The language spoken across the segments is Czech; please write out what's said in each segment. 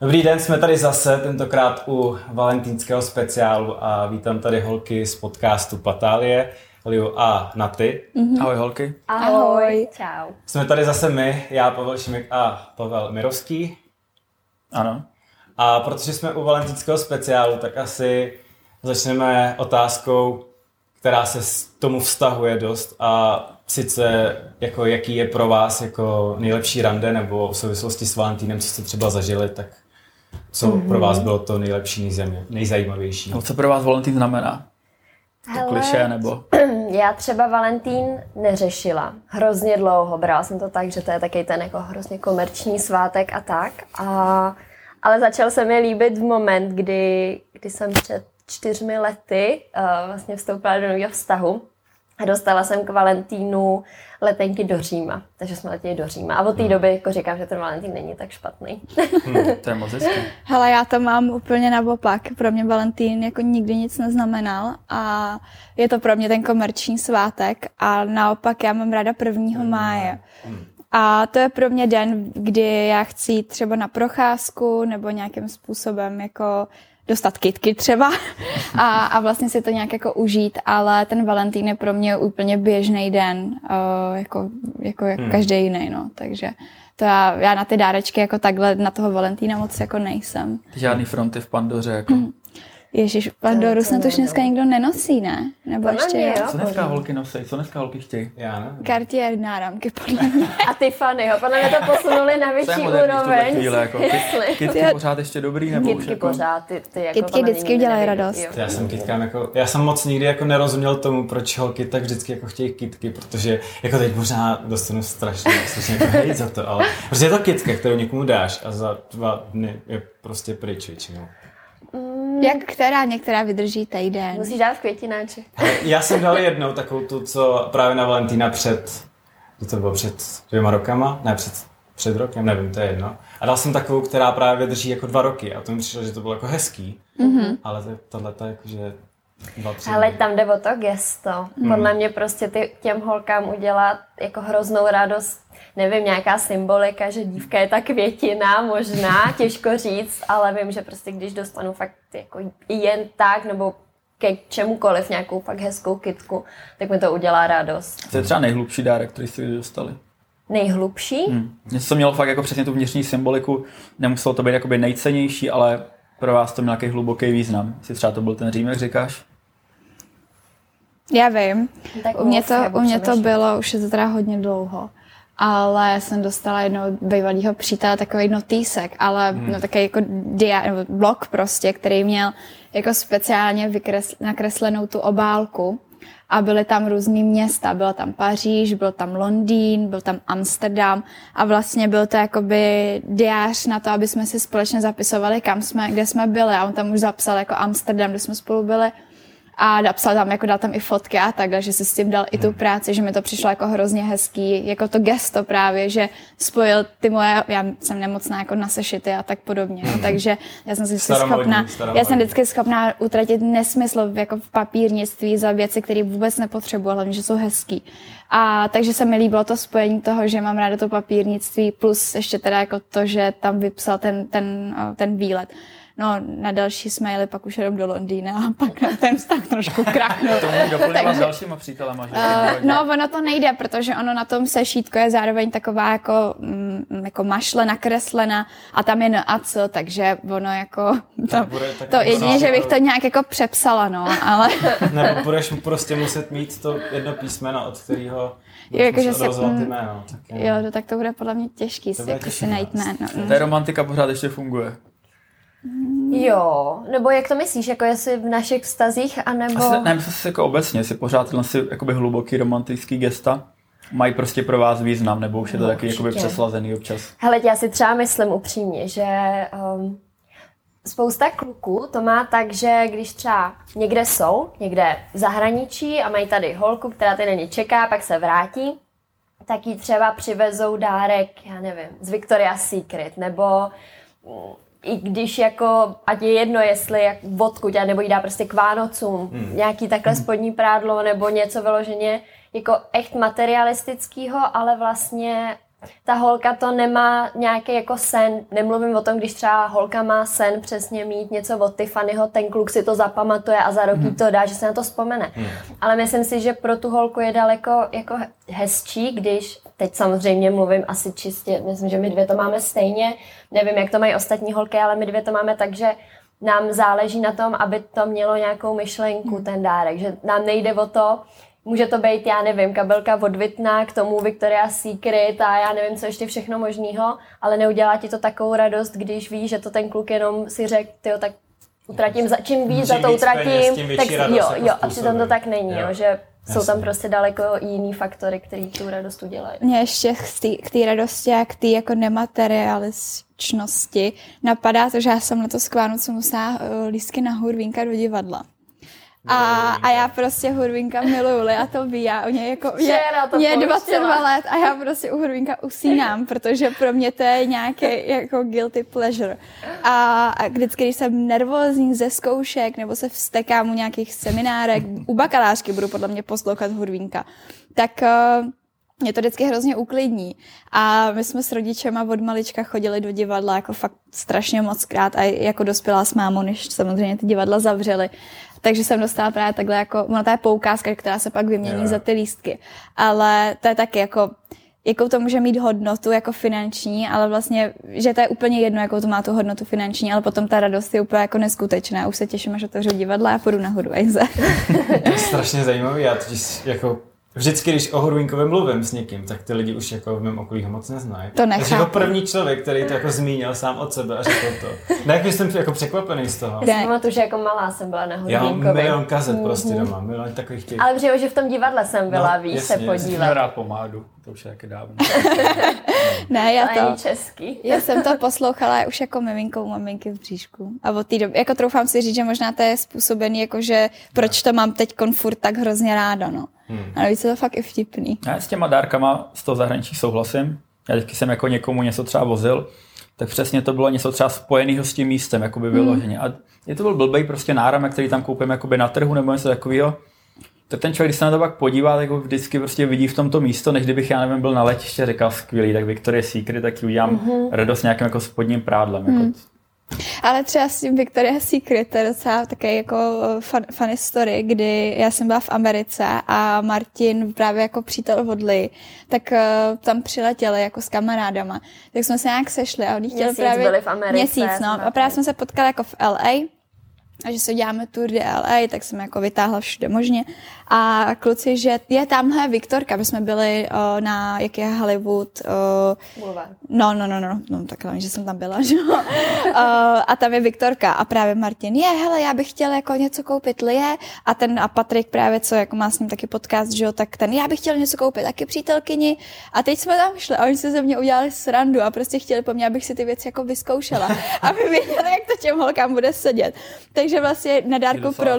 Dobrý den, jsme tady zase, tentokrát u valentínského speciálu a vítám tady holky z podcastu Patálie, Liu a Naty. Mm-hmm. Ahoj holky. Ahoj. Čau. Jsme tady zase my, já, Pavel Šimek a Pavel Mirovský. Ano. A protože jsme u valentínského speciálu, tak asi začneme otázkou, která se tomu vztahuje dost a sice jako jaký je pro vás jako nejlepší rande nebo v souvislosti s Valentínem, co jste třeba zažili, tak co mm-hmm. pro vás bylo to nejlepší, nejzemě, nejzajímavější? No, co pro vás Valentín znamená? Hele, to kliše nebo? Já třeba Valentín neřešila hrozně dlouho. Brala jsem to tak, že to je taky ten jako hrozně komerční svátek a tak. A, ale začal se mi líbit v moment, kdy, kdy jsem před čtyřmi lety uh, vlastně vstoupila do nového vztahu a dostala jsem k Valentínu letenky do Říma. Takže jsme letěli do Říma. A od té hmm. doby jako říkám, že ten Valentín není tak špatný. Hmm, to je moc hezky. Hele, já to mám úplně naopak. Pro mě Valentín jako nikdy nic neznamenal a je to pro mě ten komerční svátek a naopak já mám ráda 1. Hmm. máje. Hmm. A to je pro mě den, kdy já chci jít třeba na procházku nebo nějakým způsobem jako dostat kitky třeba a, a vlastně si to nějak jako užít, ale ten Valentín je pro mě úplně běžný den, uh, jako, jako, jako hmm. každý jiný, no, takže to já, já na ty dárečky jako takhle na toho Valentína moc jako nejsem. Žádný fronty v Pandoře jako. Mm. Ježíš, Pandoru snad už dneska nikdo nenosí, ne? Nebo ještě jo? Co dneska holky nosí? Co dneska holky chtějí? Já nevím. Cartier náramky, podle mě. A Tiffany, ho, podle mě to posunuli na vyšší úroveň. Chvíle, jako, kytky pořád ještě dobrý, nebo kytky už jako... pořád, ty, ty jako Kytky vždycky udělají radost. Jo. Já jsem kytkám jako, já jsem moc nikdy jako nerozuměl tomu, proč holky tak vždycky jako chtějí kytky, protože jako teď možná dostanu strašně, strašně jako hejt za to, ale protože je to kytka, kterou někomu dáš a za dva dny je prostě pryč většinou. Mm. Jak která některá vydrží týden? Musíš dát květináče. Já jsem dal jednou takovou tu, co právě na Valentína před, to bylo před dvěma rokama, ne před, před rokem, nevím, to je jedno. A dal jsem takovou, která právě vydrží jako dva roky a to mi přišlo, že to bylo jako hezký, mm-hmm. ale tohle to jakože dva, tři Ale tam jde o to gesto. Mm. Podle mě prostě ty, těm holkám udělat jako hroznou radost nevím, nějaká symbolika, že dívka je ta květina, možná, těžko říct, ale vím, že prostě když dostanu fakt jako jen tak, nebo ke čemukoliv nějakou fakt hezkou kitku, tak mi to udělá radost. To je třeba nejhlubší dárek, který jste dostali. Nejhlubší? Hmm. Něco mělo fakt jako přesně tu vnitřní symboliku, nemuselo to být jakoby nejcennější, ale pro vás to měl nějaký hluboký význam. Jestli třeba to byl ten Řím, jak říkáš? Já vím. Tak u mě to, u mě to bylo, už je to teda hodně dlouho ale jsem dostala jednou bývalého přítele takový notýsek, ale hmm. no, takový jako dia, nebo blok prostě, který měl jako speciálně vykres, nakreslenou tu obálku a byly tam různý města. Bylo tam Paříž, byl tam Londýn, byl tam Amsterdam a vlastně byl to jakoby diář na to, aby jsme si společně zapisovali, kam jsme, kde jsme byli a on tam už zapsal jako Amsterdam, kde jsme spolu byli a napsal tam, jako dal tam i fotky a takhle, že si s tím dal i tu hmm. práci, že mi to přišlo jako hrozně hezký, jako to gesto právě, že spojil ty moje, já jsem nemocná jako na sešity a tak podobně, no, takže já jsem si vždycky schopná, já jsem vždycky schopná utratit nesmysl jako v papírnictví za věci, které vůbec nepotřebuji, hlavně, že jsou hezký. A takže se mi líbilo to spojení toho, že mám ráda to papírnictví, plus ještě teda jako to, že tam vypsal ten, ten, ten výlet. No, na další jsme jeli pak už jenom do Londýna a pak ten vztah trošku krachnul. to doplnila s dalšíma přítelema, že? Uh, no, ono to nejde, protože ono na tom sešítko je zároveň taková jako, mm, jako mašle nakreslena a tam je NAC, takže ono jako, to, to jedině, že bych to nějak jako přepsala, no, ale... Nebo budeš prostě muset mít to jedno písmeno, od kterého Jo, jako, že se, mm, jméno, tak jo, to, tak to bude podle mě těžký si, jako si najít jméno. Ta mm. romantika pořád ještě funguje. Jo, nebo jak to myslíš, jako jestli v našich vztazích, anebo... Asi, ne, myslím si jako obecně, jestli pořád tyhle si jakoby hluboký romantický gesta mají prostě pro vás význam, nebo už je to no, taky jakoby přeslazený občas. Hele, já si třeba myslím upřímně, že um, spousta kluků to má tak, že když třeba někde jsou, někde v zahraničí a mají tady holku, která tady na ně čeká, pak se vrátí, tak jí třeba přivezou dárek, já nevím, z Victoria's Secret, nebo i když jako, ať je jedno, jestli jak vodku tě, nebo jí dá prostě k Vánocům, hmm. nějaký takhle hmm. spodní prádlo, nebo něco vyloženě jako echt materialistického, ale vlastně ta holka to nemá nějaký jako sen. Nemluvím o tom, když třeba holka má sen přesně mít něco od Tiffanyho, ten kluk si to zapamatuje a za roky hmm. to dá, že se na to vzpomene. Hmm. Ale myslím si, že pro tu holku je daleko jako hezčí, když, teď samozřejmě mluvím asi čistě, myslím, že my dvě to máme stejně, nevím, jak to mají ostatní holky, ale my dvě to máme tak, že nám záleží na tom, aby to mělo nějakou myšlenku, hmm. ten dárek, že nám nejde o to, Může to být, já nevím, kabelka od Vitna k tomu Victoria's Secret a já nevím, co ještě všechno možného, ale neudělá ti to takovou radost, když víš, že to ten kluk jenom si řekl, tyjo, tak utratím, za, čím víc za to utratím, peněz, tak jo, jo, jo, a přitom to tak není, jo, jo že Jasně. jsou tam prostě daleko jiný faktory, které tu radost udělají. Mě ještě k té radosti a k té jako nematerialističnosti napadá to, že já jsem letos k Vánocu musela uh, lístky na hurvínka do divadla. A, a já prostě Hurvinka miluju, a to ví, já o něj jako, je, mě je 22 let a já prostě u Hurvinka usínám, protože pro mě to je nějaký jako guilty pleasure. A, a vždycky, když jsem nervózní ze zkoušek nebo se vstekám u nějakých seminárek, u bakalářky budu podle mě poslouchat Hurvinka, tak uh, mě to vždycky hrozně uklidní. A my jsme s rodičema od malička chodili do divadla jako fakt strašně moc krát a jako dospělá s mámou, než samozřejmě ty divadla zavřely. Takže jsem dostala právě takhle jako, ona to je poukázka, která se pak vymění yeah. za ty lístky. Ale to je taky jako, jakou to může mít hodnotu jako finanční, ale vlastně, že to je úplně jedno, jakou to má tu hodnotu finanční, ale potom ta radost je úplně jako neskutečná. Už se těším, až otevřu divadla a půjdu na Hudweize. to je strašně zajímavý, já totiž jako Vždycky, když o Hurvinkovi mluvím s někým, tak ty lidi už jako v mém okolí ho moc neznají. To nechápu. Takže jako první člověk, který to jako zmínil sám od sebe a řekl to. Ne, jako jsem jako překvapený z toho. Já pamatuju, že jako malá jsem byla na Hurvinkovi. Já mám milion kazet mm-hmm. prostě doma, milion takových těch. Ale protože že v tom divadle jsem byla, no, víš, jasně, se podívat. Já rád pomádu, to už je taky dávno. ne, já to, český. já jsem to poslouchala už jako miminkou maminky v bříšku. A od té doby, jako troufám si říct, že možná to je způsobený, jako že proč to mám teď furt tak hrozně ráda, no. Hmm. A navíc je to fakt i vtipný. Já s těma dárkama z toho zahraničí souhlasím. Já vždycky jsem jako někomu něco třeba vozil, tak přesně to bylo něco třeba spojeného s tím místem, jako by vyloženě. Hmm. A je to byl blbej prostě náramek, který tam koupím jakoby na trhu nebo něco takového. Tak ten člověk, když se na to pak podívá, tak ho vždycky prostě vidí v tomto místo, než kdybych já nevím, byl na letiště, říkal skvělý, tak Victoria's Secret, tak udělám mm-hmm. radost nějakým jako spodním prádlem. Mm. Jako hmm. Ale třeba s tím Victoria's Secret, to je docela také jako eh, fun, funny story, kdy já jsem byla v Americe a Martin právě jako přítel vodly, tak uh, tam přiletěli jako s kamarádama. Tak jsme se nějak sešli a oni chtěli právě... byli v Americe. Měsíc, no. A právě jsme se potkali jako v LA a že se uděláme tour de LA, tak jsem jako vytáhla všude možně. A kluci, že je tamhle Viktorka, my jsme byli uh, na, jak je Hollywood. Uh, no, no, no, no, no, tak že jsem tam byla, že uh, A tam je Viktorka a právě Martin, je, hele, já bych chtěl jako něco koupit Lie a ten a Patrik právě, co jako má s ním taky podcast, že jo, tak ten, já bych chtěl něco koupit taky přítelkyni a teď jsme tam šli a oni se ze mě udělali srandu a prostě chtěli po mně, abych si ty věci jako vyzkoušela, aby věděli, jak to těm holkám bude sedět. Takže vlastně na dárku pro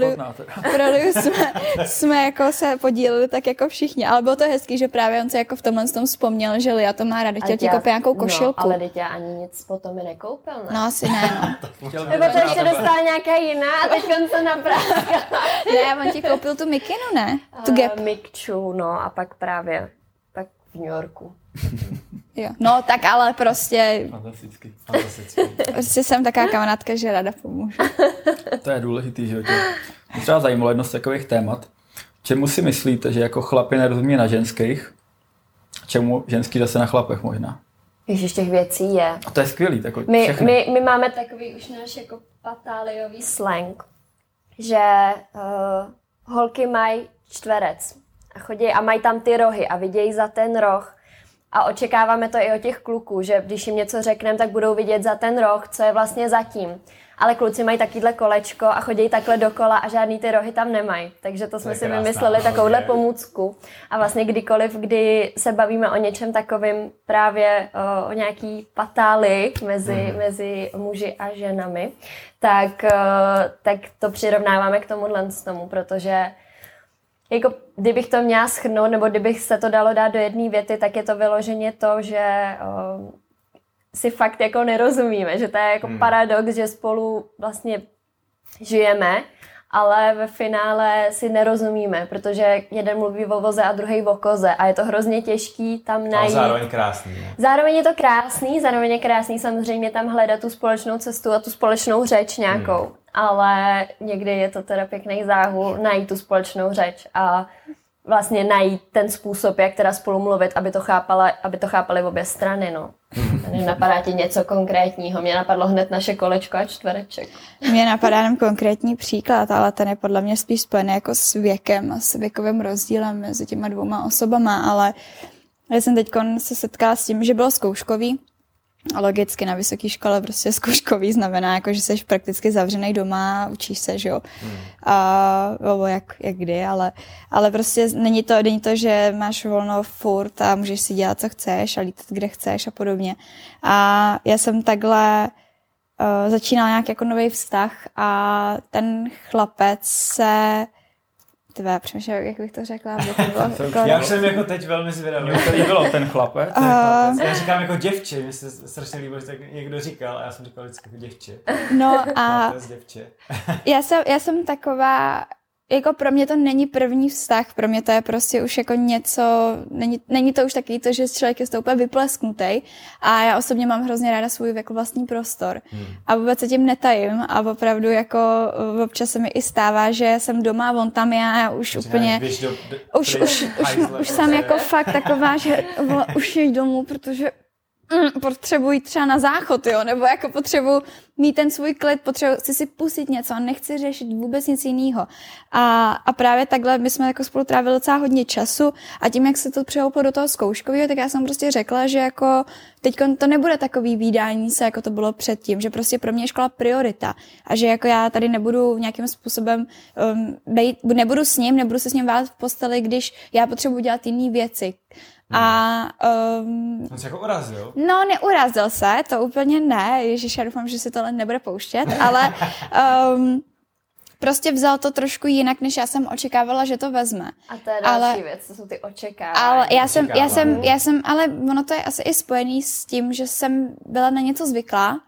Liu jsme, jsme jako se podíleli tak jako všichni, ale bylo to hezký, že právě on se jako v tomhle tom vzpomněl, že Lia to má ráda, chtěl ti koupit nějakou no, košilku. No, ale teď já ani nic potom mi nekoupil, ne? No asi ne, no. Nebo to ještě dostala nějaká jiná a teď on se napráskal. ne, on ti koupil tu mikinu, ne? Tu Gap. Uh, Mikču, no a pak právě pak v New Yorku. Jo. No tak ale prostě... Fantasticky, fantasticky. Prostě jsem taková kamarádka, že rada pomůžu. To je důležitý životě. Mě třeba zajímalo jedno z takových témat. Čemu si myslíte, že jako chlapi nerozumí na ženských? Čemu ženský zase na chlapech možná? Ježiš, těch věcí je. A to je skvělý. Tako my, my, my, máme takový už náš jako patáliový slang, že uh, holky mají čtverec a chodí a mají tam ty rohy a vidějí za ten roh a očekáváme to i od těch kluků, že když jim něco řekneme, tak budou vidět za ten roh, co je vlastně zatím ale kluci mají takovýhle kolečko a chodí takhle dokola a žádný ty rohy tam nemají. Takže to jsme to si vymysleli takovouhle pomůcku. A vlastně kdykoliv, kdy se bavíme o něčem takovým právě o, o nějaký patály mezi, mm. mezi muži a ženami, tak, tak to přirovnáváme k tomuhle tomu, protože jako, kdybych to měla schrnout, nebo kdybych se to dalo dát do jedné věty, tak je to vyloženě to, že o, si fakt jako nerozumíme, že to je jako hmm. paradox, že spolu vlastně žijeme ale ve finále si nerozumíme, protože jeden mluví o voze a druhý o koze a je to hrozně těžký tam najít. Ale zároveň krásný. Ne? Zároveň je to krásný, zároveň je krásný samozřejmě tam hledat tu společnou cestu a tu společnou řeč nějakou. Hmm. Ale někdy je to teda pěkný záhul najít tu společnou řeč a vlastně najít ten způsob, jak teda spolu mluvit, aby to, chápala, aby to chápali obě strany, no. Napadá ti něco konkrétního? Mě napadlo hned naše kolečko a čtvereček. Mě napadá jenom konkrétní příklad, ale ten je podle mě spíš spojený jako s věkem a s věkovým rozdílem mezi těma dvouma osobama, ale já jsem teď se setkala s tím, že bylo zkouškový logicky na vysoké škole prostě zkouškový znamená, jako, že jsi prakticky zavřený doma, učíš se, že jo. Hmm. A, nebo jak, jak kdy, ale, ale prostě není to, není to, že máš volno furt a můžeš si dělat, co chceš a lítat, kde chceš a podobně. A já jsem takhle uh, začínala nějak jako nový vztah a ten chlapec se Tvé, přemýšlím, jak bych to řekla, aby to bylo jako... Já jsem jako teď velmi zvědavý. Mě to bylo ten chlapec. Uh... Já říkám jako děvče, mi se strašně líbilo, že tak někdo říkal a já jsem říkal vždycky jako děvče. No a... já, jsem, já jsem taková, jako pro mě to není první vztah, pro mě to je prostě už jako něco, není, není to už taky to, že člověk je z toho úplně vyplesknutý a já osobně mám hrozně ráda svůj jako vlastní prostor hmm. a vůbec se tím netajím a opravdu jako občas se mi i stává, že jsem doma, on tam já, já už Říká, úplně, do, do, už, už, už, už jsem jako fakt taková, že už jdu domů, protože mm, potřebuji třeba na záchod, jo, nebo jako potřebuji mít ten svůj klid, potřebuji si si pustit něco a nechci řešit vůbec nic jiného. A, a právě takhle my jsme jako spolu trávili docela hodně času a tím, jak se to přehouplo do toho zkouškového, tak já jsem prostě řekla, že jako teď to nebude takový výdání se, jako to bylo předtím, že prostě pro mě je škola priorita a že jako já tady nebudu nějakým způsobem um, bejt, nebudu s ním, nebudu se s ním válet v posteli, když já potřebuji dělat jiné věci. A... Um, On se jako urazil? No, neurazil se, to úplně ne. Ježíš, já doufám, že si tohle nebude pouštět, ale um, prostě vzal to trošku jinak, než já jsem očekávala, že to vezme. A to je další ale, věc, to jsou ty očekávání. Ale já jsem, já jsem, já jsem, ale ono to je asi i spojený s tím, že jsem byla na něco zvyklá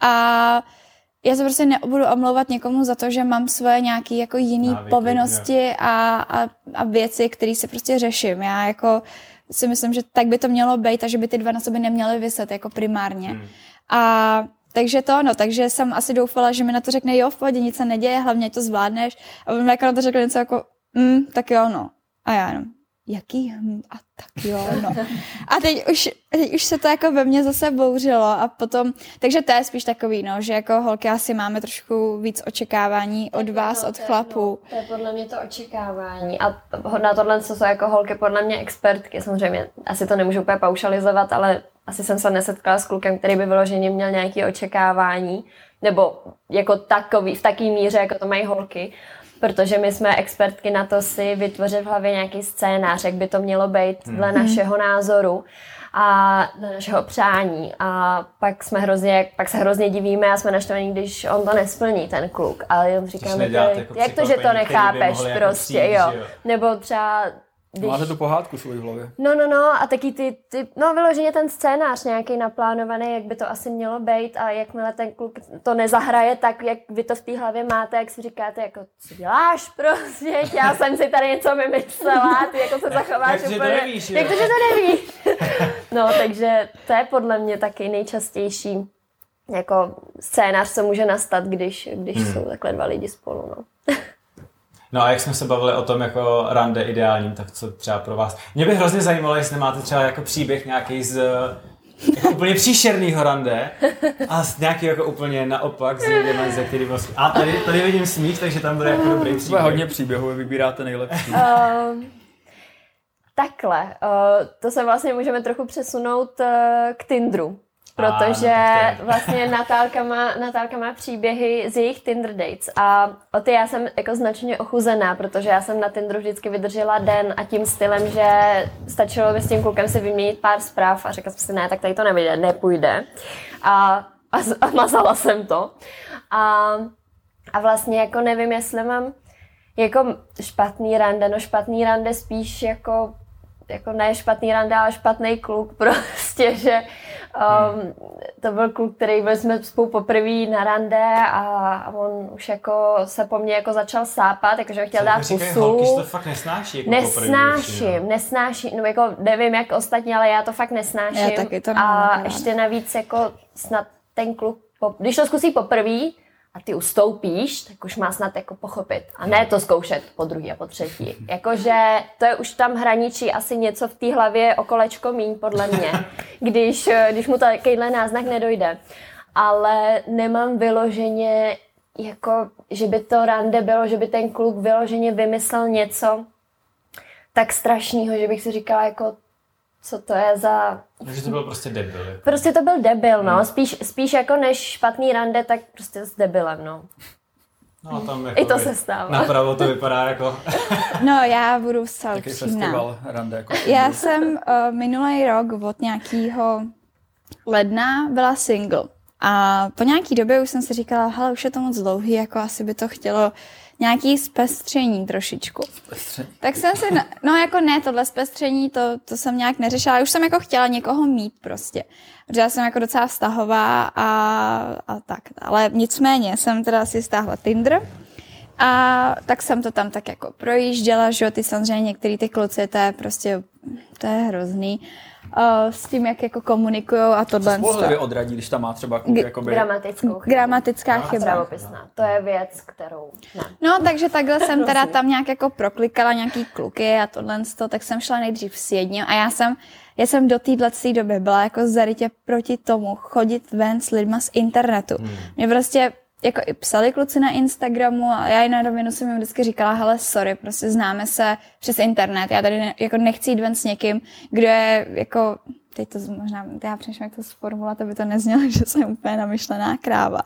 a já se prostě nebudu omlouvat někomu za to, že mám svoje nějaké jako jiné povinnosti a, a, a věci, které se prostě řeším. Já jako si myslím, že tak by to mělo být a že by ty dva na sobě neměly vyset jako primárně. Hmm. A takže to, no, takže jsem asi doufala, že mi na to řekne, jo, v pohodě, nic se neděje, hlavně to zvládneš. A on mi jako na to řekl něco jako, mm, tak jo, no. A já jenom, jaký hm, a tak jo, no. A teď už, teď už se to jako ve mně zase bouřilo a potom, takže to je spíš takový, no, že jako holky asi máme trošku víc očekávání od vás, od chlapů. To je podle mě to očekávání a na tohle co jsou jako holky podle mě expertky, samozřejmě asi to nemůžu úplně paušalizovat, ale asi jsem se nesetkala s klukem, který by vyloženě měl nějaké očekávání, nebo jako takový, v taký míře, jako to mají holky protože my jsme expertky na to si vytvořit v hlavě nějaký scénář, jak by to mělo být dle hmm. našeho názoru a dle našeho přání. A pak jsme hrozně, pak se hrozně divíme a jsme naštvaní, když on to nesplní, ten kluk. Ale jenom říkáme, jako jak to, že to nechápeš jako prostě, jako jo. Nebo třeba když... Máte tu pohádku svůj v hlavě. No, no, no, a taky ty, ty, no vyloženě ten scénář nějaký naplánovaný, jak by to asi mělo být a jakmile ten kluk to nezahraje tak, jak vy to v té hlavě máte, jak si říkáte, jako, co děláš prostě, já jsem si tady něco vymyslela, ty jako se zachováš jak úplně. To nevíš, jak to, že to nevíš. no, takže to je podle mě taky nejčastější jako scénář, co může nastat, když, když hmm. jsou takhle dva lidi spolu, no. No a jak jsme se bavili o tom jako rande ideálním, tak co třeba pro vás? Mě by hrozně zajímalo, jestli máte třeba jako příběh nějaký z jako úplně příšernýho rande a z nějaký jako úplně naopak z lidem, ze který vlastně... A tady, tady vidím smích, takže tam bude jako dobrý příběh. hodně příběhů, vybíráte nejlepší. Um, takhle, uh, to se vlastně můžeme trochu přesunout uh, k Tindru protože a, no vlastně Natálka má, Natálka má příběhy z jejich Tinder dates a o ty já jsem jako značně ochuzená, protože já jsem na Tinderu vždycky vydržela den a tím stylem, že stačilo by s tím klukem si vyměnit pár zpráv a řekla jsem si, ne, tak tady to nevyjde, nepůjde. A, a, a mazala jsem to. A, a vlastně jako nevím, jestli mám jako špatný rande, no špatný rande spíš jako jako ne špatný rande, ale špatný kluk prostě, že Um, to byl kluk, který byl jsme spolu poprvé na rande a, on už jako se po mně jako začal sápat, jakože chtěl dát pusu. Holky, to fakt nesnáší. Jako nesnáším, nesnáším, no jako nevím jak ostatní, ale já to fakt nesnáším. Já taky to a ještě navíc jako snad ten kluk, když to zkusí poprvé, a ty ustoupíš, tak už má snad jako pochopit. A ne to zkoušet po druhý a po třetí. Jakože to je už tam hraničí asi něco v té hlavě o kolečko míň, podle mě, když, když mu takovýhle náznak nedojde. Ale nemám vyloženě, jako, že by to rande bylo, že by ten kluk vyloženě vymyslel něco tak strašného, že bych si říkala, jako co to je za... Takže to byl prostě debil. Jako. Prostě to byl debil, no. Hmm. Spíš, spíš jako než špatný rande, tak prostě s debilem, no. No tam jako I to se stává. Napravo to vypadá jako... no já budu zcela upřímná. rande jako Já jsem uh, minulý rok od nějakého ledna byla single. A po nějaký době už jsem si říkala, hele, už je to moc dlouhý, jako asi by to chtělo nějaký zpestření trošičku. Zpestření. Tak jsem si, no jako ne, tohle zpestření, to, to jsem nějak neřešila, už jsem jako chtěla někoho mít prostě. Protože já jsem jako docela vztahová a, a tak. Ale nicméně jsem teda si stáhla Tinder a tak jsem to tam tak jako projížděla, že jo, ty samozřejmě některý ty kluci, to je prostě, to je hrozný uh, s tím, jak jako komunikují a tohle. Co z odradí, když tam má třeba kluk, G- jakoby... Gramatickou chybu. Gramatická no, chyba. To je věc, kterou ne. No, takže takhle jsem teda tam nějak jako proklikala nějaký kluky a tohle, tak jsem šla nejdřív s jedním a já jsem já jsem do téhle doby byla jako zarytě proti tomu chodit ven s lidma z internetu. Hmm. Mě prostě jako i psali kluci na Instagramu a já i na rovinu jsem jim vždycky říkala, hele, sorry, prostě známe se přes internet, já tady ne, jako nechci jít ven s někým, kdo je jako teď to možná, já přemýšlím, jak to sformulovat, aby to neznělo, že jsem úplně namyšlená kráva.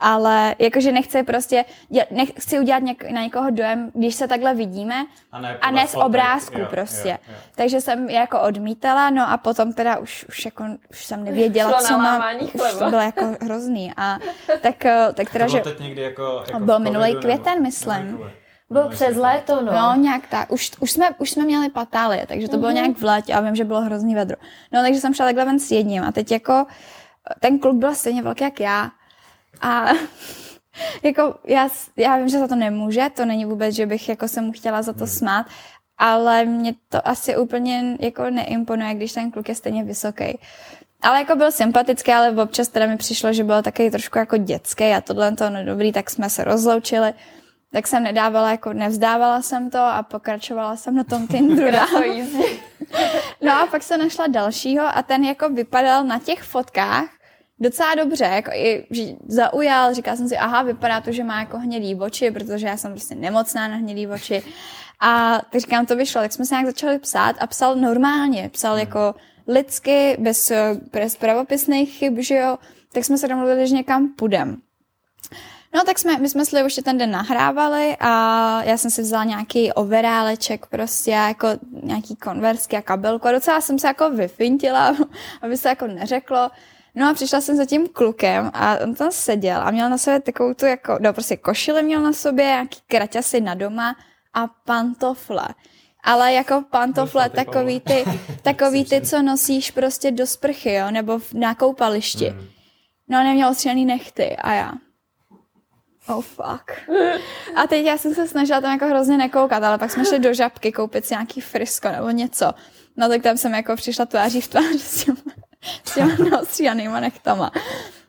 Ale jakože nechci prostě, nechci udělat něk, na někoho dojem, když se takhle vidíme a ne, a ne z obrázku jo, prostě. Jo, jo. Takže jsem jako odmítala, no a potom teda už, už, jako, už jsem nevěděla, co mám. Už to bylo jako hrozný. A tak, eh, tak teda, to bylo že... teď někdy jako, jako byl minulý květen, myslím. Byl přes léto, no. No, nějak tak. Už, už, jsme, už jsme měli patálie, takže to mm-hmm. bylo mhm. nějak v létě a vím, že bylo hrozný vedro. No, takže jsem šla takhle ven s jedním a teď jako ten kluk byl stejně velký jak já. A jako já, já vím, že za to nemůže, to není vůbec, že bych jako se mu chtěla za to smát, ale mě to asi úplně jako neimponuje, když ten kluk je stejně vysoký. Ale jako byl sympatický, ale občas teda mi přišlo, že byl takový trošku jako dětský a tohle to no dobrý, tak jsme se rozloučili tak jsem nedávala, jako nevzdávala jsem to a pokračovala jsem na tom Tinderu No a pak se našla dalšího a ten jako vypadal na těch fotkách docela dobře, jako i že zaujal, říkala jsem si, aha, vypadá to, že má jako hnědý oči, protože já jsem prostě nemocná na hnědý oči. A tak říkám, to vyšlo, tak jsme se nějak začali psát a psal normálně, psal jako lidsky, bez, bez pravopisných chyb, že jo, tak jsme se domluvili, že někam půjdem. No tak jsme, my jsme si už ten den nahrávali a já jsem si vzala nějaký overáleček prostě jako nějaký konversky a kabelku a docela jsem se jako vyfintila, aby se jako neřeklo. No a přišla jsem za tím klukem a on tam seděl a měl na sobě takovou tu jako, no prostě košile měl na sobě, nějaký kraťasy na doma a pantofle. Ale jako pantofle, takový ty, takový ty, co nosíš prostě do sprchy, jo, nebo na koupališti. Mm. No a neměl ostřený nechty a já oh fuck. A teď já jsem se snažila tam jako hrozně nekoukat, ale pak jsme šli do žabky koupit si nějaký frisko nebo něco. No tak tam jsem jako přišla tváří v tvář s těma, s těma neostříhanýma nechtama.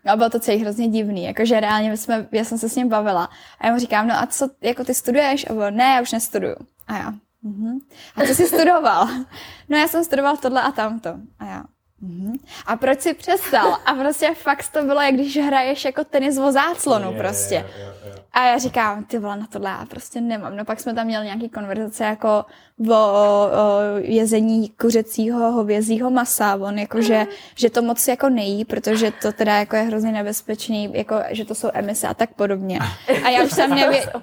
A bylo to celý hrozně divný, jakože reálně jsme, já jsem se s ním bavila. A já mu říkám, no a co, jako ty studuješ? A bylo, ne, já už nestuduju. A já, uh-huh. A co jsi studoval? No já jsem studoval tohle a tamto. A já. A proč si přestal? A prostě fakt to bylo, jak když hraješ jako tenis o záclonu je, prostě. Je, je, je. A já říkám, ty vole, na tohle já prostě nemám. No pak jsme tam měli nějaký konverzace jako o, o jezení kuřecího hovězího masa. On jako, že, že to moc jako nejí, protože to teda jako je hrozně nebezpečný, jako, že to jsou emise a tak podobně. A já už jsem nevě...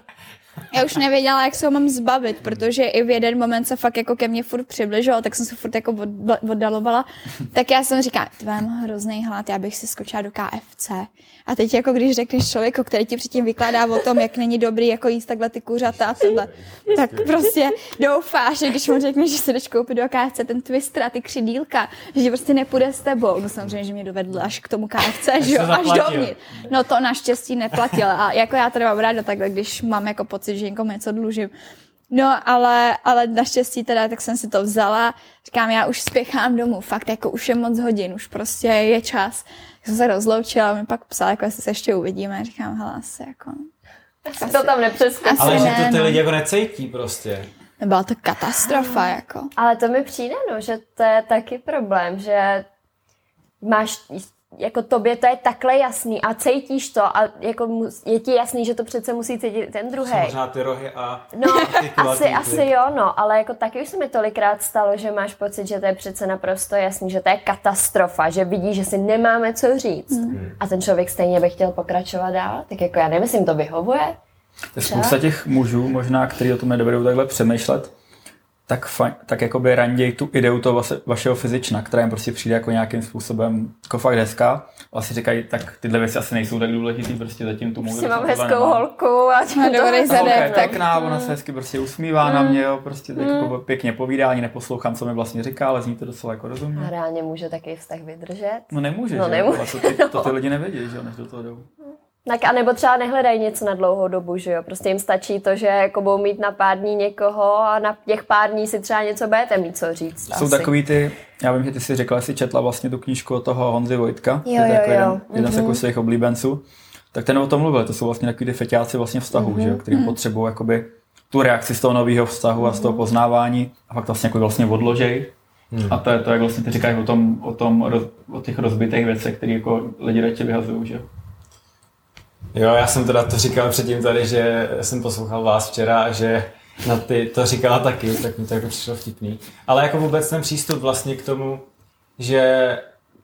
já už nevěděla, jak se ho mám zbavit, protože i v jeden moment se fakt jako ke mně furt přibližoval, tak jsem se furt jako oddalovala. Tak já jsem říkala, ty mám hrozný hlad, já bych si skočila do KFC. A teď jako když řekneš člověku, který ti předtím vykládá o tom, jak není dobrý jako jíst takhle ty kuřata a tohle, tak prostě doufáš, že když mu řekneš, že si jdeš koupit do KFC ten twister a ty křidílka, že prostě nepůjde s tebou. No samozřejmě, že mě dovedl až k tomu KFC, že jo, až dovnitř. No to naštěstí neplatil. A jako já tady mám ráda takhle, když mám jako pocit, že někomu něco dlužím. No, ale, ale naštěstí teda, tak jsem si to vzala. Říkám, já už spěchám domů, fakt jako už je moc hodin, už prostě je čas. Tak jsem se rozloučila, mi pak psala, jako jestli se ještě uvidíme. Říkám, hele, asi jako... Asi, asi to tam nepřeskočí. Ale ne, že to ty no. lidi jako necejtí prostě. Byla to katastrofa, jako. Ale to mi přijde, no, že to je taky problém, že máš jako tobě to je takhle jasný a cítíš to a jako je ti jasný, že to přece musí cítit ten druhý. Možná ty rohy a No, asi, asi jo, no, ale jako taky už se mi tolikrát stalo, že máš pocit, že to je přece naprosto jasný, že to je katastrofa, že vidíš, že si nemáme co říct. Hmm. A ten člověk stejně by chtěl pokračovat dál, tak jako já nevím, to vyhovuje. To je spousta těch mužů, možná, kteří o tom nedovedou takhle přemýšlet, tak, fajn, tak jakoby randěj tu ideu toho vaše, vašeho fyzična, která jim prostě přijde jako nějakým způsobem jako fakt hezká. Vlastně říkají, tak tyhle věci asi nejsou tak důležitý, prostě zatím tu Prostě mám hezkou nemám. holku a má dobrý zadek. Okay, pěkná, ona se hezky prostě usmívá mm. na mě, jo, prostě tak mm. jako pěkně povídá, ani neposlouchám, co mi vlastně říká, ale zní to docela jako rozumně. A reálně může taky vztah vydržet? No nemůže, no, že? nemůže. To, ty, to ty lidi nevědí, že jo, než do toho jdou. Tak a nebo třeba nehledají něco na dlouhou dobu, že jo? Prostě jim stačí to, že jako budou mít na pár dní někoho a na těch pár dní si třeba něco budete mít co říct. Jsou asi. takový ty, já vím, že ty si řekla, jsi četla vlastně tu knížku od toho Honzy Vojtka, jo, jo, jako jo. jeden, jeden mm-hmm. z jako svých oblíbenců, tak ten o tom mluvil, to jsou vlastně takový ty feťáci vlastně vztahu, mm-hmm. že jo, kterým mm-hmm. potřebují jakoby tu reakci z toho nového vztahu mm-hmm. a z toho mhm. poznávání a pak vlastně jako vlastně odložej. Hmm. A to je to, jak vlastně ty říkáš o tom, o tom, o těch rozbitých věcech, které jako lidi radši vyhazují, že Jo, já jsem teda to říkal předtím tady, že jsem poslouchal vás včera a že na ty to říkala taky, tak mi to jako přišlo vtipný. Ale jako vůbec ten přístup vlastně k tomu, že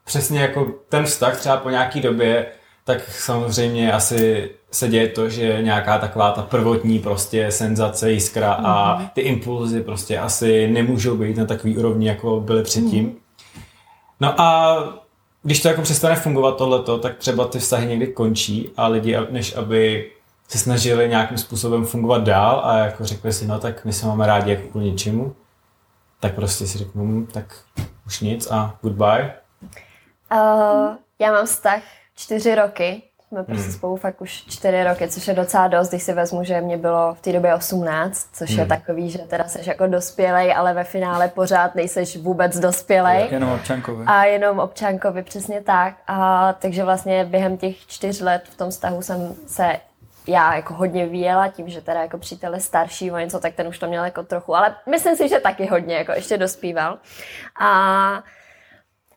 přesně jako ten vztah třeba po nějaký době, tak samozřejmě asi se děje to, že nějaká taková ta prvotní prostě senzace, jiskra a mhm. ty impulzy prostě asi nemůžou být na takový úrovni, jako byly předtím. Mhm. No a když to jako přestane fungovat tohleto, tak třeba ty vztahy někdy končí a lidi, než aby se snažili nějakým způsobem fungovat dál a jako řekli si, no tak my se máme rádi jako kvůli něčemu, tak prostě si řeknu, hm, tak už nic a goodbye. Uh, já mám vztah čtyři roky jsme prostě hmm. spolu fakt už čtyři roky, což je docela dost, když si vezmu, že mě bylo v té době 18, což hmm. je takový, že teda seš jako dospělej, ale ve finále pořád nejseš vůbec dospělej. Jenom občankovi. A jenom občankovi, přesně tak. A takže vlastně během těch čtyř let v tom vztahu jsem se já jako hodně vyjela tím, že teda jako přítel je starší o něco, tak ten už to měl jako trochu, ale myslím si, že taky hodně jako ještě dospíval. A,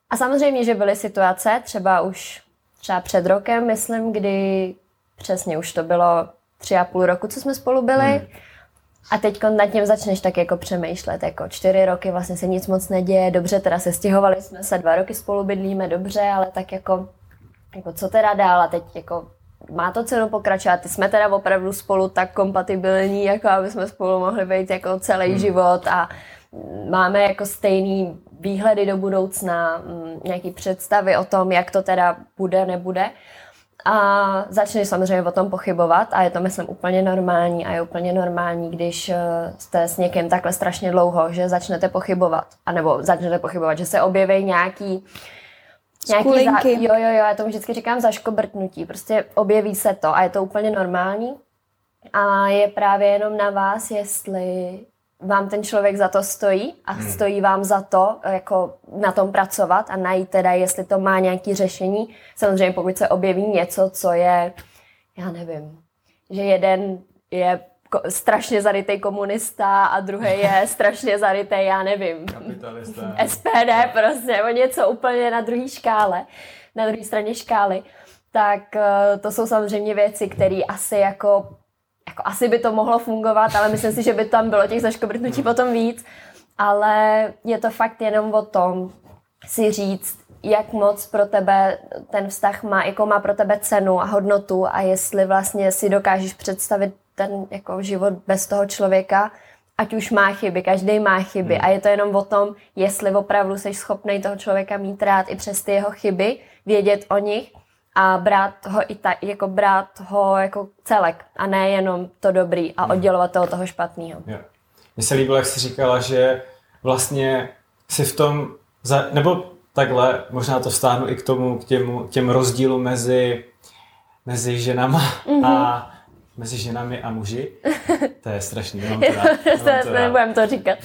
a samozřejmě, že byly situace, třeba už třeba před rokem, myslím, kdy přesně už to bylo tři a půl roku, co jsme spolu byli. Hmm. A teď nad tím začneš tak jako přemýšlet, jako čtyři roky vlastně se nic moc neděje, dobře, teda se stěhovali jsme se, dva roky spolu bydlíme, dobře, ale tak jako, jako co teda dál a teď jako má to cenu pokračovat, jsme teda opravdu spolu tak kompatibilní, jako aby jsme spolu mohli být jako celý hmm. život a máme jako stejný výhledy do budoucna, mm, nějaký představy o tom, jak to teda bude, nebude. A začneš samozřejmě o tom pochybovat a je to, myslím, úplně normální a je úplně normální, když eh, jste s někým takhle strašně dlouho, že začnete pochybovat. A nebo začnete pochybovat, že se objeví nějaký Nějaký za, jo, jo, jo, já tomu vždycky říkám zaškobrtnutí. Prostě objeví se to a je to úplně normální. A je právě jenom na vás, jestli vám ten člověk za to stojí a hmm. stojí vám za to jako na tom pracovat a najít teda, jestli to má nějaké řešení. Samozřejmě pokud se objeví něco, co je, já nevím, že jeden je strašně zarytý komunista a druhý je strašně zarytý, já nevím, Kapitalista. SPD prostě, o něco úplně na druhé škále, na druhé straně škály, tak eh, to jsou samozřejmě věci, které asi jako jako asi by to mohlo fungovat, ale myslím si, že by tam bylo těch zaškobrtnutí potom víc. Ale je to fakt jenom o tom si říct, jak moc pro tebe ten vztah má, jako má pro tebe cenu a hodnotu a jestli vlastně si dokážeš představit ten jako život bez toho člověka, ať už má chyby, každý má chyby hmm. a je to jenom o tom, jestli opravdu jsi schopný toho člověka mít rád i přes ty jeho chyby, vědět o nich a brát ho i tak, jako brát ho jako celek a ne jenom to dobrý a hmm. oddělovat toho toho špatného. Mně se líbilo, jak jsi říkala, že vlastně si v tom, za, nebo takhle, možná to vstáhnu i k tomu, k těm, těm rozdílu mezi, mezi ženama mm-hmm. a mezi ženami a muži. To je strašný, nemám to rád. To Nebudem to říkat.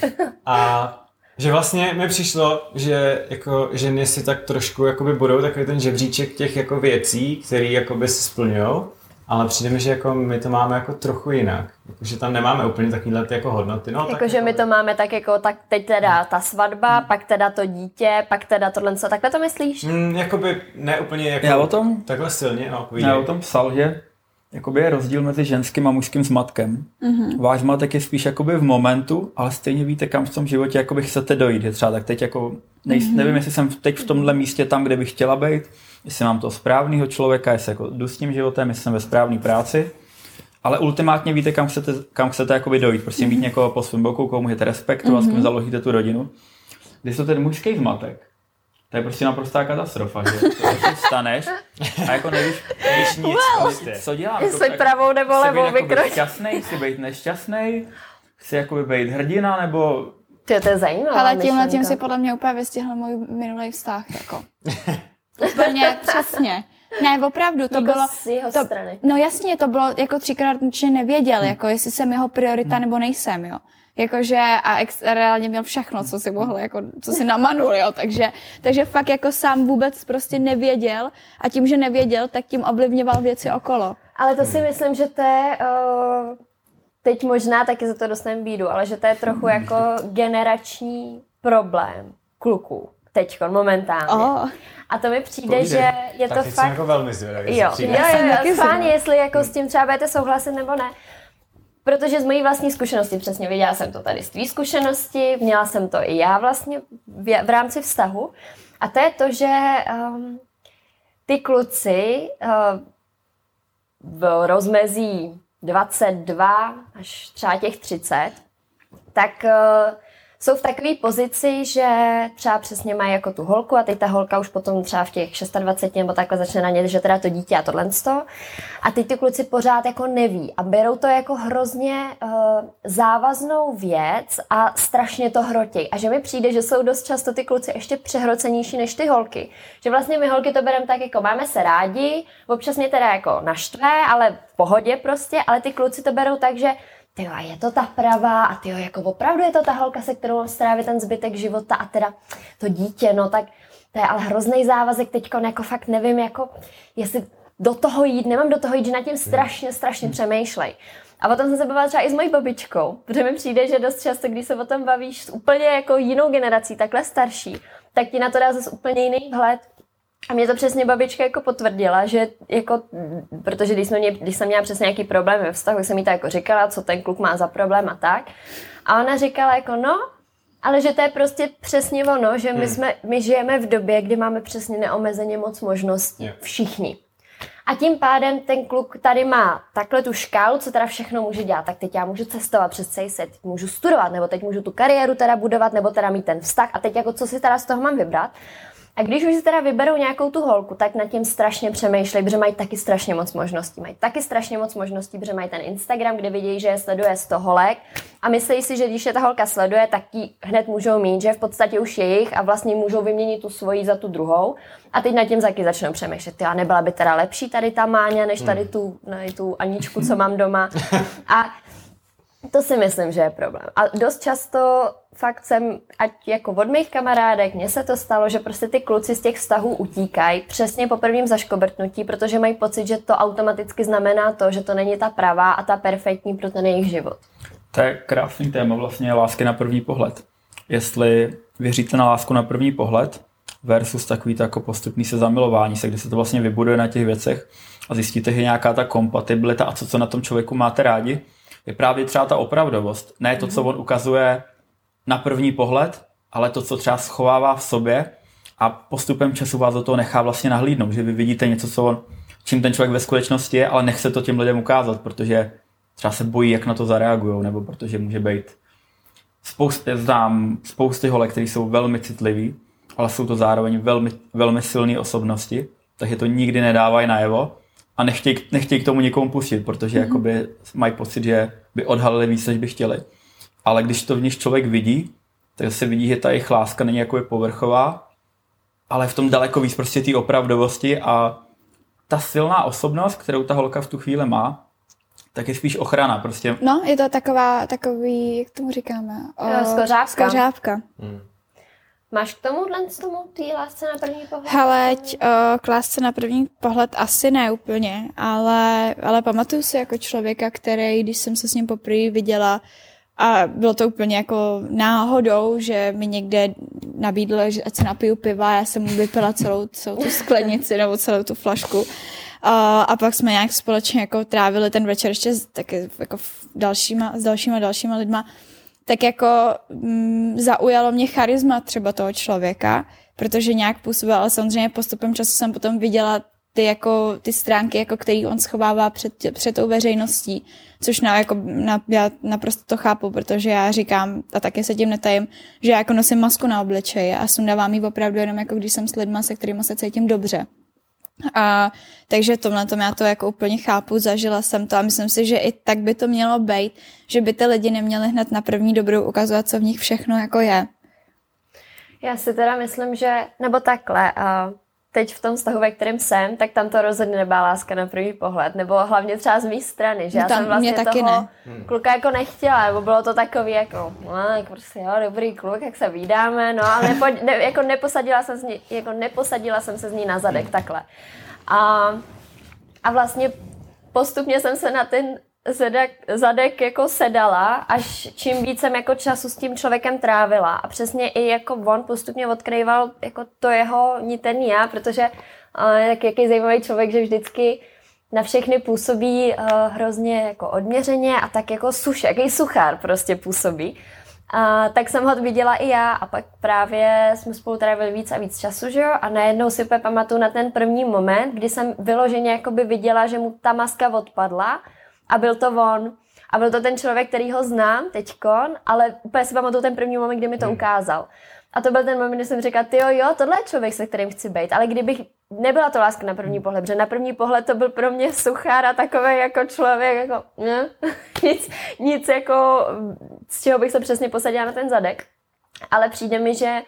A že vlastně mi přišlo, že jako ženy si tak trošku jakoby budou takový ten žebříček těch jako věcí, které jakoby se splňují ale přijde mi, že jako my to máme jako trochu jinak. Jako, že tam nemáme úplně takovýhle jako hodnoty. No, jako, že jako... my to máme tak jako, tak teď teda ta svatba, hmm. pak teda to dítě, pak teda tohle, co takhle to myslíš? Hmm, jakoby ne úplně jako Já o tom, takhle silně, no, Já o tom psal, že jakoby je rozdíl mezi ženským a mužským zmatkem. Mm-hmm. Váš zmatek je spíš jakoby v momentu, ale stejně víte, kam v tom životě jakoby chcete dojít. Je třeba tak teď jako, nej, mm-hmm. nevím, jestli jsem teď v tomhle místě tam, kde bych chtěla být, jestli mám toho správného člověka, jestli jako jdu s tím životem, jestli jsem ve správné práci. Ale ultimátně víte, kam chcete, kam chcete jakoby dojít. Prostě mít mhm. někoho po svém boku, komu můžete respektovat, mm-hmm. s kým mhm. založíte tu rodinu. Když to ten mužský zmatek, to je prostě naprostá katastrofa, že to staneš a jako nevíš, nevíš nic, well, prostě. co dělám. Jestli jako, pravou nebo levou vykroč. šťastný, chci být nešťastný, chci jakoby být hrdina, nebo... Ty, to je zajímavé. Ale tímhle tím si podle mě úplně vystihl můj minulý vztah, jako. Úplně přesně. Ne, opravdu, to jako bylo... Z jeho to, strany. No jasně, to bylo jako třikrát, že nevěděl, hmm. jako jestli jsem jeho priorita hmm. nebo nejsem, jo. Jakože a ex, reálně měl všechno, co si mohl, jako, co si namanul, jo. Takže, takže fakt jako sám vůbec prostě nevěděl a tím, že nevěděl, tak tím ovlivňoval věci okolo. Ale to si myslím, že to je... Uh, teď možná taky za to dostaneme bídu, ale že to je trochu jako generační problém kluků teď momentálně. Oh. A to mi přijde, Povídej. že je tak to fakt... jako velmi zvědavý. Jo, jo, jo, jo, jestli jako s tím třeba budete souhlasit nebo ne. Protože z mojí vlastní zkušenosti, přesně viděla jsem to tady z tvý zkušenosti, měla jsem to i já vlastně v, v rámci vztahu. A to je to, že um, ty kluci uh, v rozmezí 22 až třeba těch 30, tak uh, jsou v takové pozici, že třeba přesně mají jako tu holku a teď ta holka už potom třeba v těch 26 nebo takhle začne na ně, že teda to dítě a tohle A teď ty kluci pořád jako neví a berou to jako hrozně uh, závaznou věc a strašně to hrotí. A že mi přijde, že jsou dost často ty kluci ještě přehrocenější než ty holky. Že vlastně my holky to bereme tak jako máme se rádi, občas mě teda jako naštve, ale v pohodě prostě, ale ty kluci to berou tak, že ty a je to ta pravá a ty jako opravdu je to ta holka, se kterou mám strávit ten zbytek života a teda to dítě, no tak to je ale hrozný závazek teď, jako fakt nevím, jako jestli do toho jít, nemám do toho jít, že nad tím strašně, strašně přemýšlej. A potom jsem se bavila třeba i s mojí babičkou, protože mi přijde, že dost často, když se o tom bavíš s úplně jako jinou generací, takhle starší, tak ti na to dá zase úplně jiný vhled. A mě to přesně babička jako potvrdila, že jako, protože když, jsme mě, když jsem měla přesně nějaký problém ve vztahu, tak jsem jí to jako říkala, co ten kluk má za problém a tak. A ona říkala jako no, ale že to je prostě přesně ono, že my, hmm. jsme, my žijeme v době, kdy máme přesně neomezeně moc možností. Všichni. A tím pádem ten kluk tady má takhle tu škálu, co teda všechno může dělat. Tak teď já můžu cestovat přes celý svět, můžu studovat, nebo teď můžu tu kariéru teda budovat, nebo teda mít ten vztah. A teď jako co si teda z toho mám vybrat? A když už si teda vyberou nějakou tu holku, tak nad tím strašně přemýšlej, protože mají taky strašně moc možností. Mají taky strašně moc možností, protože mají ten Instagram, kde vidí, že je sleduje 100 holek a myslí si, že když je ta holka sleduje, tak ji hned můžou mít, že v podstatě už je jejich a vlastně můžou vyměnit tu svoji za tu druhou. A teď nad tím taky začnou přemýšlet, a nebyla by teda lepší tady ta Máňa, než tady hmm. tu, ne, tu Aničku, co mám doma. A to si myslím, že je problém. A dost často fakt jsem, ať jako od mých kamarádek, mně se to stalo, že prostě ty kluci z těch vztahů utíkají přesně po prvním zaškobrtnutí, protože mají pocit, že to automaticky znamená to, že to není ta pravá a ta perfektní pro ten jejich život. To je krásný téma vlastně lásky na první pohled. Jestli věříte na lásku na první pohled versus takový to jako postupný se zamilování se, kdy se to vlastně vybuduje na těch věcech a zjistíte, že nějaká ta kompatibilita a co, co na tom člověku máte rádi, je právě třeba ta opravdovost. Ne to, co on ukazuje na první pohled, ale to, co třeba schovává v sobě a postupem času vás do toho nechá vlastně nahlídnout, že vy vidíte něco, co on, čím ten člověk ve skutečnosti je, ale nechce to těm lidem ukázat, protože třeba se bojí, jak na to zareagují, nebo protože může být spousty, znám spousty holek, které jsou velmi citliví, ale jsou to zároveň velmi, velmi silné osobnosti, takže to nikdy nedávají najevo a nechtějí, nechtějí k tomu někomu pustit, protože mm-hmm. jakoby mají pocit, že by odhalili víc, než by chtěli. Ale když to v nich člověk vidí, tak se vidí, že ta jejich láska není jako povrchová, ale v tom daleko víc prostě té opravdovosti a ta silná osobnost, kterou ta holka v tu chvíli má, tak je spíš ochrana prostě. No, je to taková, takový, jak tomu říkáme? O, skořápka. skořápka. Hmm. Máš k tomuhle z tomu té lásce na první pohled? Hele, k lásce na první pohled asi ne úplně, ale, ale pamatuju si jako člověka, který, když jsem se s ním poprvé viděla, a bylo to úplně jako náhodou, že mi někde nabídl, že ať se napiju piva, já jsem mu vypila celou, celou tu sklenici nebo celou tu flašku. A, a pak jsme nějak společně jako trávili ten večer ještě s, taky jako dalšíma, s dalšíma dalšíma lidma. Tak jako mm, zaujalo mě charisma třeba toho člověka, protože nějak působil, ale samozřejmě postupem času jsem potom viděla ty, jako, ty stránky, jako, který on schovává před, před tou veřejností, což na, jako, na, já naprosto to chápu, protože já říkám, a taky se tím netajím, že já jako nosím masku na obličeji a sundávám ji opravdu jenom jako když jsem s lidma, se kterými se cítím dobře. A takže tomhle tom já to jako úplně chápu, zažila jsem to a myslím si, že i tak by to mělo být, že by ty lidi neměli hned na první dobrou ukazovat, co v nich všechno jako je. Já si teda myslím, že, nebo takhle, uh, teď v tom vztahu, ve kterém jsem, tak tam to rozhodně nebyla láska na první pohled, nebo hlavně třeba z mé strany, že no já jsem vlastně taky toho ne. Hmm. kluka jako nechtěla, nebo bylo to takový jako, no, jako prostě jo, dobrý kluk, jak se vydáme, no, ale nepo, ne, jako neposadila jsem, z ní, jako neposadila jsem se z ní na zadek, hmm. takhle. A, a vlastně postupně jsem se na ten zadek, zadek jako sedala, až čím víc jsem jako času s tím člověkem trávila. A přesně i jako on postupně odkrýval jako to jeho, ní ten já, protože tak jaký zajímavý člověk, že vždycky na všechny působí uh, hrozně jako odměřeně a tak jako suš, jaký suchár prostě působí. A tak jsem ho viděla i já a pak právě jsme spolu trávili víc a víc času, že jo? A najednou si pamatuju na ten první moment, kdy jsem vyloženě jakoby viděla, že mu ta maska odpadla a byl to on. A byl to ten člověk, který ho znám teďkon, ale úplně si pamatuju ten první moment, kdy mi to hmm. ukázal. A to byl ten moment, kdy jsem říkala, ty jo, jo, tohle je člověk, se kterým chci být. Ale kdybych, nebyla to láska na první pohled, protože na první pohled to byl pro mě suchár a takový jako člověk, jako ne? nic, nic jako, z čeho bych se přesně posadila na ten zadek. Ale přijde mi, že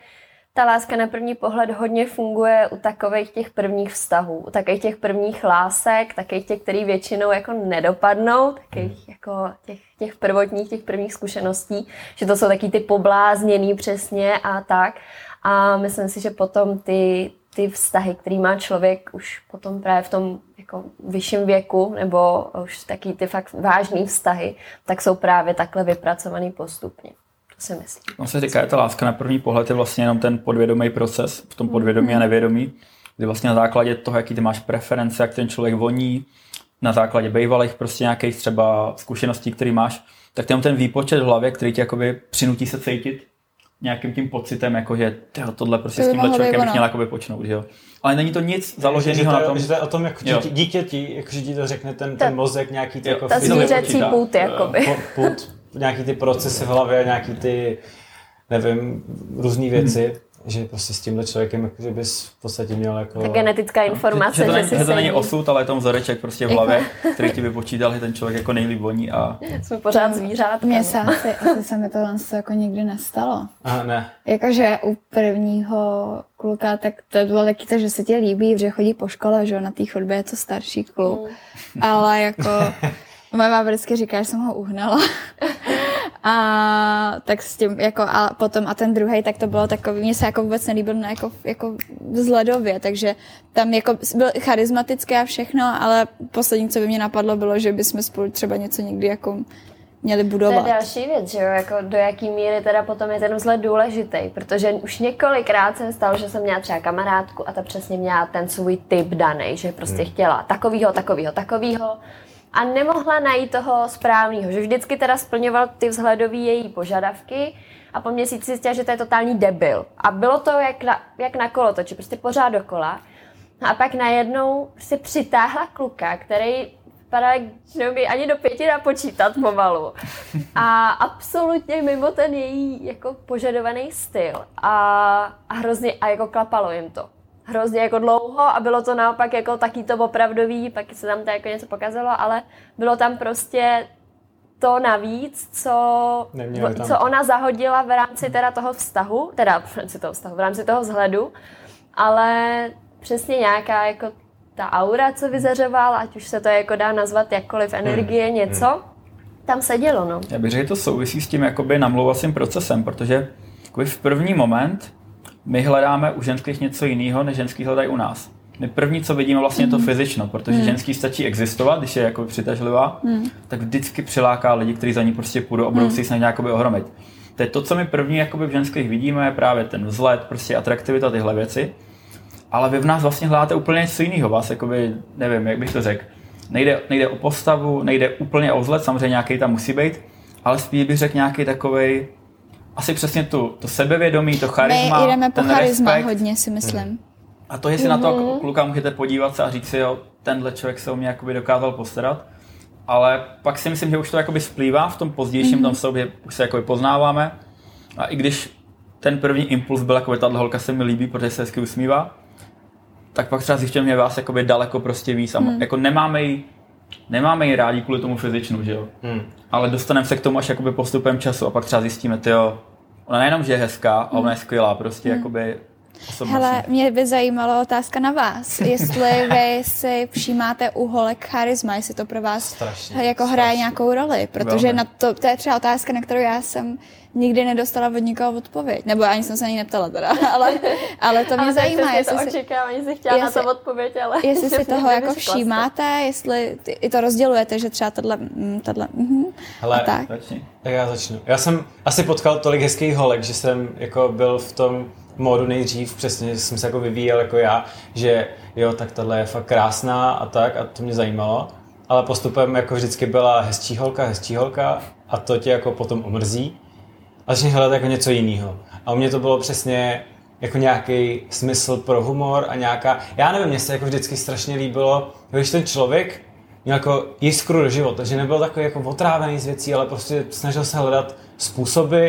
ta láska na první pohled hodně funguje u takových těch prvních vztahů, u takových těch prvních lásek, takových těch, který většinou jako nedopadnou, takových hmm. jako těch, těch prvotních, těch prvních zkušeností, že to jsou taky ty poblázněný přesně a tak. A myslím si, že potom ty, ty vztahy, který má člověk už potom právě v tom jako vyšším věku, nebo už taky ty fakt vážné vztahy, tak jsou právě takhle vypracovaný postupně. Si myslím. On se říká, že ta láska na první pohled je vlastně jenom ten podvědomý proces, v tom podvědomí mm-hmm. a nevědomí, kdy vlastně na základě toho, jaký ty máš preference, jak ten člověk voní, na základě bývalých prostě nějakých třeba zkušeností, který máš, tak ten ten výpočet v hlavě, který tě jakoby přinutí se cítit nějakým tím pocitem, jako že tyho, tohle prostě to s tímhle člověkem bych měl jakoby počnout, že jo. Ale není to nic založeného na tom. Že to je o tom, jak dítě, dítěti, jak ti to řekne ten, ten mozek, nějaký ty jako... Ta zvířecí půd, jakoby. Půd, nějaký ty procesy v hlavě, nějaký ty, nevím, různé věci. Hmm že prostě s tímhle člověkem jako, že bys v podstatě měl jako... Ta genetická informace, že, že, to, že, že to není osud, ale je tam vzoreček prostě v hlavě, který ti vypočítal, že ten člověk jako nejlíp voní a... Jsme pořád zvířát. Mně se asi, asi se mi to jako nikdy nestalo. Aha, ne. Jakože u prvního kluka, tak to bylo taky to, že se ti líbí, že chodí po škole, že na té chodbě je to starší kluk. Mm. Ale jako Moje máma vždycky říká, že jsem ho uhnala. a tak s tím, jako a potom a ten druhý, tak to bylo takový, mně se jako vůbec nelíbil na jako, jako vzhledově, takže tam jako byl charismatický a všechno, ale poslední, co by mě napadlo, bylo, že bychom spolu třeba něco někdy jako měli budovat. To je další věc, že jo, jako do jaký míry teda potom je ten vzhled důležitý, protože už několikrát jsem stalo, že jsem měla třeba kamarádku a ta přesně měla ten svůj typ daný, že prostě hmm. chtěla takovýho, takovýho, takovýho a nemohla najít toho správného, že vždycky teda splňoval ty vzhledové její požadavky a po měsíci zjistila, že to je totální debil. A bylo to jak na, jak na kolotoči, prostě pořád dokola. A pak najednou si přitáhla kluka, který vypadá, že neumí ani do pěti napočítat pomalu. A absolutně mimo ten její jako požadovaný styl. A, a hrozně, a jako klapalo jim to. Hrozně jako dlouho a bylo to naopak jako taky to opravdový, pak se tam to jako něco pokazalo, ale bylo tam prostě to navíc, co, co ona zahodila v rámci teda toho vztahu, teda v rámci toho vztahu, v rámci toho vzhledu, ale přesně nějaká jako ta aura, co vyzařoval, ať už se to jako dá nazvat jakkoliv energie, hmm. něco, hmm. tam se dělo, no. Já bych řekl, že to souvisí s tím jakoby namlouvacím procesem, protože v první moment my hledáme u ženských něco jiného, než ženský hledají u nás. My první, co vidíme, vlastně to mhm. fyzično, protože mm. ženský stačí existovat, když je jako přitažlivá, mm. tak vždycky přiláká lidi, kteří za ní prostě půjdou a budou mm. si snažit nějakoby ohromit. To je to, co my první jakoby v ženských vidíme, je právě ten vzhled, prostě atraktivita, tyhle věci. Ale vy v nás vlastně hledáte úplně něco jiného, vás jakoby, nevím, jak bych to řekl. Nejde, nejde o postavu, nejde úplně o vzhled, samozřejmě nějaký tam musí být, ale spíš bych řekl nějaký takový asi přesně tu, to sebevědomí, to charisma, My jdeme po ten charisma respekt. hodně, si myslím. Hmm. A to, jestli mm-hmm. na to mhm. kluka můžete podívat se a říct si, jo, tenhle člověk se o mě jakoby dokázal postarat. Ale pak si myslím, že už to jakoby splývá v tom pozdějším mm-hmm. tom sobě, už se jakoby poznáváme. A i když ten první impuls byl jako tahle holka se mi líbí, protože se hezky usmívá, tak pak třeba zjišťujeme, že vás jakoby daleko prostě víc. A mm. jako nemáme ji, nemáme ji rádi kvůli tomu fyzičnu, že jo? Mm. Ale dostaneme se k tomu až jakoby postupem času a pak třeba zjistíme, ty jo, ona nejenom, že je hezká, mm. ale ona je skvělá, prostě mm. jakoby Osobnostně. Hele, mě by zajímalo otázka na vás. Jestli vy si přijímáte u holek charisma, jestli to pro vás strašně, jako strašně. hraje nějakou roli, protože na to, to je třeba otázka, na kterou já jsem nikdy nedostala od nikoho odpověď. Nebo ani jsem se ani neptala teda, ale, ale to mě ale zajímá. Jestli to si, očekávání, si chtěla jestli, na to odpověď, ale... Jestli si toho jako všímáte, jestli i to rozdělujete, že třeba tohle, mm, tohle, mm, Hele, tak. Začni. tak já začnu. Já jsem asi potkal tolik hezkých holek, že jsem jako byl v tom módu nejdřív, přesně jsem se jako vyvíjel jako já, že jo, tak tohle je fakt krásná a tak a to mě zajímalo. Ale postupem jako vždycky byla hezčí holka, hezčí holka a to tě jako potom omrzí a začneš hledat jako něco jiného. A u mě to bylo přesně jako nějaký smysl pro humor a nějaká, já nevím, mně se jako vždycky strašně líbilo, když ten člověk měl jako jiskru do života, že nebyl takový jako otrávený z věcí, ale prostě snažil se hledat způsoby,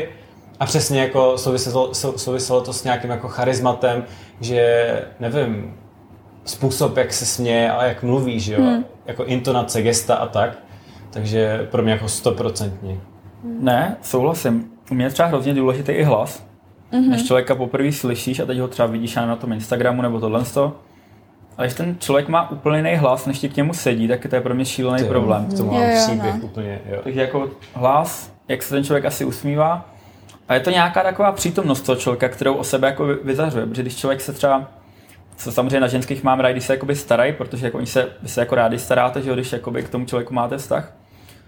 a přesně jako souviselo, souviselo to s nějakým jako charizmatem, že nevím, způsob, jak se směje a jak mluví, že jo? Hmm. Jako intonace, gesta a tak. Takže pro mě jako stoprocentně. Ne, souhlasím. U mě je třeba hrozně důležitý i hlas. Mm-hmm. Než člověka poprvé slyšíš a teď ho třeba vidíš na tom Instagramu nebo tohle. Ale když ten člověk má úplně jiný hlas, než ti k němu sedí, tak to je pro mě šílený Ty, problém. To mám příběh no. úplně, jo. Takže jako hlas, jak se ten člověk asi usmívá, a je to nějaká taková přítomnost toho člověka, kterou o sebe jako vyzařuje, protože když člověk se třeba co samozřejmě na ženských mám rádi, když se jakoby starají, protože jako oni se, vy se jako rádi staráte, že jo, když jakoby k tomu člověku máte vztah.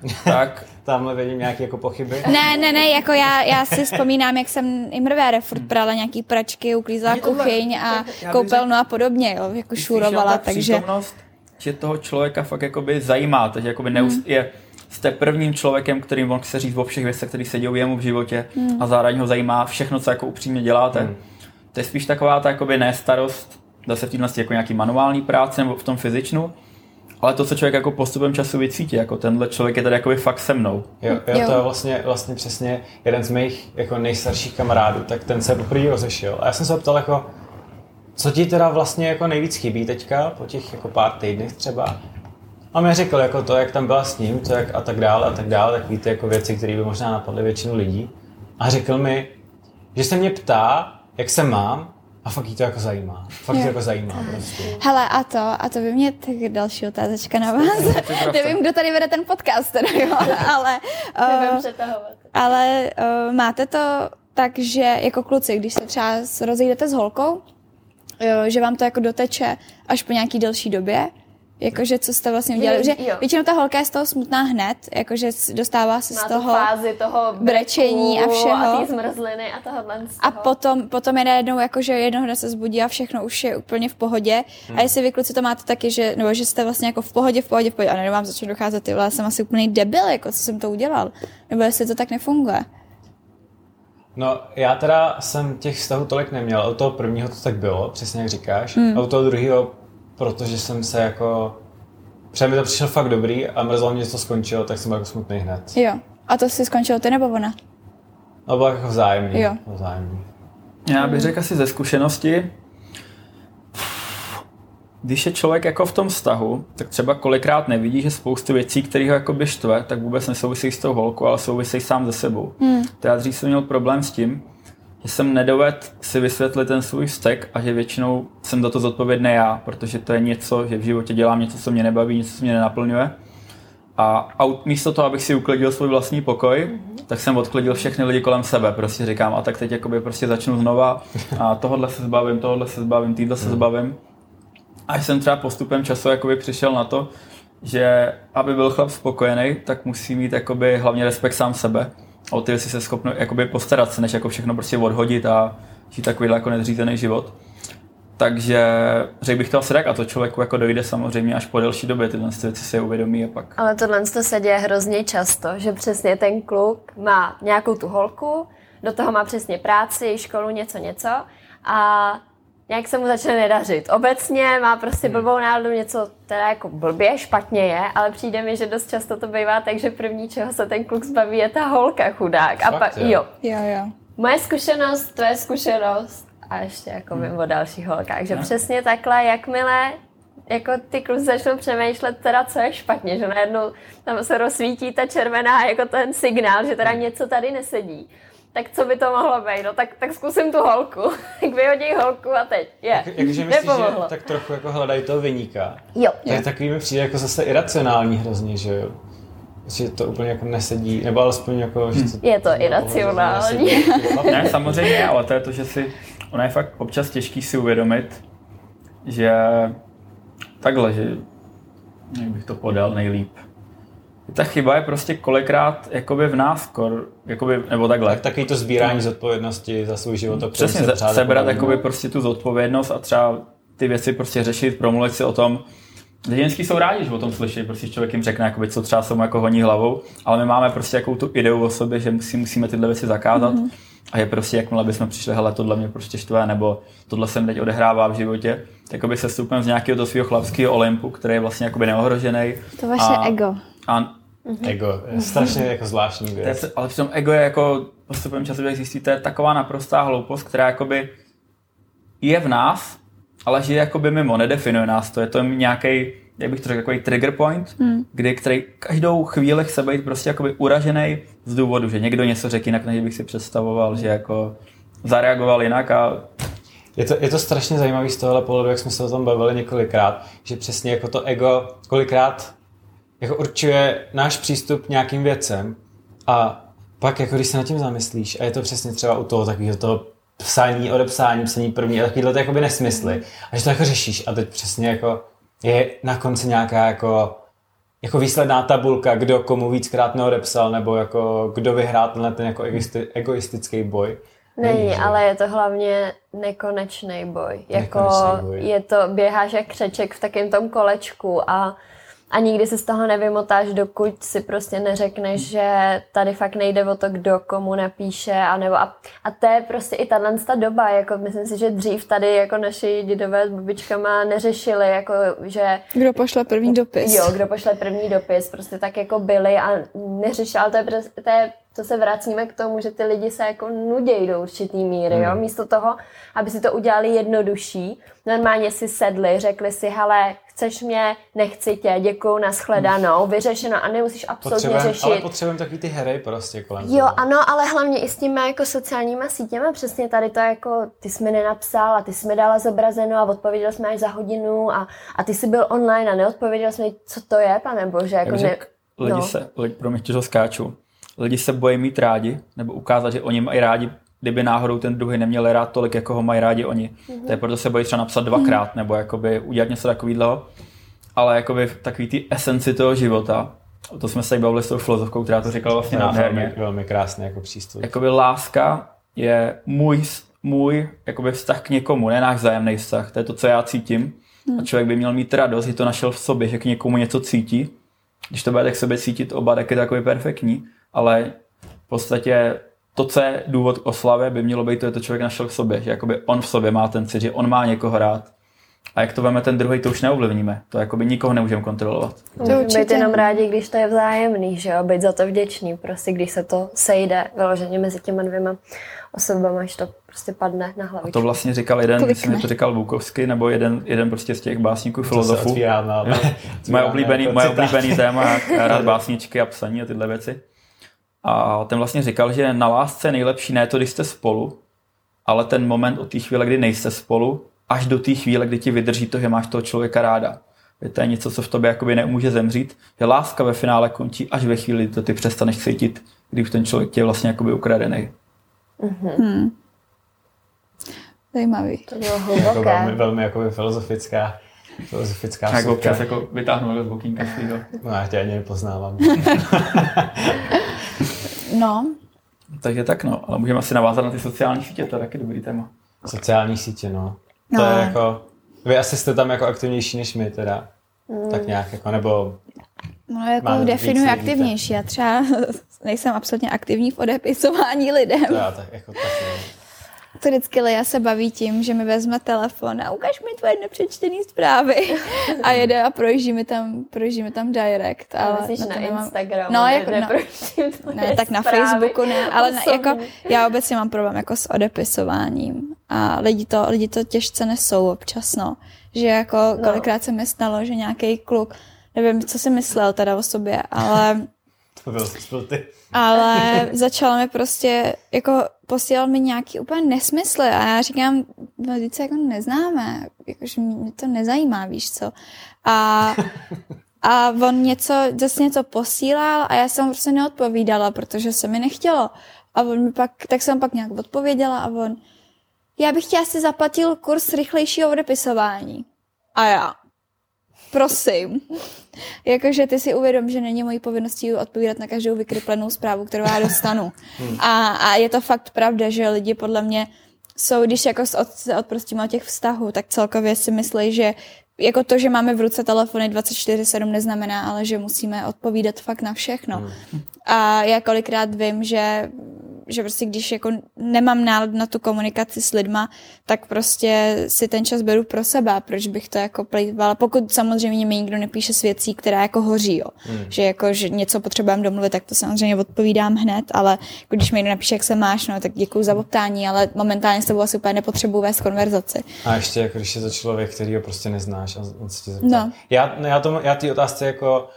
Tak. Tamhle vidím nějaké jako pochyby. Ne, ne, ne, jako já, já si vzpomínám, jak jsem imrvére furt prala nějaký pračky, uklízela kuchyň a koupelnu a podobně, jo, jako šurovala, takže... že toho člověka fakt jakoby zajímá, takže jakoby neust, hmm. je, jste prvním člověkem, kterým on chce říct o všech věcech, které se dějí jemu v životě hmm. a zároveň ho zajímá všechno, co jako upřímně děláte. Hmm. To je spíš taková ta jakoby nestarost, zase v této jako nějaký manuální práce nebo v tom fyzičnu, ale to, co člověk jako postupem času vycítí, jako tenhle člověk je tady jakoby fakt se mnou. Jo, jo, to je vlastně, vlastně přesně jeden z mých jako nejstarších kamarádů, tak ten se poprvé rozešel. A já jsem se ptal jako, co ti teda vlastně jako nejvíc chybí teďka, po těch jako pár týdnech třeba. A mi řekl jako to, jak tam byla s ním, to jak a tak dále a tak dále, tak víte jako věci, které by možná napadly většinu lidí. A řekl mi, že se mě ptá, jak se mám, a fakt jí to jako zajímá. Fakt to jako zajímá prostě. Hele, a to, a to by mě tak další otázečka na vás. Nevím, kdo tady vede ten podcast, teda, jo, ale... uh, ale uh, máte to tak, že jako kluci, když se třeba rozejdete s holkou, uh, že vám to jako doteče až po nějaký delší době, Jakože co jste vlastně udělali, že většinou ta holka je z toho smutná hned, jakože dostává se Má z toho fázi toho brečení a všeho. A zmrzliny a tohohle A potom, potom je najednou jakože jednoho dne se zbudí a všechno už je úplně v pohodě. Hmm. A jestli vy kluci to máte taky, že, nebo že jste vlastně jako v pohodě, v pohodě, v pohodě a najednou vám začne docházet, ty já jsem asi úplný debil, jako co jsem to udělal. Nebo jestli to tak nefunguje. No, já teda jsem těch vztahů tolik neměl. U toho prvního to tak bylo, přesně jak říkáš. Hmm. A u toho druhého protože jsem se jako Protože mi to přišel fakt dobrý a mrzelo mě, že to skončilo, tak jsem byl jako smutný hned. Jo. A to si skončilo ty nebo ona? No bylo jako vzájemný. Jo. vzájemný. Já bych řekl asi ze zkušenosti, když je člověk jako v tom vztahu, tak třeba kolikrát nevidí, že spoustu věcí, které ho jako štve, tak vůbec nesouvisí s tou holkou, ale souvisí sám ze sebou. Hmm. To já dřív jsem měl problém s tím, že jsem nedoved si vysvětlit ten svůj vztek a že většinou jsem za to zodpovědný já, protože to je něco, že v životě dělám něco, co mě nebaví, něco, co mě nenaplňuje. A místo toho, abych si uklidil svůj vlastní pokoj, mm-hmm. tak jsem odklidil všechny lidi kolem sebe. Prostě říkám, a tak teď jakoby prostě začnu znova a tohle se zbavím, tohle se zbavím, týhle se zbavím. A jsem třeba postupem času jakoby přišel na to, že aby byl chlap spokojený, tak musí mít jakoby hlavně respekt sám sebe. O ty věci se schopný jakoby postarat se, než jako všechno prostě odhodit a žít takový jako nedřízený život. Takže řekl bych to asi tak a to člověku jako dojde samozřejmě až po delší době, tyhle věci si je uvědomí a pak. Ale tohle se děje hrozně často, že přesně ten kluk má nějakou tu holku, do toho má přesně práci, školu, něco, něco a nějak se mu začne nedařit. Obecně má prostě hmm. blbou náladu, něco teda jako blbě, špatně je, ale přijde mi, že dost často to bývá tak, že první, čeho se ten kluk zbaví, je ta holka chudák. Fakt, a pak, jo. jo. Jo, Moje zkušenost, tvoje zkušenost a ještě jako hmm. o dalších holkách, že no. přesně takhle, jakmile jako ty kluci začnou přemýšlet teda, co je špatně, že najednou tam se rozsvítí ta červená jako ten signál, že teda něco tady nesedí tak co by to mohlo být? No tak, tak zkusím tu holku. tak vyhodí holku a teď. Je. Jak, jakže myslíš, že tak trochu jako hledají toho vyníka. Jo. Tak takový mi přijde jako zase iracionální hrozně, že jo. Že to úplně jako nesedí, nebo alespoň jako... Že to, je to iracionální. ne, samozřejmě, ale to je to, že si... Ona je fakt občas těžký si uvědomit, že takhle, že jak bych to podal nejlíp ta chyba je prostě kolikrát jakoby v nás, kor, jakoby, nebo takhle. Tak taky to sbírání zodpovědnosti za svůj život. To Přesně, se sebrat jakoby prostě tu zodpovědnost a třeba ty věci prostě řešit, promluvit si o tom. Ženský jsou rádi, že o tom slyší, prostě člověk jim řekne, jakoby, co třeba se mu jako honí hlavou, ale my máme prostě jakou tu ideu o sobě, že musí, musíme tyhle věci zakázat. Mm-hmm. A je prostě, jakmile bychom přišli, hele, tohle mě prostě štve, nebo tohle se mi teď odehrává v životě, tak by se stupem z nějakého toho svého chlapského Olympu, který je vlastně jakoby neohrožený. To vaše a, ego. A Mm-hmm. Ego je strašně jako zvláštní věc. Je, ale přitom ego je jako postupem času, jak zjistíte, taková naprostá hloupost, která jakoby je v nás, ale že je jakoby mimo, nedefinuje nás to. Je to nějaký, jak bych to řekl, takový trigger point, hmm. kdy, který každou chvíli chce být prostě jakoby uražený z důvodu, že někdo něco řekl jinak, než bych si představoval, že jako zareagoval jinak a je to, je to strašně zajímavý z tohohle pohledu, jak jsme se o tom bavili několikrát, že přesně jako to ego kolikrát jako určuje náš přístup k nějakým věcem a pak jako když se nad tím zamyslíš a je to přesně třeba u toho takového toho psaní, odepsání, psaní první a takovýhle to jakoby nesmysly a že to jako řešíš a teď přesně jako je na konci nějaká jako jako výsledná tabulka, kdo komu víckrát neodepsal, nebo jako kdo vyhrál tenhle ten jako egoistický boj. Není, Není ale je to hlavně nekonečný boj. Jako boj. je to, běháš jak křeček v takém tom kolečku a a nikdy si z toho nevymotáš, dokud si prostě neřekneš, že tady fakt nejde o to, kdo komu napíše, anebo a, a to je prostě i tahle ta doba, jako myslím si, že dřív tady jako naši dědové s babičkama neřešili, jako že... Kdo pošle první dopis. Jo, kdo pošle první dopis, prostě tak jako byli a neřešil, ale to je, to je to se vracíme k tomu, že ty lidi se jako nudějí do určitý míry, jo? Hmm. Místo toho, aby si to udělali jednodušší, normálně si sedli, řekli si, hele, chceš mě, nechci tě, děkuju, nashledanou, vyřešeno a nemusíš absolutně řešit. Ale potřebujeme takový ty hry prostě kolem Jo, toho. ano, ale hlavně i s těmi jako sociálníma sítěma, přesně tady to jako, ty jsi mi nenapsal a ty jsi mi dala zobrazeno a odpověděl jsme až za hodinu a, a ty jsi byl online a neodpověděl jsme, co to je, pane bože, jako ne, lidi no. se, lidi, pro mě to skáču, lidi se bojí mít rádi, nebo ukázat, že oni mají rádi kdyby náhodou ten druhý neměl rád tolik, jako ho mají rádi oni. Mm-hmm. To je proto se bojí třeba napsat dvakrát, mm-hmm. nebo jakoby udělat něco takového. Ale jakoby takový ty esenci toho života, to jsme se bavili s tou filozofkou, která to říkala vlastně no, nádherně. Velmi, velmi krásný jako přístup. Jakoby láska je můj, můj jakoby vztah k někomu, ne náš vzájemný vztah. To je to, co já cítím. Mm. A člověk by měl mít radost, že to našel v sobě, že k někomu něco cítí. Když to bude tak sebe cítit oba, tak je to takový perfektní. Ale v podstatě to, co je důvod k oslavě, by mělo být to, že to člověk našel v sobě, že jakoby on v sobě má ten cit, že on má někoho rád. A jak to veme ten druhý, to už neovlivníme. To jako by nikoho nemůžeme kontrolovat. To určitě. Být jenom rádi, když to je vzájemný, že jo, být za to vděčný, prostě když se to sejde vyloženě mezi těma dvěma osobama, až to prostě padne na hlavičku. A to vlastně říkal jeden, myslím, to říkal Bukovsky, nebo jeden, jeden prostě z těch básníků, filozofů. moje oblíbený, moje oblíbený téma, rád básničky a psaní a tyhle věci. A ten vlastně říkal, že na lásce je nejlepší ne to, když jste spolu, ale ten moment od té chvíle, kdy nejste spolu, až do té chvíle, kdy ti vydrží to, že máš toho člověka ráda. To je něco, co v tobě jakoby nemůže zemřít, že láska ve finále končí až ve chvíli, kdy to ty přestaneš cítit, když ten člověk tě je vlastně jakoby ukradený. Mm-hmm. Hmm. Zajímavý. To bylo hluboké. Jako velmi, velmi jakoby filozofická filozofická Tak občas jako vytáhnu z bokínka svýho. No já tě ani nepoznávám. no. Takže tak no, ale můžeme asi navázat na ty sociální sítě, to je taky dobrý téma. Sociální sítě, no. No. To je jako, vy asi jste tam jako aktivnější než my teda. Mm. Tak nějak jako, nebo... No jako definuji aktivnější. Já třeba nejsem absolutně aktivní v odepisování lidem. To já tak, jako tak To vždycky Leja se baví tím, že mi vezme telefon a ukaž mi tvoje nepřečtené zprávy a jede a projíždí mi tam, projíždí mi tam direct. Ale na, na nemám... Instagramu, no, jako, no, ne, tak na Facebooku ne, ale na, jako, já obecně mám problém jako s odepisováním a lidi to, lidi to těžce nesou občas, no. Že jako no. kolikrát se mi stalo, že nějaký kluk, nevím, co si myslel teda o sobě, ale... ty. ale začal mi prostě, jako posílal mi nějaký úplně nesmysly a já říkám, no, se jako neznáme, jakože mě to nezajímá, víš co. A, a on něco, zase něco posílal a já jsem prostě neodpovídala, protože se mi nechtělo. A on mi pak, tak jsem pak nějak odpověděla a on, já bych ti asi zaplatil kurz rychlejšího odepisování. A já, prosím. Jakože ty si uvědom, že není mojí povinností odpovídat na každou vykryplenou zprávu, kterou já dostanu. Hmm. A, a je to fakt pravda, že lidi podle mě jsou, když jako se odprostíme od těch vztahů, tak celkově si myslí, že jako to, že máme v ruce telefony 24-7 neznamená, ale že musíme odpovídat fakt na všechno. Hmm. A já kolikrát vím, že že prostě když jako nemám náladu na tu komunikaci s lidma, tak prostě si ten čas beru pro sebe, proč bych to jako plýtvala, pokud samozřejmě mi nikdo nepíše s věcí, která jako hoří, jo. Hmm. Že jako, že něco potřebujeme domluvit, tak to samozřejmě odpovídám hned, ale když mi někdo napíše, jak se máš, no, tak děkuji za optání, ale momentálně s tebou asi úplně nepotřebuji vést konverzaci. A ještě jako, když je to člověk, který ho prostě neznáš a on se tě zeptá. No. Já, já, tomu, já ty otázce jako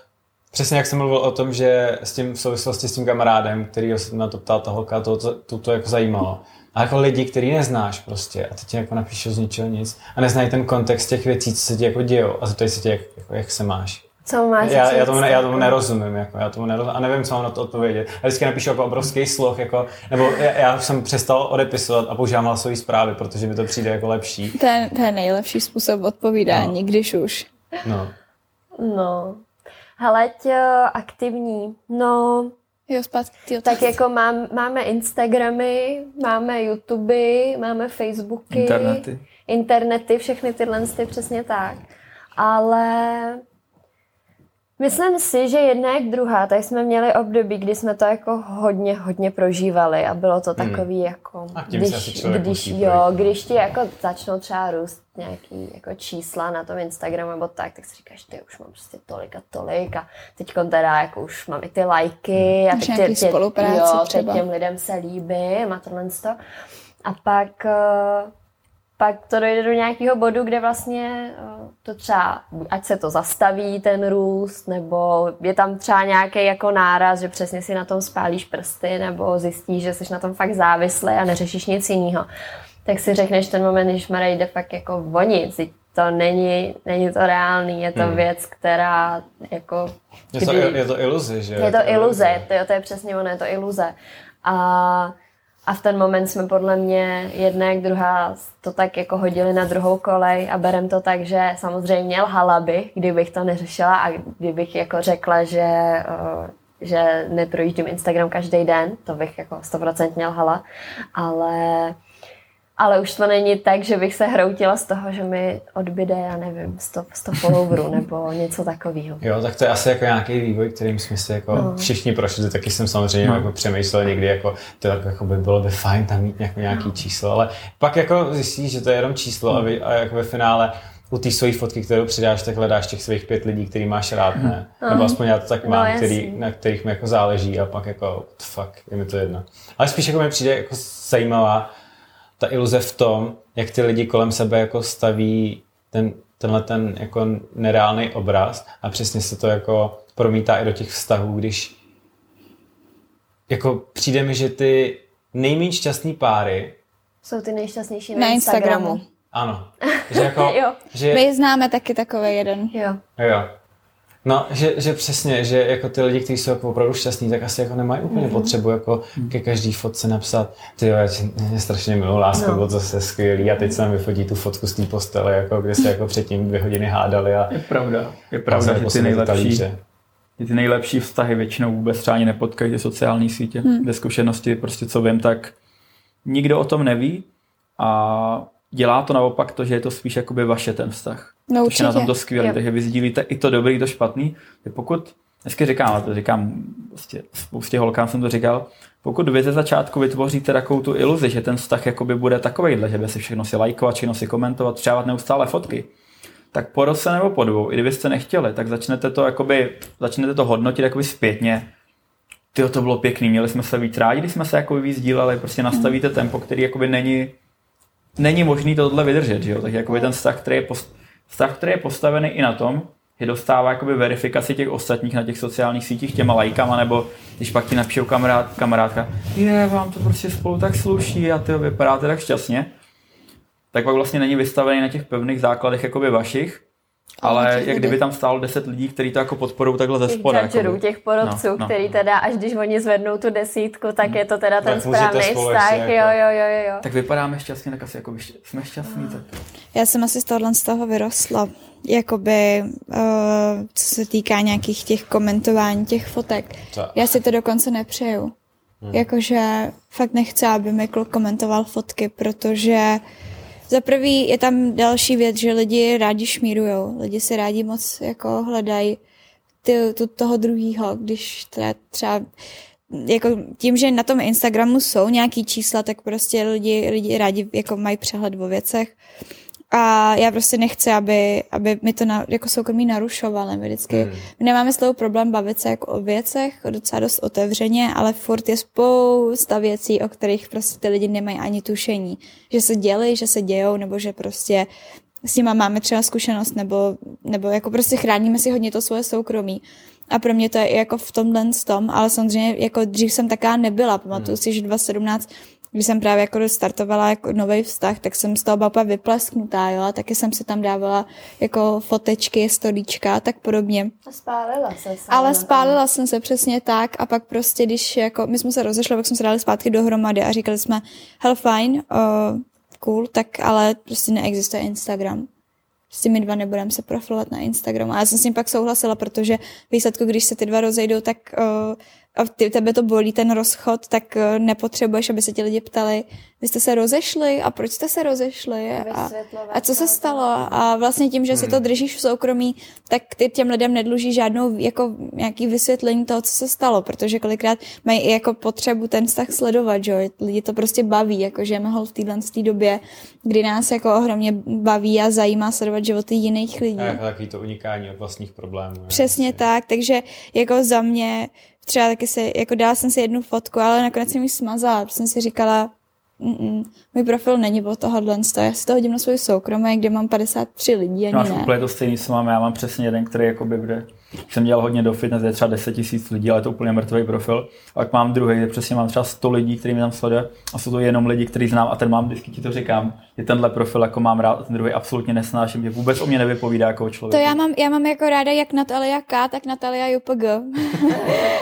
Přesně jak jsem mluvil o tom, že s tím v souvislosti s tím kamarádem, který se na to ptal ta holka, to, to, to, to jako zajímalo. A jako lidi, který neznáš prostě a ty ti jako napíšou z ničeho nic a neznají ten kontext těch věcí, co se ti jako dějou a zeptají se tě, jak, jako, jak se máš. Co máš já, já, tomu, ne, já tomu nerozumím, jako, já tomu nerozumím a nevím, co mám na to odpovědět. Já vždycky napíšu jako obrovský sloh, jako, nebo já, já jsem přestal odepisovat a používám hlasové zprávy, protože mi to přijde jako lepší. To je, to je nejlepší způsob odpovídání, no. když už. No. No, Haleď aktivní, no... Jo, zpátky Tak jako mám, máme Instagramy, máme YouTube, máme Facebooky. Internety. Internety, všechny tyhle ty přesně tak. Ale Myslím si, že jedna jak druhá, tak jsme měli období, kdy jsme to jako hodně, hodně prožívali a bylo to hmm. takový hmm. jako, a tím když, když, jo, když ti jako začnou třeba růst nějaký jako čísla na tom Instagramu nebo tak, tak si říkáš, ty už mám prostě tolik a tolik a teď teda jako už mám i ty lajky hmm. a teď, tě, tě, jo, teď těm lidem se líbím a tohle a pak uh, pak to dojde do nějakého bodu, kde vlastně eh, to třeba, ať se to zastaví ten růst, nebo je tam třeba nějaký jako náraz, že přesně si na tom spálíš prsty, nebo zjistíš, že jsi na tom fakt závislý a neřešíš nic jiného. Tak si řekneš ten moment, když Mara jde fakt jako o nic, to není, není to reálný, je to hmm. věc, která jako... Je to, je to iluze, že? Je to iluze, to, to je přesně ono, je to iluze. A a v ten moment jsme podle mě jedna jak druhá to tak jako hodili na druhou kolej a berem to tak, že samozřejmě lhala bych, kdybych to neřešila a kdybych jako řekla, že, uh, že neprojíždím Instagram každý den, to bych jako stoprocentně lhala, ale ale už to není tak, že bych se hroutila z toho, že mi odbyde, já nevím, 100, 100 followerů nebo něco takového. Jo, tak to je asi jako nějaký vývoj, kterým jsme si jako no. všichni prošli, taky jsem samozřejmě no. jako přemýšlel někdy, jako to jako by bylo by fajn tam mít nějaký, nějaký no. číslo, ale pak jako zjistíš, že to je jenom číslo no. a, vy, a jako ve finále u té svojí fotky, kterou přidáš, tak hledáš těch svých pět lidí, který máš rád, ne? Mm. Nebo aspoň já to tak no, mám, no, který, na kterých mi jako záleží a pak jako, fuck, je mi to jedno. Ale spíš jako mi přijde jako zajímavá ta iluze v tom, jak ty lidi kolem sebe jako staví ten, tenhle ten jako nereálný obraz a přesně se to jako promítá i do těch vztahů, když jako přijde mi, že ty nejméně šťastný páry jsou ty nejšťastnější na, na Instagramu. Instagramu. Ano. Že jako, jo. Že... My známe taky takový jeden. Jo. Jo. No, že, že přesně, že jako ty lidi, kteří jsou jako opravdu šťastní, tak asi jako nemají úplně mm-hmm. potřebu jako ke každý fotce napsat, ty jo, já strašně miluji lásku, no. bylo to se skvělý a teď se mi vyfotí tu fotku z té postele, jako kde se jako předtím dvě hodiny hádali a... Je pravda, je pravda, že ty nejlepší, ty nejlepší vztahy většinou vůbec třeba ani nepotkají ty sociální sítě. Hmm. Ve zkušenosti prostě co vím, tak nikdo o tom neví a dělá to naopak to, že je to spíš jakoby vaše ten vztah. No určitě. je na tom to skvělé, takže vy sdílíte i to dobrý, i to špatný. Pokud, dneska říkám, to říkám prostě spoustě holkám jsem to říkal, pokud vy ze začátku vytvoříte takovou tu iluzi, že ten vztah jakoby bude takovýhle, že by si všechno si lajkovat, všechno si komentovat, třeba neustále fotky, tak po roce nebo po dvou, i kdybyste nechtěli, tak začnete to, jakoby, začnete to hodnotit jakoby zpětně. Ty to bylo pěkný, měli jsme se víc rádi, když jsme se jakoby víc díleli, prostě nastavíte hmm. tempo, který jakoby není, není možný tohle vydržet, že jo? Takže jakoby ten vztah, který je, post, vztah, který je postavený i na tom, že dostává jakoby verifikaci těch ostatních na těch sociálních sítích těma lajkama, nebo když pak ti napíšou kamarád, kamarádka, je, vám to prostě spolu tak sluší a ty vypadáte tak šťastně, tak pak vlastně není vystavený na těch pevných základech jakoby vašich, ale jak kdyby tam stálo deset lidí, kteří to jako podporují takhle ze spoda. Těch těch porodců, no, no, který no. teda, až když oni zvednou tu desítku, tak hmm. je to teda ten správný vztah. Jako... Jo, jo, jo, jo. Tak vypadáme šťastně, tak asi jako jsme šťastní. Tak. Já jsem asi z tohohle z toho vyrostla. Jakoby, uh, co se týká nějakých těch komentování těch fotek. Co? Já si to dokonce nepřeju. Hmm. Jakože fakt nechci, aby mi kluk komentoval fotky, protože uh, za prvý je tam další věc, že lidi rádi šmírujou. Lidi si rádi moc jako hledají ty, tu, toho druhýho, když teda třeba jako tím, že na tom Instagramu jsou nějaký čísla, tak prostě lidi, lidi rádi jako mají přehled o věcech. A já prostě nechci, aby, aby mi to na, jako soukromí narušovali. My vždycky hmm. my nemáme s tou problém bavit se jako o věcech, docela dost otevřeně, ale furt je spousta věcí, o kterých prostě ty lidi nemají ani tušení. Že se děli, že se dějou, nebo že prostě s nima máme třeba zkušenost, nebo, nebo jako prostě chráníme si hodně to svoje soukromí. A pro mě to je jako v tomhle tom, ale samozřejmě jako dřív jsem taká nebyla. Pamatuju hmm. si, že 2017 když jsem právě jako startovala jako nový vztah, tak jsem z toho byla úplně vyplesknutá, jo, a taky jsem si tam dávala jako fotečky, stolíčka a tak podobně. A spálila se. Ale spálila jsem se přesně tak a pak prostě, když jako, my jsme se rozešli, pak jsme se dali zpátky dohromady a říkali jsme, hell fine, uh, cool, tak ale prostě neexistuje Instagram s těmi dva nebudeme se profilovat na Instagramu. A já jsem s ním pak souhlasila, protože výsledku, když se ty dva rozejdou, tak uh, a ty, tebe to bolí ten rozchod, tak uh, nepotřebuješ, aby se ti lidi ptali, vy jste se rozešli a proč jste se rozešli a, a co se stalo. A vlastně tím, že si to hmm. držíš v soukromí, tak ty těm lidem nedluží žádnou jako nějaký vysvětlení toho, co se stalo, protože kolikrát mají i jako potřebu ten vztah sledovat, že lidi to prostě baví, jako žijeme hol v téhle době, kdy nás jako ohromně baví a zajímá sledovat životy jiných lidí. A takový to unikání od vlastních problémů. Přesně je. tak, takže jako za mě třeba taky se, jako dala jsem si jednu fotku, ale nakonec jsem ji smazala, protože jsem si říkala, Mm-mm. Můj profil není o tohohle, já si to hodím na svůj soukromé, kde mám 53 lidí, ani Máš ne. úplně to stejný, co mám, já mám přesně jeden, který jakoby bude jsem dělal hodně do fitness, je třeba 10 tisíc lidí, ale je to úplně mrtvý profil. A pak mám druhý, kde přesně mám třeba 100 lidí, který mi tam sleduje a jsou to jenom lidi, který znám a ten mám, vždycky ti to říkám, je tenhle profil, jako mám rád, a ten druhý absolutně nesnáším, že vůbec o mě nevypovídá jako člověk. To já mám, já mám jako ráda jak Natalia K, tak Natalia JPG.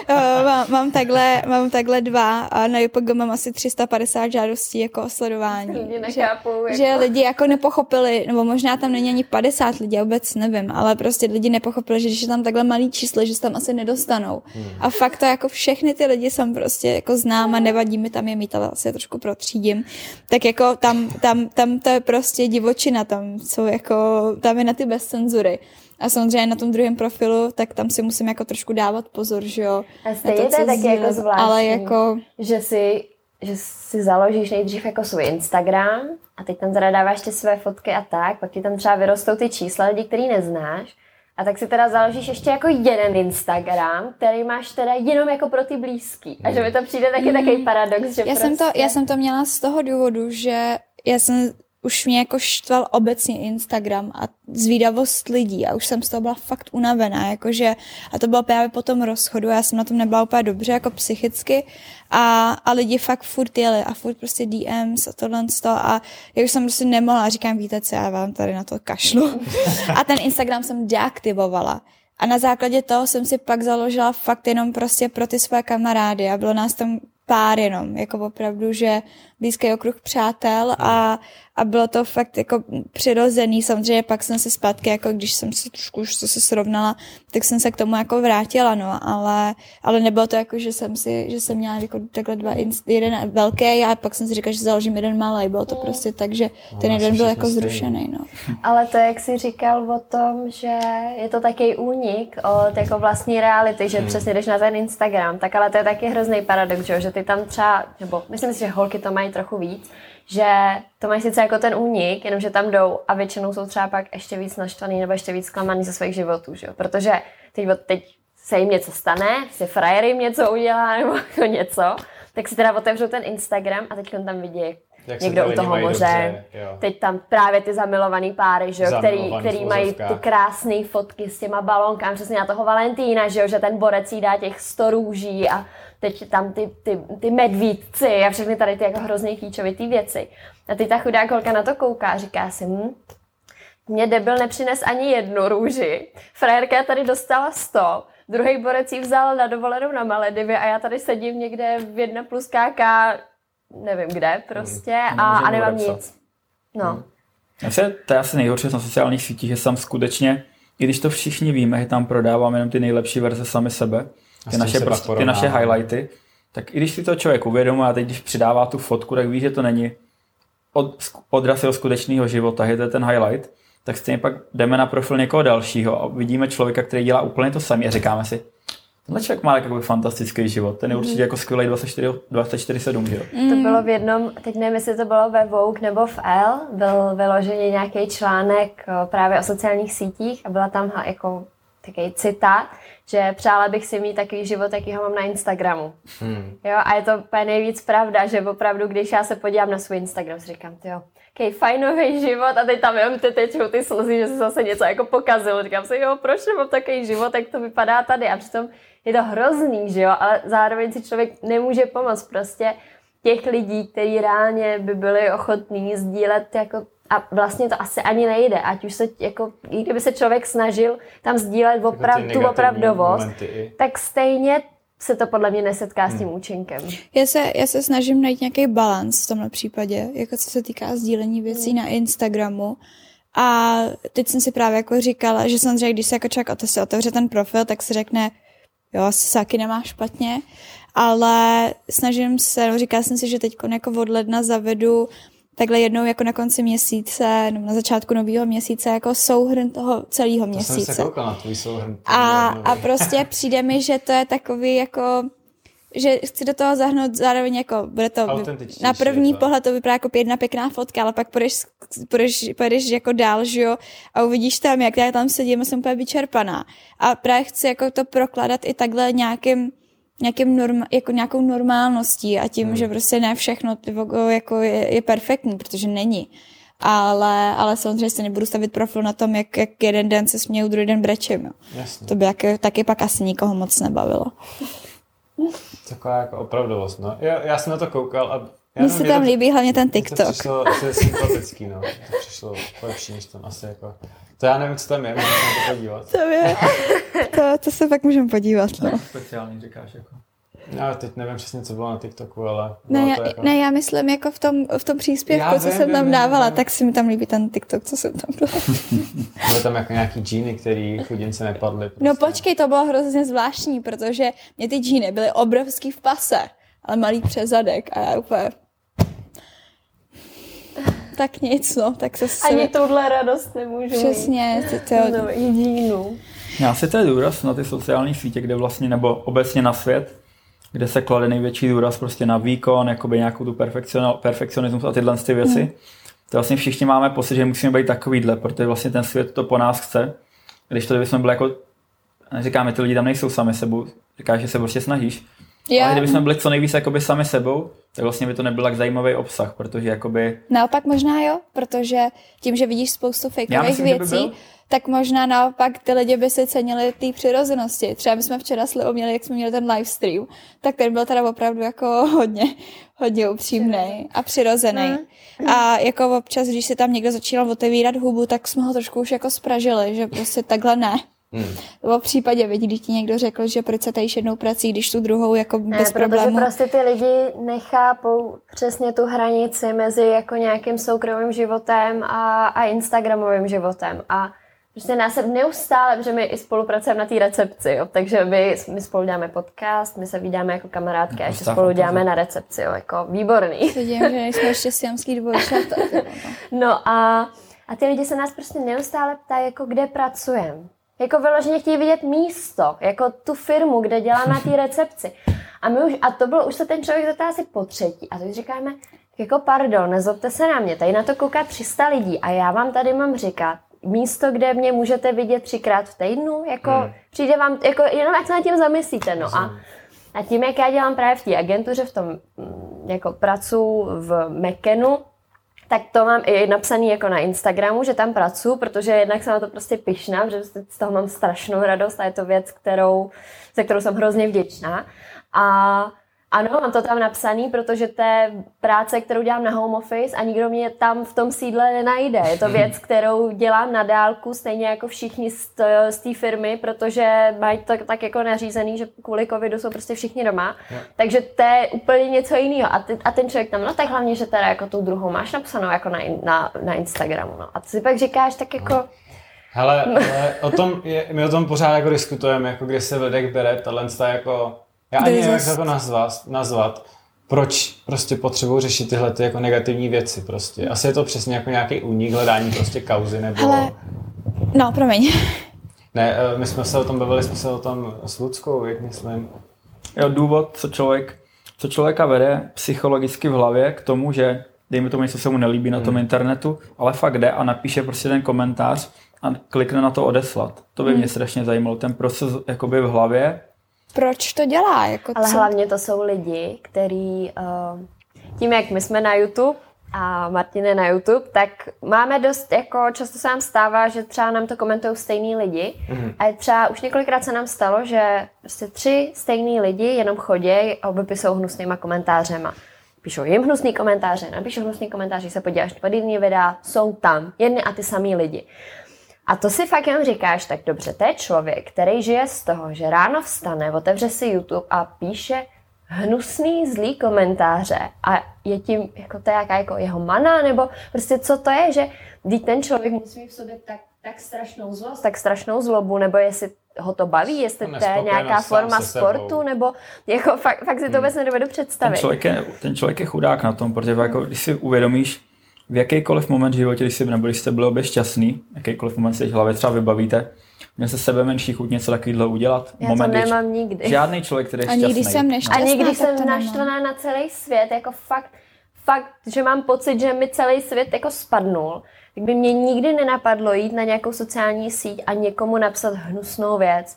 mám, mám, takhle, mám takhle dva a na JPG mám asi 350 žádostí jako o sledování. že, jako... že lidi jako nepochopili, nebo možná tam není ani 50 lidí, já vůbec nevím, ale prostě lidi nepochopili, že když je tam takhle malý číslo, že se tam asi nedostanou. Hmm. A fakt to jako všechny ty lidi jsem prostě jako znám a nevadí mi tam je mít, ale asi je trošku protřídím. Tak jako tam, tam, tam to je prostě divočina, tam jsou jako, tam je na ty bez cenzury. A samozřejmě na tom druhém profilu, tak tam si musím jako trošku dávat pozor, že jo. A stejně to, je taky jako zvláštní, ale jako... že si že si založíš nejdřív jako svůj Instagram a teď tam teda dáváš ty své fotky a tak, pak ti tam třeba vyrostou ty čísla lidí, který neznáš a tak si teda založíš ještě jako jeden Instagram, který máš teda jenom jako pro ty blízký. A že mi to přijde taky mm. takový paradox, že já prostě... jsem to, Já jsem to měla z toho důvodu, že já jsem už mě jako štval obecně Instagram a zvídavost lidí a už jsem z toho byla fakt unavená, jakože a to bylo právě po tom rozchodu já jsem na tom nebyla úplně dobře jako psychicky a, a lidi fakt furt jeli a furt prostě DMs a tohle a já už jsem prostě nemohla, říkám víte co, já vám tady na to kašlu. A ten Instagram jsem deaktivovala. A na základě toho jsem si pak založila fakt jenom prostě pro ty své kamarády a bylo nás tam pár jenom, jako opravdu, že blízký okruh přátel a, a bylo to fakt jako přirozený. Samozřejmě pak jsem se zpátky, jako když jsem se trošku už se srovnala, tak jsem se k tomu jako vrátila, no, ale, ale nebylo to jako, že jsem si, že jsem měla jako takhle dva, jeden velký a pak jsem si říkala, že založím jeden malý. Bylo to prostě tak, že no, ten jeden byl jako zrušený, no. Ale to, jak jsi říkal o tom, že je to takový únik od jako vlastní reality, že hmm. přesně jdeš na ten Instagram, tak ale to je taky hrozný paradox, že, že ty tam třeba, nebo myslím si, že holky to mají trochu víc, že to mají sice jako ten únik, jenomže tam jdou a většinou jsou třeba pak ještě víc naštvaný nebo ještě víc zklamaný ze svých životů, že jo? Protože teď, teď se jim něco stane, si frajer jim něco udělá nebo jako něco, tak si teda otevřou ten Instagram a teď tam vidí jak někdo u toho moře. Dobře, teď tam právě ty zamilovaný páry, že jo, který, který mají ty krásné fotky s těma balonkami, přesně na toho Valentína, že jo, že ten borec jí dá těch sto růží a teď tam ty, ty, ty medvídci a všechny tady ty jako hrozně kýčovitý věci. A teď ta chudá holka na to kouká a říká si, hm, mě debil nepřines ani jednu růži. Frajerka tady dostala sto, druhý borec ji vzal na dovolenou na Maledivy a já tady sedím někde v jedna plus KK, nevím kde prostě hmm. a, a nemám nic. No. Hmm. Asi, to je asi nejhorší na sociálních sítích, že tam skutečně, i když to všichni víme, že tam prodáváme jenom ty nejlepší verze sami sebe, ty naše, prostě, ty naše highlighty, tak i když si to člověk uvědomuje a teď když přidává tu fotku, tak ví, že to není od, odraz jeho skutečného života, je to ten highlight, tak stejně pak jdeme na profil někoho dalšího a vidíme člověka, který dělá úplně to samé a říkáme si, tenhle člověk má jako fantastický život, ten je mm. určitě jako skvělý 24-7, že jo? Mm. To bylo v jednom, teď nevím, jestli to bylo ve Vogue nebo v L, byl vyložený nějaký článek právě o sociálních sítích a byla tam jako takový citát, že přála bych si mít takový život, jaký ho mám na Instagramu. Hmm. Jo, a je to úplně nejvíc pravda, že opravdu, když já se podívám na svůj Instagram, si říkám, jo, jaký fajnový život a teď tam jenom ty tečou ty slzy, že se zase něco jako pokazil. Říkám si, jo, proč nemám takový život, jak to vypadá tady a přitom je to hrozný, že jo, ale zároveň si člověk nemůže pomoct prostě těch lidí, kteří reálně by byli ochotní sdílet jako a vlastně to asi ani nejde, ať už se jako, i kdyby se člověk snažil tam sdílet oprav, tu opravdovost, tak stejně se to podle mě nesetká hmm. s tím hmm. účinkem. Já se, já se snažím najít nějaký balans v tomhle případě, jako co se týká sdílení věcí hmm. na Instagramu. A teď jsem si právě jako říkala, že samozřejmě, když se jako člověk otevře ten profil, tak si řekne, jo, asi se taky nemá špatně, ale snažím se, no, říkala jsem si, že teď jako od ledna zavedu takhle jednou jako na konci měsíce, nebo na začátku nového měsíce, jako souhrn toho celého měsíce. To jsem se na tvůj souhrn. A, a prostě přijde mi, že to je takový jako že chci do toho zahrnout zároveň jako, bude to, na první pohled to vypadá jako jedna pěkná fotka, ale pak půjdeš, půjdeš, půjdeš jako dál, že jo, a uvidíš tam, jak já tam sedím a jsem úplně vyčerpaná. A právě chci jako to prokládat i takhle nějakým nějakým norma, jako nějakou normálností a tím, hmm. že prostě ne všechno jako je, je perfektní, protože není. Ale, ale samozřejmě se nebudu stavit profil na tom, jak, jak jeden den se směju, druhý den brečím. Jo. Jasně. To by jak, taky pak asi nikoho moc nebavilo. Taková jako opravdovost, no. Já, já jsem na to koukal a mně se tam to, líbí hlavně ten TikTok. To přišlo asi sympatický, no. To přišlo lepší, než tam asi jako... To já nevím, co tam je, můžeme se na to podívat. To je, to, to se pak můžeme podívat, no. Speciální říkáš, jako. Já teď nevím přesně, co bylo na TikToku, ale... Ne, já, jako... ne já myslím jako v tom, v tom příspěvku, já co vím, jsem tam vím, dávala, vím. tak si mi tam líbí ten TikTok, co jsem tam dala. Byly tam jako nějaký džíny, který chudince nepadly. Prostě. No počkej, to bylo hrozně zvláštní, protože mě ty džíny byly obrovský v pase, ale malý přezadek a já úplně tak nic, no, tak se... Ani touhle radost nemůžu Přesně, to, to... No, jedinou. Já si to je důraz na ty sociální sítě, kde vlastně, nebo obecně na svět, kde se klade největší důraz prostě na výkon, jakoby nějakou tu perfekcionismus a tyhle ty věci. Mm. To vlastně všichni máme pocit, že musíme být takovýhle, protože vlastně ten svět to po nás chce. Když to bychom byli jako, neříkáme, ty lidi tam nejsou sami sebou, říkáš, že se prostě snažíš. Yeah. Ale kdybychom byli co nejvíc jakoby sami sebou, tak vlastně by to nebyl tak zajímavý obsah, protože jakoby... Naopak možná jo, protože tím, že vidíš spoustu fakeových věcí, by tak možná naopak ty lidi by si cenili té přirozenosti. Třeba my jsme včera s Leo měli, jak jsme měli ten livestream, tak ten byl teda opravdu jako hodně, hodně upřímný a přirozený. Mm. A jako občas, když si tam někdo začínal otevírat hubu, tak jsme ho trošku už jako spražili, že prostě takhle ne. Hmm. Nebo v případě, vidí, když ti někdo řekl, že proč se tady jednou prací, když tu druhou jako ne, bez problémů. prostě ty lidi nechápou přesně tu hranici mezi jako nějakým soukromým životem a, a Instagramovým životem. A Prostě nás se neustále, protože my i spolupracujeme na té recepci, jo, takže my, my spolu děláme podcast, my se vydáme jako kamarádky a ještě spolu děláme na recepci, jo, jako výborný. Vidím, že nejsme ještě siamský dvojčata. no a, a ty lidi se nás prostě neustále ptají, jako kde pracujeme. Jako vyloženě chtějí vidět místo, jako tu firmu, kde dělám na té recepci. A, my už, a to bylo, už se ten člověk zeptá asi po třetí. A teď říkáme, jako pardon, nezlobte se na mě, tady na to kouká 300 lidí a já vám tady mám říkat, místo, kde mě můžete vidět třikrát v týdnu, jako hmm. přijde vám, jako jenom jak se nad tím zamyslíte, no a, a tím, jak já dělám právě v té agentuře, v tom, mm, jako pracu v Mekenu, tak to mám i napsaný jako na Instagramu, že tam pracuji, protože jednak jsem na to prostě pyšná, že z toho mám strašnou radost a je to věc, kterou, za kterou jsem hrozně vděčná. A ano, mám to tam napsaný, protože to je práce, kterou dělám na home office a nikdo mě tam v tom sídle nenajde. Je to věc, kterou dělám na dálku, stejně jako všichni z té firmy, protože mají to tak jako nařízený, že kvůli covidu jsou prostě všichni doma. Yeah. Takže to je úplně něco jiného. A, ty, a ten člověk tam, no tak hlavně, že teda jako tu druhou máš napsanou jako na, na, na Instagramu. No. A ty si pak říkáš tak jako... Hele, ale o tom je, my o tom pořád jako diskutujeme, jako kde se vedek bere tato jako já ani nevím, jak to nazvat, nazvat. Proč prostě potřebuji řešit tyhle ty jako negativní věci prostě. Asi je to přesně jako nějaký únik, hledání prostě kauzy nebo... Ale... No, promiň. Ne, eh, my jsme se o tom bavili, jsme se o tom s Ludskou, jak myslím. Jo, důvod, co člověk, co člověka vede psychologicky v hlavě k tomu, že dejme tomu něco se mu nelíbí na tom hmm. internetu, ale fakt jde a napíše prostě ten komentář a klikne na to odeslat. To by hmm. mě strašně zajímalo, ten proces jakoby v hlavě, proč to dělá. Jako Ale co? hlavně to jsou lidi, který uh, tím, jak my jsme na YouTube a Martin je na YouTube, tak máme dost, jako často se nám stává, že třeba nám to komentují stejný lidi mm. a třeba už několikrát se nám stalo, že prostě tři stejný lidi jenom chodí a vypisují hnusnýma komentářema. Píšou jim hnusný komentáře, napíšou hnusný komentáře, se podíváš na jiný videa, jsou tam jedny a ty samý lidi. A to si fakt jen říkáš, tak dobře, to je člověk, který žije z toho, že ráno vstane, otevře si YouTube a píše hnusný, zlý komentáře a je tím, jako to je jaká jako jeho mana, nebo prostě co to je, že když ten člověk musí v sobě tak, tak strašnou zlost, tak strašnou zlobu, nebo jestli ho to baví, jestli to je nějaká forma sportu, nebo jako fakt, fakt si to hmm. vůbec nedovedu představit. Ten člověk, je, ten člověk je chudák na tom, protože jako, když si uvědomíš, v jakýkoliv moment v životě, když, jsi, nebo když jste byli obě šťastný, jakýkoliv moment si v hlavě třeba vybavíte, měl se sebe menší chuť něco takového udělat. Já moment, to nemám nikdy. Žádný člověk, který je šťastný. Ani když jsem nešťastná, Ani když jsem naštvaná na celý svět, jako fakt, fakt, že mám pocit, že mi celý svět jako spadnul, tak by mě nikdy nenapadlo jít na nějakou sociální síť a někomu napsat hnusnou věc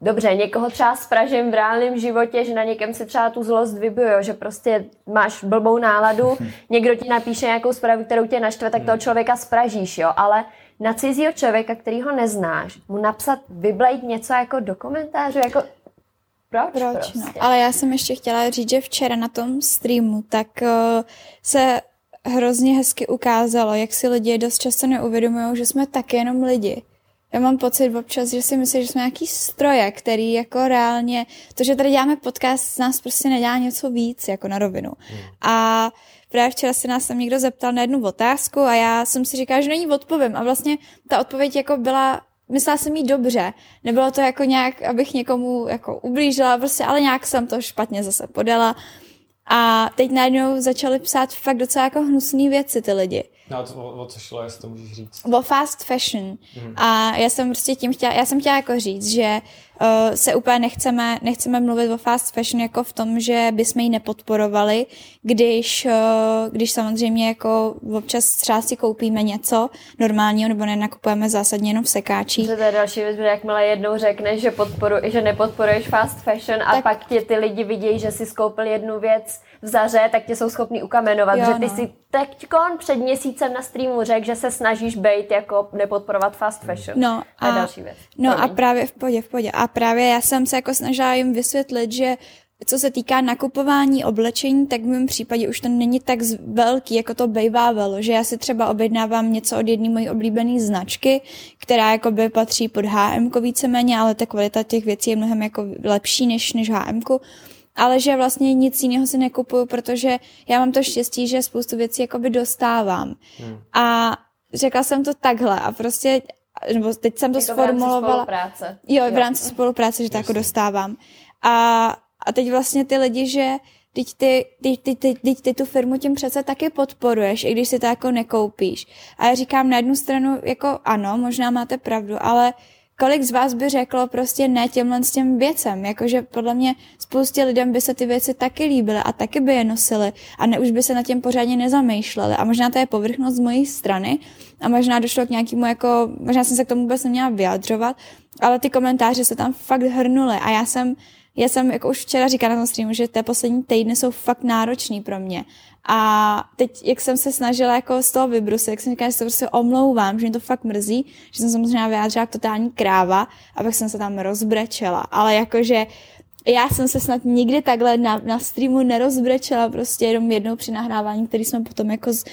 Dobře, někoho třeba spražím v reálném životě, že na někem se třeba tu zlost vybiju, že prostě máš blbou náladu, někdo ti napíše nějakou zprávu, kterou tě naštve, tak toho hmm. člověka spražíš, jo, ale na cizího člověka, který ho neznáš, mu napsat, vyblejt něco jako do komentářů, jako proč, proč prostě? no. Ale já jsem ještě chtěla říct, že včera na tom streamu, tak uh, se hrozně hezky ukázalo, jak si lidi dost často neuvědomují, že jsme taky jenom lidi já mám pocit občas, že si myslím, že jsme nějaký stroje, který jako reálně, to, že tady děláme podcast, z nás prostě nedělá něco víc, jako na rovinu. Hmm. A právě včera se nás tam někdo zeptal na jednu otázku a já jsem si říkala, že není odpovím. A vlastně ta odpověď jako byla, myslela jsem jí dobře. Nebylo to jako nějak, abych někomu jako ublížila, prostě, ale nějak jsem to špatně zase podala. A teď najednou začali psát fakt docela jako hnusné věci ty lidi. No to, o, o co šlo, jestli to můžeš říct? O fast fashion. Mm. A já jsem prostě tím chtěla, já jsem chtěla jako říct, že uh, se úplně nechceme, nechceme mluvit o fast fashion jako v tom, že bychom ji nepodporovali, když, uh, když samozřejmě jako občas třeba si koupíme něco normálního nebo nenakupujeme zásadně jenom v sekáčích. To je další věc, že jakmile jednou řekneš, že, podporu, že nepodporuješ fast fashion a tak... pak ti ty lidi vidějí, že si skoupil jednu věc v zaře, tak tě jsou schopní ukamenovat, jo, že ty no. si teď před měsícem na streamu řekl, že se snažíš být jako nepodporovat fast fashion. No a, další věc. No a právě v podě, v podě. A právě já jsem se jako snažila jim vysvětlit, že co se týká nakupování oblečení, tak v mém případě už to není tak velký, jako to bývávalo, že já si třeba objednávám něco od jedné mojí oblíbené značky, která jako by patří pod HM víceméně, ale ta kvalita těch věcí je mnohem jako lepší než, než HM ale že vlastně nic jiného si nekupuju, protože já mám to štěstí, že spoustu věcí jakoby dostávám. Hmm. A řekla jsem to takhle a prostě nebo teď jsem to, to sformulovala. V rámci spolupráce. Jo, v rámci jo. spolupráce, že to jako dostávám. A, a teď vlastně ty lidi, že teď ty, ty, ty, ty, ty, ty tu firmu tím přece taky podporuješ, i když si to jako nekoupíš. A já říkám na jednu stranu, jako ano, možná máte pravdu, ale kolik z vás by řeklo prostě ne těmhle s těm věcem, jakože podle mě spoustě lidem by se ty věci taky líbily a taky by je nosili a ne už by se na těm pořádně nezamýšleli. A možná to je povrchnost z mojí strany a možná došlo k nějakému jako, možná jsem se k tomu vůbec neměla vyjadřovat, ale ty komentáře se tam fakt hrnuly a já jsem já jsem jako už včera říkala na tom streamu, že ty poslední týdny jsou fakt náročný pro mě. A teď, jak jsem se snažila jako z toho vybrusit, jak jsem říkala, že se prostě omlouvám, že mě to fakt mrzí, že jsem se možná vyjádřila totální kráva a pak jsem se tam rozbrečela. Ale jakože já jsem se snad nikdy takhle na, na streamu nerozbrečela, prostě jenom jednou při nahrávání, který jsme potom jako z,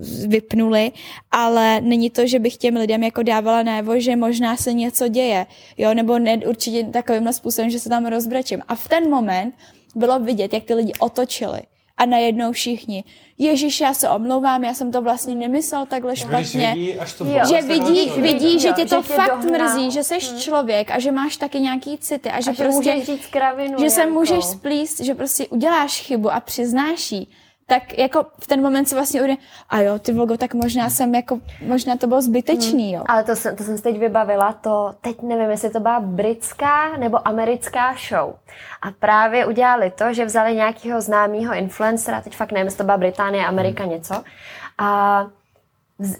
z, vypnuli, ale není to, že bych těm lidem jako dávala najevo, že možná se něco děje, jo, nebo ne určitě takovým způsobem, že se tam rozbrečím. A v ten moment bylo vidět, jak ty lidi otočili a najednou všichni, Ježíš, já se omlouvám, já jsem to vlastně nemyslel takhle špatně. Vidí, až to jo, že vidí, vidí, že tě to že fakt dohná. mrzí, že jsi hmm. člověk a že máš taky nějaký city a že a prostě, že, říct kravinu že se můžeš splíst, že prostě uděláš chybu a přiznáš jí tak jako v ten moment si vlastně uvědomí, a jo, ty vlogo, tak možná jsem jako, možná to bylo zbytečný, jo. Hmm. Ale to jsem, to jsem si teď vybavila, to teď nevím, jestli to byla britská nebo americká show. A právě udělali to, že vzali nějakého známého influencera, teď fakt nevím, jestli to byla Británie, Amerika, hmm. něco, a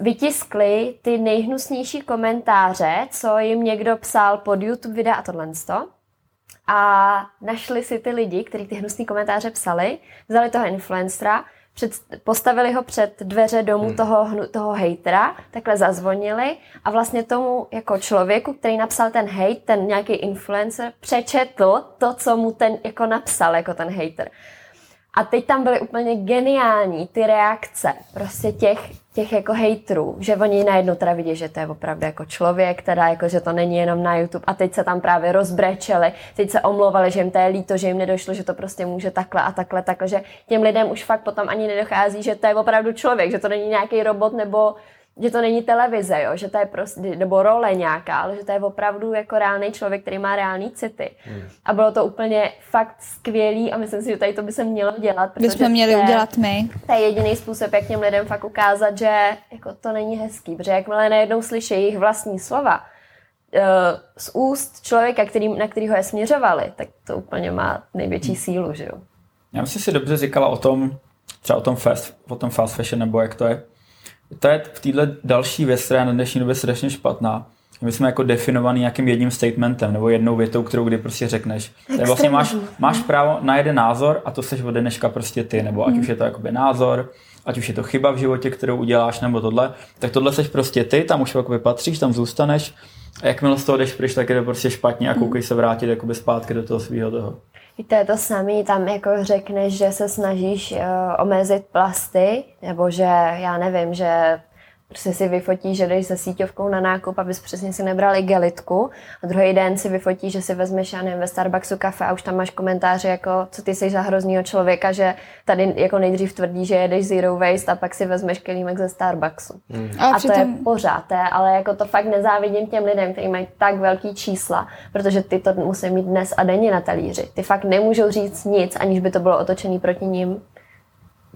vytiskli ty nejhnusnější komentáře, co jim někdo psal pod YouTube videa a tohle a našli si ty lidi, kteří ty hnusné komentáře psali, vzali toho influencera, před, postavili ho před dveře domu hmm. toho, toho hejtera, takhle zazvonili a vlastně tomu jako člověku, který napsal ten hate, ten nějaký influencer, přečetl to, co mu ten jako napsal, jako ten hater. A teď tam byly úplně geniální ty reakce prostě těch, těch jako hejtrů, že oni najednou teda vidí, že to je opravdu jako člověk, teda jako, že to není jenom na YouTube. A teď se tam právě rozbrečeli, teď se omlouvali, že jim to je líto, že jim nedošlo, že to prostě může takhle a takhle, takhle, že těm lidem už fakt potom ani nedochází, že to je opravdu člověk, že to není nějaký robot nebo že to není televize, jo, že to je prostě, nebo role nějaká, ale že to je opravdu jako reálný člověk, který má reální city. Hmm. A bylo to úplně fakt skvělý a myslím si, že tady to by se mělo dělat. Protože jsme měli to je, udělat my. To je jediný způsob, jak těm lidem fakt ukázat, že jako to není hezký, protože jakmile najednou slyší jejich vlastní slova, eh, z úst člověka, který, na kterého je směřovali, tak to úplně má největší hmm. sílu, že jo. Já myslím, si dobře říkala o tom, třeba o tom fast, o tom fast fashion, nebo jak to je, to je v této další věc, která je na dnešní době strašně špatná. My jsme jako definovaný nějakým jedním statementem nebo jednou větou, kterou kdy prostě řekneš. To je vlastně máš, máš právo na jeden názor a to seš ode dneška prostě ty, nebo ať mm. už je to jakoby názor, ať už je to chyba v životě, kterou uděláš, nebo tohle, tak tohle seš prostě ty, tam už jakoby patříš, tam zůstaneš a jakmile z toho jdeš pryč, tak je to prostě špatně a mhm. koukej se vrátit jakoby zpátky do toho svého toho. Je to samé, tam jako řekneš, že se snažíš uh, omezit plasty, nebo že, já nevím, že Prostě si vyfotí, že jdeš se síťovkou na nákup, abys přesně si nebral igelitku a druhý den si vyfotí, že si vezmeš, já nevím, ve Starbucksu kafe a už tam máš komentáře jako, co ty jsi za hroznýho člověka, že tady jako nejdřív tvrdí, že jedeš zero waste a pak si vezmeš kelímek ze Starbucksu. Hmm. A, a to je pořád, to je, ale jako to fakt nezávidím těm lidem, kteří mají tak velký čísla, protože ty to musí mít dnes a denně na talíři. Ty fakt nemůžou říct nic, aniž by to bylo otočený proti ním.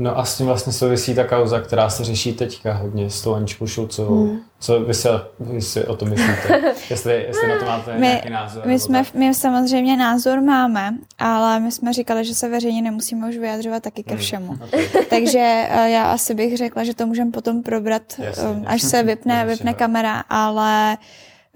No a s tím vlastně souvisí ta kauza, která se řeší teďka hodně s tou Aničkou Šulcovou. Hmm. Co vy si, vy si o tom myslíte? jestli, jestli na to máte my, nějaký názor? My, jsme, my samozřejmě názor máme, ale my jsme říkali, že se veřejně nemusíme už vyjadřovat taky ke hmm, všemu. Hmm, okay. Takže eh, já asi bych řekla, že to můžeme potom probrat, jasně, um, až se vypne, vypne kamera, ale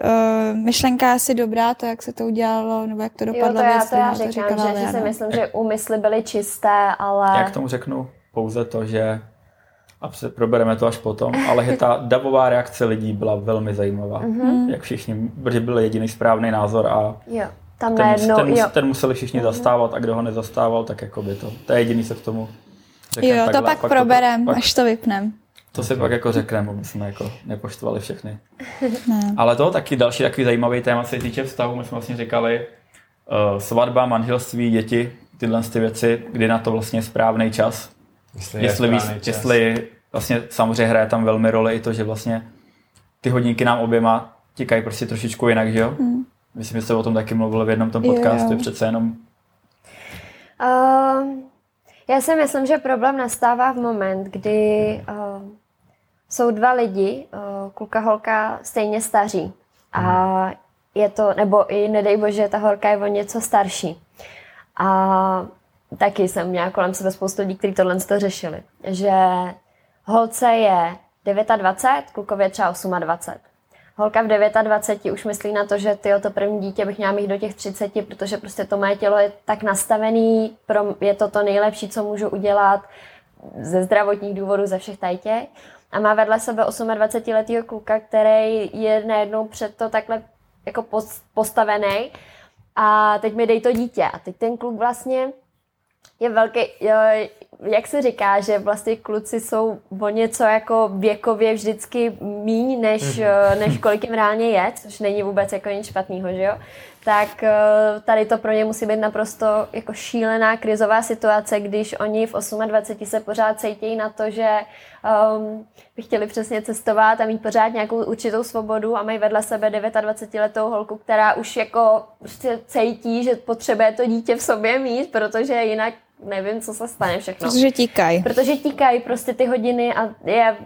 Uh, myšlenka je asi dobrá, to, jak se to udělalo, nebo jak to dopadlo. Jo, to já, to já říkám, to že, že si myslím, že úmysly byly čisté, ale... Jak tomu řeknu? Pouze to, že a probereme to až potom, ale ta davová reakce lidí byla velmi zajímavá. Mm-hmm. Jak všichni, protože byl jediný správný názor a jo, tam ten, najednou, ten, jo. ten museli všichni mm-hmm. zastávat a kdo ho nezastával, tak jako by to. To je jediný se k tomu řekne. Jo, takhle, to pak, pak proberem, to, pak, až to vypnem. To si pak jako řekneme, aby jsme jako nepoštovali všechny. ne. Ale to taky další takový zajímavý téma se týče vztahu. My jsme vlastně říkali uh, svatba, manželství, děti, tyhle ty věci, kdy na to vlastně je správný čas. Jestli, jestli, víc, jestli vlastně samozřejmě hraje tam velmi roli i to, že vlastně ty hodinky nám oběma tikají prostě trošičku jinak, že jo? Hmm. Myslím, že jste o tom taky mluvil v jednom tom podcastu, jo. přece jenom. Uh, já si myslím, že problém nastává v moment, kdy uh, jsou dva lidi, uh, kluka, holka, stejně staří. A hmm. je to, nebo i nedej bože, ta holka je o něco starší. A taky jsem měla kolem sebe spoustu lidí, kteří tohle to řešili. Že holce je 29, klukově třeba 28. Holka v 29 už myslí na to, že ty to první dítě bych měla mít do těch 30, protože prostě to moje tělo je tak nastavený, pro, je to to nejlepší, co můžu udělat ze zdravotních důvodů, ze všech tajtě. A má vedle sebe 28-letého kluka, který je najednou před to takhle jako postavený a teď mi dej to dítě. A teď ten kluk vlastně je velký, jak se říká, že vlastně kluci jsou o něco jako věkově vždycky míň, než, mm-hmm. než kolik jim reálně je, což není vůbec jako nic špatného, že jo? Tak eh, tady to pro ně musí být naprosto jako šílená krizová situace, když oni v 28 se pořád cítí na to, že um, by chtěli přesně cestovat a mít pořád nějakou určitou svobodu a mají vedle sebe 29 letou holku, která už jako prostě cítí, že potřebuje to dítě v sobě mít, protože jinak nevím, co se stane všechno. Protože tíkají. Protože tíkají prostě ty hodiny a je,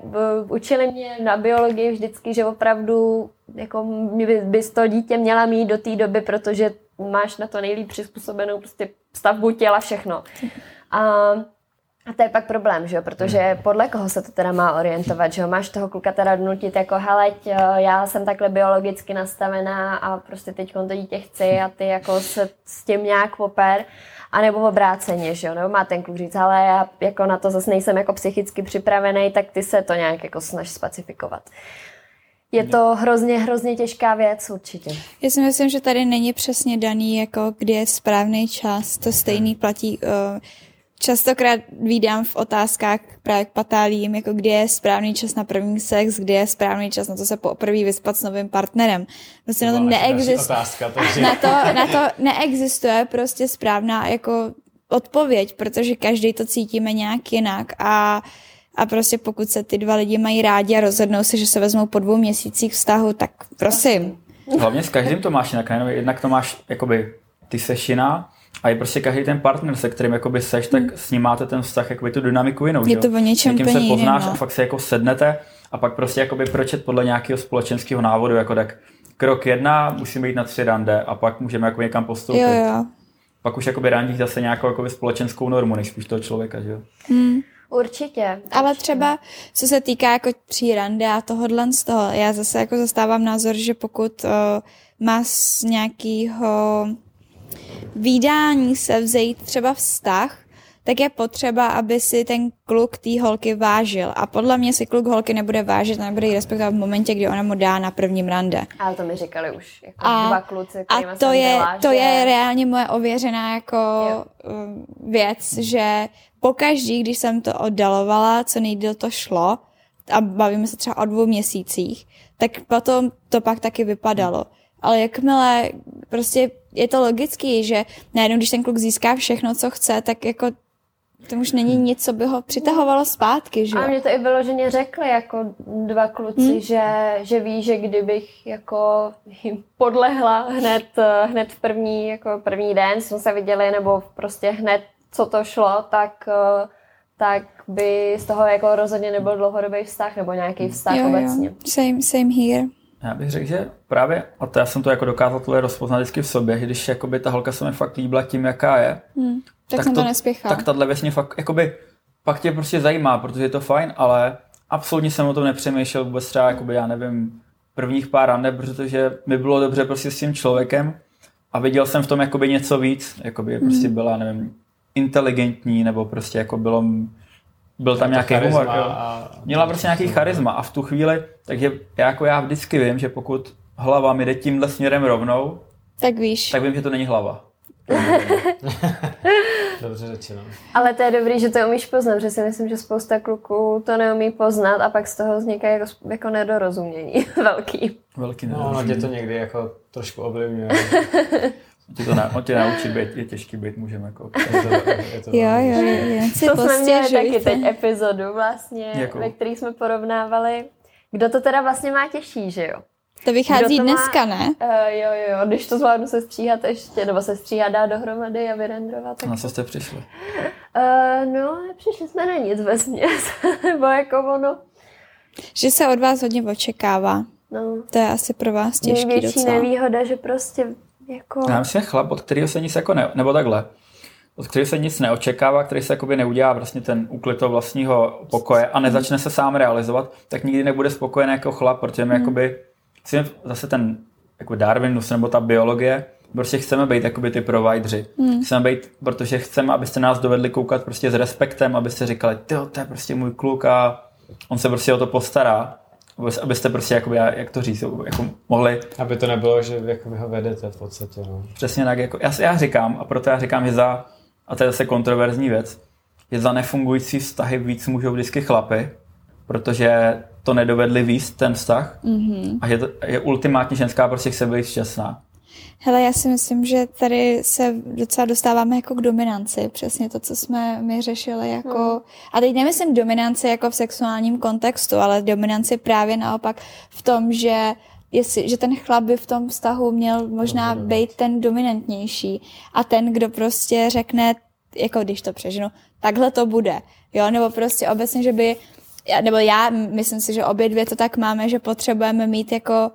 učili mě na biologii vždycky, že opravdu jako by, bys to dítě měla mít do té doby, protože máš na to nejlíp přizpůsobenou prostě stavbu těla, všechno. A, a to je pak problém, že jo? protože podle koho se to teda má orientovat, že jo? máš toho kluka teda nutit jako heleď, já jsem takhle biologicky nastavená a prostě teď to dítě chci a ty jako se s tím nějak poper a nebo obráceně, že jo, nebo má ten kluk říct, ale já jako na to zase nejsem jako psychicky připravený, tak ty se to nějak jako snaž specifikovat. Je to hrozně, hrozně těžká věc určitě. Já si myslím, že tady není přesně daný, jako kdy je správný čas. To stejný platí uh, častokrát vídám v otázkách právě k patálím, jako kdy je správný čas na první sex, kdy je správný čas na to se poprvé vyspat s novým partnerem. Prostě to na to, neexistuje. na, to, na to neexistuje prostě správná jako odpověď, protože každý to cítíme nějak jinak a a prostě pokud se ty dva lidi mají rádi a rozhodnou se, že se vezmou po dvou měsících vztahu, tak prosím. Hlavně s každým to máš jinak, ne? jednak to máš jakoby ty sešina, a je prostě každý ten partner, se kterým jakoby seš, tak hmm. s ním máte ten vztah, jakoby tu dynamiku jinou. Je to o něčem Někým se poznáš a fakt se jako sednete a pak prostě jakoby pročet podle nějakého společenského návodu, jako tak krok jedna, musíme jít na tři rande a pak můžeme jako někam postoupit. Jo, jo. Pak už jakoby randíš zase nějakou jakoby společenskou normu, než spíš toho člověka, že jo? Hmm. Určitě. Ale třeba, co se týká jako tří rande a tohohle z toho, já zase jako zastávám názor, že pokud uh, má z nějakého výdání se vzejít třeba vztah, tak je potřeba, aby si ten kluk té holky vážil. A podle mě si kluk holky nebude vážit, nebude ji respektovat v momentě, kdy ona mu dá na prvním rande. Ale to mi říkali už jako a, dva kluci, A to je, byla, to že... je reálně moje ověřená jako jo. Um, věc, že pokaždý, když jsem to oddalovala, co nejdíl to šlo, a bavíme se třeba o dvou měsících, tak potom to pak taky vypadalo. Ale jakmile prostě je to logický, že najednou, když ten kluk získá všechno, co chce, tak jako to už není nic, co by ho přitahovalo zpátky, že A mě to i vyloženě řekli jako dva kluci, hmm. že, že ví, že kdybych jako jim podlehla hned, hned v první, jako první den, jsme se viděli, nebo prostě hned, co to šlo, tak tak by z toho jako rozhodně nebyl dlouhodobý vztah nebo nějaký vztah jo, obecně. Jo. Same, same here. Já bych řekl, že právě, a to já jsem to jako dokázal tohle rozpoznat vždycky v sobě, když jakoby ta holka se mi fakt líbila tím, jaká je, hmm, tak, tak jsem to, to nespěchal. Tak tahle věc mě fakt, jakoby, pak tě prostě zajímá, protože je to fajn, ale absolutně jsem o tom nepřemýšlel vůbec třeba, jakoby, já nevím, prvních pár rande, protože mi bylo dobře prostě s tím člověkem a viděl jsem v tom jakoby něco víc, jakoby hmm. prostě byla, nevím, inteligentní, nebo prostě jako bylo, byl tam nějaký humor. Jo. Měla prostě nějaký charisma a v tu chvíli, takže já, jako já vždycky vím, že pokud hlava mi jde tímhle směrem rovnou, tak víš. Tak vím, že to není hlava. Dobře řečeno. Ale to je dobrý, že to umíš poznat, protože si myslím, že spousta kluků to neumí poznat a pak z toho vzniká jako, jako nedorozumění velký. Velký nedorozumění. No, tě to někdy jako trošku ovlivňuje. Tě to na, on tě naučí být, je těžký být mužem. Jako. Je to, je to jo, jo, jen si To jsme měli taky teď epizodu vlastně, jako? ve které jsme porovnávali, kdo to teda vlastně má těžší, že jo? To vychází to dneska, má, ne? Uh, jo, jo, když to zvládnu se stříhat ještě, nebo se stříhat dát dohromady a vyrendrovat. Tak... Na co jste přišli? Uh, no, přišli jsme na nic ve směs, nebo jako ono. Že se od vás hodně očekává. No. To je asi pro vás těžký Největší docela. nevýhoda, že prostě jako... Já myslím, chlap, od kterého se nic jako ne, nebo takhle, od kterého se nic neočekává, který se jakoby neudělá vlastně ten úklid toho vlastního pokoje a nezačne se sám realizovat, tak nikdy nebude spokojený jako chlap, protože my hmm. jakoby, zase ten jako Darwinus nebo ta biologie, prostě chceme být jakoby ty provideri. Hmm. Chceme být, protože chceme, abyste nás dovedli koukat prostě s respektem, abyste říkali, ty to je prostě můj kluk a on se prostě o to postará abyste prostě, jakoby, jak to říct, jako mohli... Aby to nebylo, že jako vy ho vedete v podstatě. No. Přesně tak, jako, já, já říkám, a proto já říkám, že za, a to je zase kontroverzní věc, že za nefungující vztahy víc můžou vždycky chlapy, protože to nedovedli víc ten vztah mm-hmm. a je, to, je ultimátně ženská prostě chce být šťastná. Hele, já si myslím, že tady se docela dostáváme jako k dominanci, přesně to, co jsme my řešili jako, hmm. a teď nemyslím dominanci jako v sexuálním kontextu, ale dominanci právě naopak v tom, že jestli, že ten chlap by v tom vztahu měl možná být ten dominantnější a ten, kdo prostě řekne, jako když to přeženu, takhle to bude, jo, nebo prostě obecně, že by, nebo já myslím si, že obě dvě to tak máme, že potřebujeme mít jako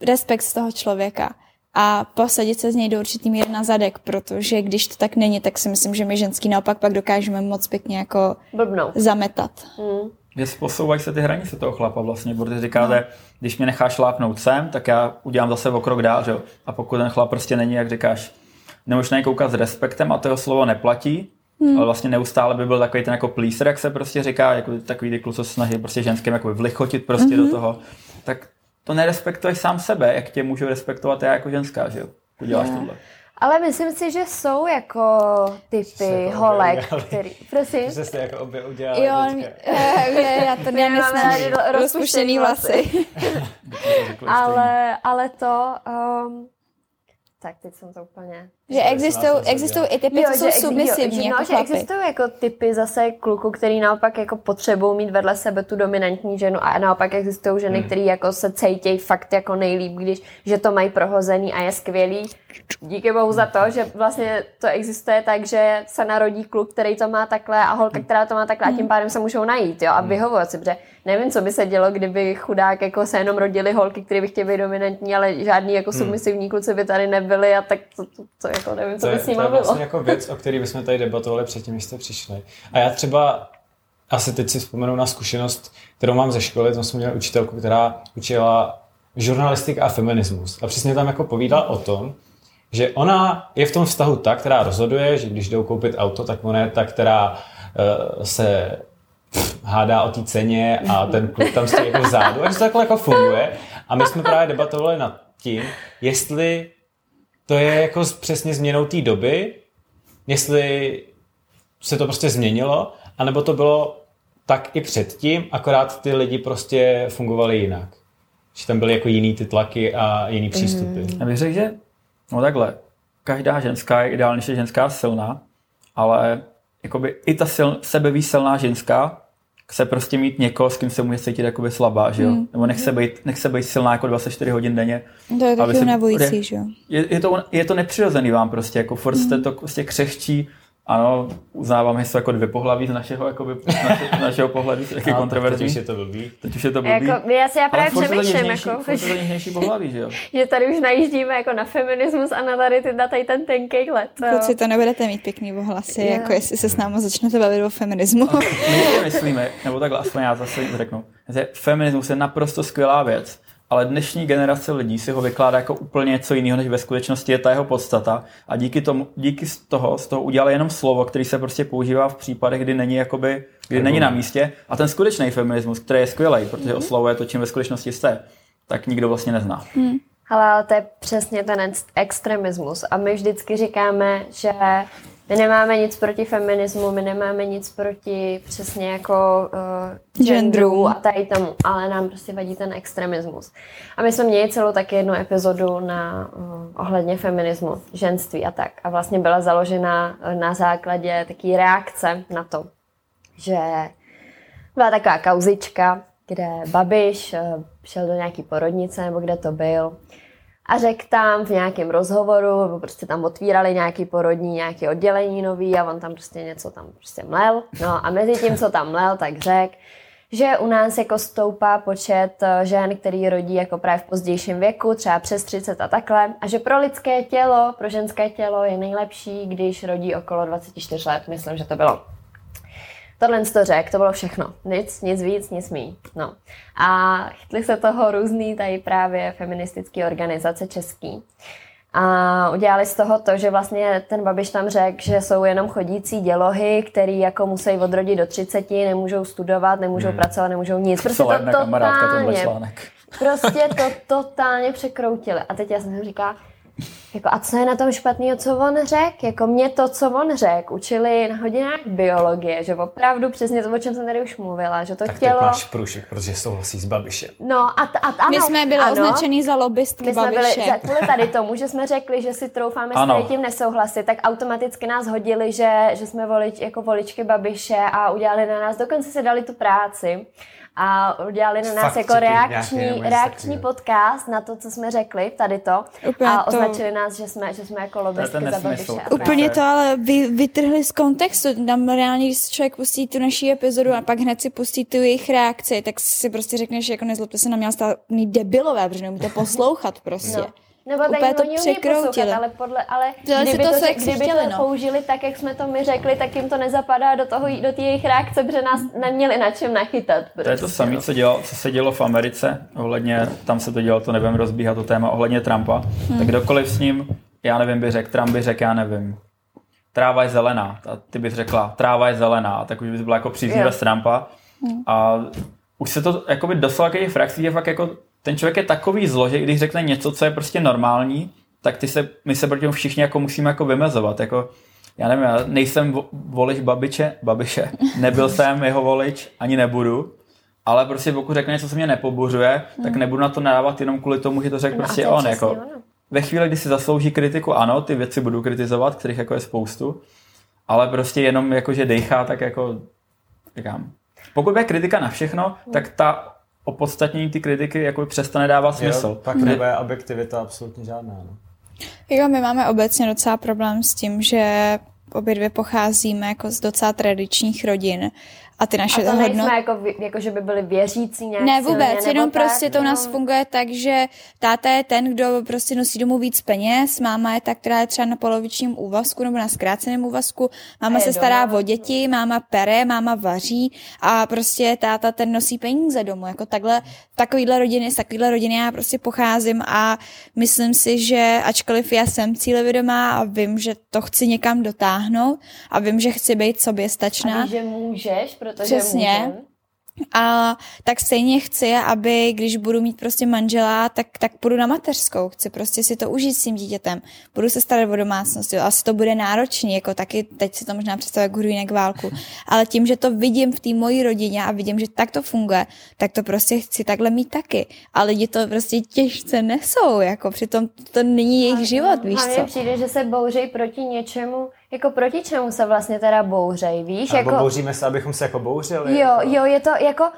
respekt z toho člověka a posadit se z něj do určitý míry na zadek, protože když to tak není, tak si myslím, že my ženský naopak pak dokážeme moc pěkně jako Blbnout. zametat. Mm. Posouvají se ty hranice toho chlapa vlastně, protože říkáte, no. když mě necháš šlápnout sem, tak já udělám zase o krok dál, že? a pokud ten chlap prostě není, jak říkáš, nemůžeš koukat s respektem a toho slovo neplatí, Hmm. Ale vlastně neustále by byl takový ten jako pleaser, jak se prostě říká, jako takový ty kluci se snaží prostě ženským jako vlichotit prostě mm-hmm. do mhm. toho. Tak to nerespektuješ sám sebe, jak tě můžu respektovat já jako ženská, že jo? Uděláš yeah. tohle. Ale myslím si, že jsou jako typy jako holek, který... Prosím? Že jste jako obě udělali Jo, je, já to nemyslím. Rozpuštěný vlasy. ale, ale to... Um, tak teď jsem to úplně... Že existují, existují i typy, co jsou submisivní, jako no, že existují jako typy zase kluku, který naopak jako potřebují mít vedle sebe tu dominantní ženu a naopak existují ženy, hmm. které jako se cítějí fakt jako nejlíp, když, že to mají prohozený a je skvělý. Díky bohu za to, že vlastně to existuje tak, že se narodí kluk, který to má takhle a holka, která to má takhle a tím hmm. pádem se můžou najít, jo, a hmm. vyhovovat si, protože nevím, co by se dělo, kdyby chudák jako se jenom rodili holky, které by chtěli být dominantní, ale žádný jako submisivní kluci by tady nebyli a tak to, to, to jako nevím, co to by s nimi bylo. To je vlastně jako věc, o které bychom tady debatovali předtím, než jste přišli. A já třeba asi teď si vzpomenu na zkušenost, kterou mám ze školy, tam jsem měl učitelku, která učila žurnalistik a feminismus. A přesně tam jako povídala o tom, že ona je v tom vztahu ta, která rozhoduje, že když jdou koupit auto, tak ona je ta, která uh, se hádá o té ceně a ten kluk tam stojí jako vzadu. A že to takhle jako funguje. A my jsme právě debatovali nad tím, jestli to je jako přesně změnou té doby, jestli se to prostě změnilo, anebo to bylo tak i předtím, akorát ty lidi prostě fungovali jinak. Že tam byly jako jiný ty tlaky a jiný mhm. přístupy. Já bych řekl, že no takhle, každá ženská je ideálně, že ženská silná, ale jakoby i ta sil, sebevýsilná ženská chce prostě mít někoho, s kým se může cítit jakoby slabá, že jo? Mm. Nebo nechce být, nechce být silná jako 24 hodin denně. To je taky unavující, že jo? Je, je, to, je to nepřirozený vám prostě, jako furt mm. jste to prostě křehčí ano, uznávám, že jsou jako dvě pohlaví z našeho, jakoby, naše, z našeho pohledu, taky kontroverzní. Teď už je to blbý. Teď už je to blbý. Jako, já si já právě Ale přemýšlím, jako, jako, že, pohlaví, že jo? že tady už najíždíme jako na feminismus a na tady, ty, na tady ten tenkej let. Kluci, to nebudete mít pěkný ohlasy, yeah. jako jestli se s námi začnete bavit o feminismu. My si myslíme, nebo takhle, aspoň já zase řeknu, že feminismus je naprosto skvělá věc, ale dnešní generace lidí si ho vykládá jako úplně něco jiného, než ve skutečnosti je ta jeho podstata. A díky, tomu, díky z toho, z toho udělali jenom slovo, který se prostě používá v případech, kdy není, jakoby, kdy není na místě. A ten skutečný feminismus, který je skvělý, protože oslavuje to, čím ve skutečnosti jste, tak nikdo vlastně nezná. Hmm. Ale to je přesně ten extremismus. A my vždycky říkáme, že my nemáme nic proti feminismu, my nemáme nic proti přesně jako uh, genderu a tady tomu, ale nám prostě vadí ten extremismus. A my jsme měli celou taky jednu epizodu na uh, ohledně feminismu, ženství a tak. A vlastně byla založena na základě takové reakce na to, že byla taková kauzička, kde Babiš uh, šel do nějaký porodnice, nebo kde to byl, a řekl tam v nějakém rozhovoru, nebo prostě tam otvírali nějaký porodní, nějaký oddělení nový a on tam prostě něco tam prostě mlel. No a mezi tím, co tam mlel, tak řekl, že u nás jako stoupá počet eh, žen, který rodí jako právě v pozdějším věku, třeba přes 30 a takhle, a že pro lidské tělo, pro ženské tělo je nejlepší, když rodí okolo 24 let, myslím, že to bylo. Tohle to řek, to bylo všechno. Nic, nic víc, nic míň. No. A chytli se toho různý tady právě feministické organizace český. A udělali z toho to, že vlastně ten Babiš tam řekl, že jsou jenom chodící dělohy, který jako musí odrodit do 30, nemůžou studovat, nemůžou hmm. pracovat, nemůžou nic. Prostě to totálně, prostě to totálně překroutili. A teď já jsem si říkala, jako, a co je na tom špatného, co on řekl? Jako mě to, co on řekl, učili na hodinách biologie, že opravdu přesně to, o čem jsem tady už mluvila, že to tak tělo... Tak máš průšek, protože souhlasí s Babišem. No a, t- a ano, My jsme byli ano, označený za lobbystky My jsme Babiše. byli, kvůli tady tomu, že jsme řekli, že si troufáme s tím nesouhlasit, tak automaticky nás hodili, že, že jsme volič, jako voličky Babiše a udělali na nás, dokonce se dali tu práci a udělali na nás Fakt, jako reakční, reakční podcast na to, co jsme řekli, tady to. Úplně a označili to... nás, že jsme, že jsme jako lobbystky za Babiše. Úplně to ale vy, vytrhli z kontextu. Tam reálně, když člověk pustí tu naší epizodu a pak hned si pustí tu jejich reakci, tak si prostě řekneš, jako nezlobte se na mě, stát debilové, protože neumíte poslouchat prostě. No. Nebo tady to překroutili. Ale, podle, ale Dělali kdyby, to, to, kdyby chtěli, to no. použili tak, jak jsme to my řekli, tak jim to nezapadá do toho, do té jejich reakce, protože nás neměli na čem nachytat. Prostě. To je to prostě, samé, no. co, dělo, co se dělo v Americe, ohledně, tam se to dělo, to nevím rozbíhat to téma, ohledně Trumpa. Hmm. Tak kdokoliv s ním, já nevím, by řekl, Trump by řekl, já nevím, tráva je zelená. A ty bys řekla, tráva je zelená, tak už bys byla jako příznivec Trumpa. Hmm. A už se to jakoby doslova těch frakcí je fakt jako ten člověk je takový zlo, že když řekne něco, co je prostě normální, tak ty se, my se proti všichni jako musíme jako vymezovat. Jako, já nevím, já nejsem volič Babiče, Babiše, nebyl jsem jeho volič, ani nebudu, ale prostě pokud řekne něco, co mě nepobuřuje, hmm. tak nebudu na to nadávat jenom kvůli tomu, že to řekl no, prostě on. Jako, ve chvíli, kdy si zaslouží kritiku, ano, ty věci budu kritizovat, kterých jako je spoustu, ale prostě jenom jako, že dejchá, tak jako, říkám, pokud je kritika na všechno, tak ta opodstatnění ty kritiky jako přestane dávat smysl. Jo, pak nebude objektivita absolutně žádná. No. Jo, my máme obecně docela problém s tím, že obě dvě pocházíme jako z docela tradičních rodin a ty naše a to hodnoty... jako, jako, že by byli věřící nějak Ne vůbec, silně, jenom tak, prostě to u nás funguje tak, že táta je ten, kdo prostě nosí domů víc peněz, máma je ta, která je třeba na polovičním úvazku nebo na zkráceném úvazku, máma se stará doma. o děti, máma pere, máma vaří a prostě táta ten nosí peníze domů, jako takhle, takovýhle rodiny, z takovýhle rodiny já prostě pocházím a myslím si, že ačkoliv já jsem cílevědomá a vím, že to chci někam dotáhnout a vím, že chci být soběstačná. A víš, že můžeš, protože Přesně. můžem. A tak stejně chci, aby když budu mít prostě manžela, tak, tak půjdu na mateřskou. Chci prostě si to užít s tím dítětem. Budu se starat o domácnost. Jo. Asi to bude náročný, jako taky teď si to možná představuje jako jinak válku. Ale tím, že to vidím v té mojí rodině a vidím, že tak to funguje, tak to prostě chci takhle mít taky. A lidi to prostě těžce nesou, jako přitom to není jejich život, víš co. A přijde, že se bouřejí proti něčemu, jako proti čemu se vlastně teda bouřej, víš? Nebo jako... bouříme se, abychom se jako bouřili. Jo, jako... jo, je to jako,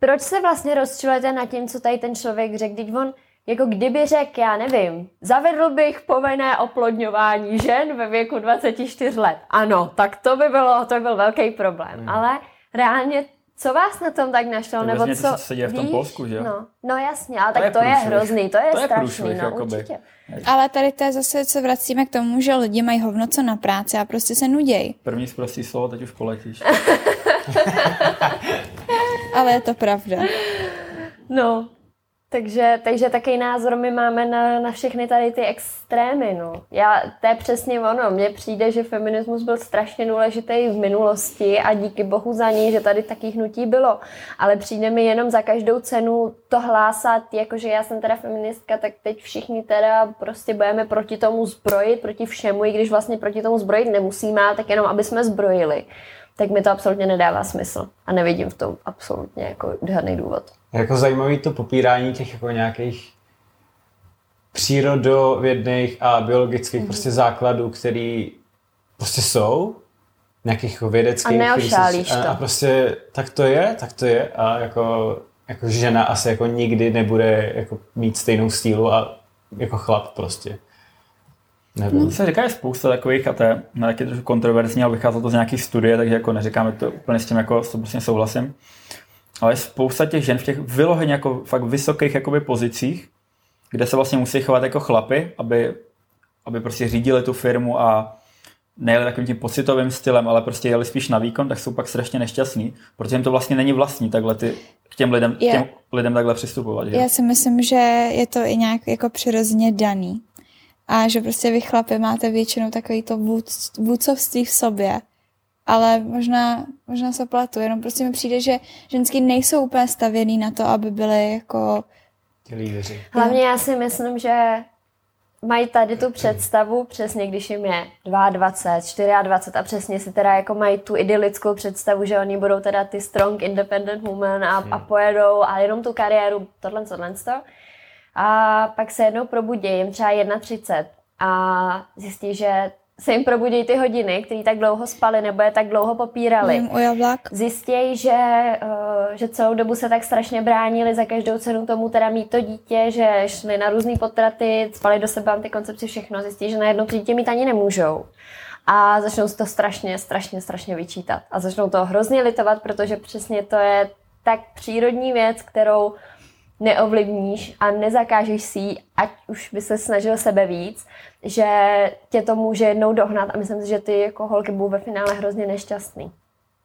proč se vlastně rozčilujete nad tím, co tady ten člověk řekl, když on jako kdyby řekl, já nevím, zavedl bych povinné oplodňování žen ve věku 24 let. Ano, tak to by bylo, to by byl velký problém. Hmm. Ale reálně co vás na tom tak našlo? To nebo co, se děje v tom Polsku, že No, no jasně, ale to tak je to průšvih. je hrozný, to je, to je strašný, průšvih, no jakoby. určitě. Ale tady to je zase, co vracíme k tomu, že lidi mají hovno co na práci a prostě se nudějí. První zprostý slovo, teď už poletíš. ale je to pravda. No, takže, takže takový názor my máme na, na všechny tady ty extrémy. No. Já, to je přesně ono. Mně přijde, že feminismus byl strašně důležitý v minulosti a díky bohu za ní, že tady taky hnutí bylo. Ale přijde mi jenom za každou cenu to hlásat, jakože já jsem teda feministka, tak teď všichni teda prostě budeme proti tomu zbrojit, proti všemu, i když vlastně proti tomu zbrojit nemusíme, tak jenom aby jsme zbrojili tak mi to absolutně nedává smysl. A nevidím v tom absolutně jako žádný důvod. Jako zajímavý to popírání těch jako nějakých přírodovědných a biologických mm. prostě základů, který prostě jsou, nějakých jako vědeckých. A neošálíš to. A prostě tak to je, tak to je a jako, jako žena asi jako nikdy nebude jako mít stejnou stílu a jako chlap prostě. Nevím. No. Se říká je spousta takových a to je taky trošku kontroverzní, ale vycházelo to z nějakých studie, takže jako neříkáme to úplně s tím jako s prostě souhlasím. Ale spousta těch žen v těch vyloženě jako fakt vysokých jakoby pozicích, kde se vlastně musí chovat jako chlapy, aby, aby prostě řídili tu firmu a nejeli takovým tím pocitovým stylem, ale prostě jeli spíš na výkon, tak jsou pak strašně nešťastní, protože jim to vlastně není vlastní takhle ty, k těm lidem, k těm lidem takhle přistupovat. Že? Já si myslím, že je to i nějak jako přirozeně daný a že prostě vy chlapi máte většinou takový to vůd, vůdcovství v sobě. Ale možná, možná se platu, jenom prostě mi přijde, že ženský nejsou úplně stavěný na to, aby byly jako... Hlavně já si myslím, že mají tady tu představu, přesně když jim je 22, 24 a přesně si teda jako mají tu idylickou představu, že oni budou teda ty strong independent women a, hmm. a pojedou a jenom tu kariéru, tohle, tohle, tohle a pak se jednou probudí, jim třeba 31 a zjistí, že se jim probudí ty hodiny, které tak dlouho spali nebo je tak dlouho popírali. Zjistí, že, uh, že celou dobu se tak strašně bránili za každou cenu tomu teda mít to dítě, že šli na různé potraty, spali do sebe antikoncepci, všechno. Zjistí, že najednou to dítě mít ani nemůžou. A začnou si to strašně, strašně, strašně vyčítat. A začnou to hrozně litovat, protože přesně to je tak přírodní věc, kterou neovlivníš a nezakážeš si ji, ať už by se snažil sebe víc, že tě to může jednou dohnat a myslím si, že ty jako holky budou ve finále hrozně nešťastný.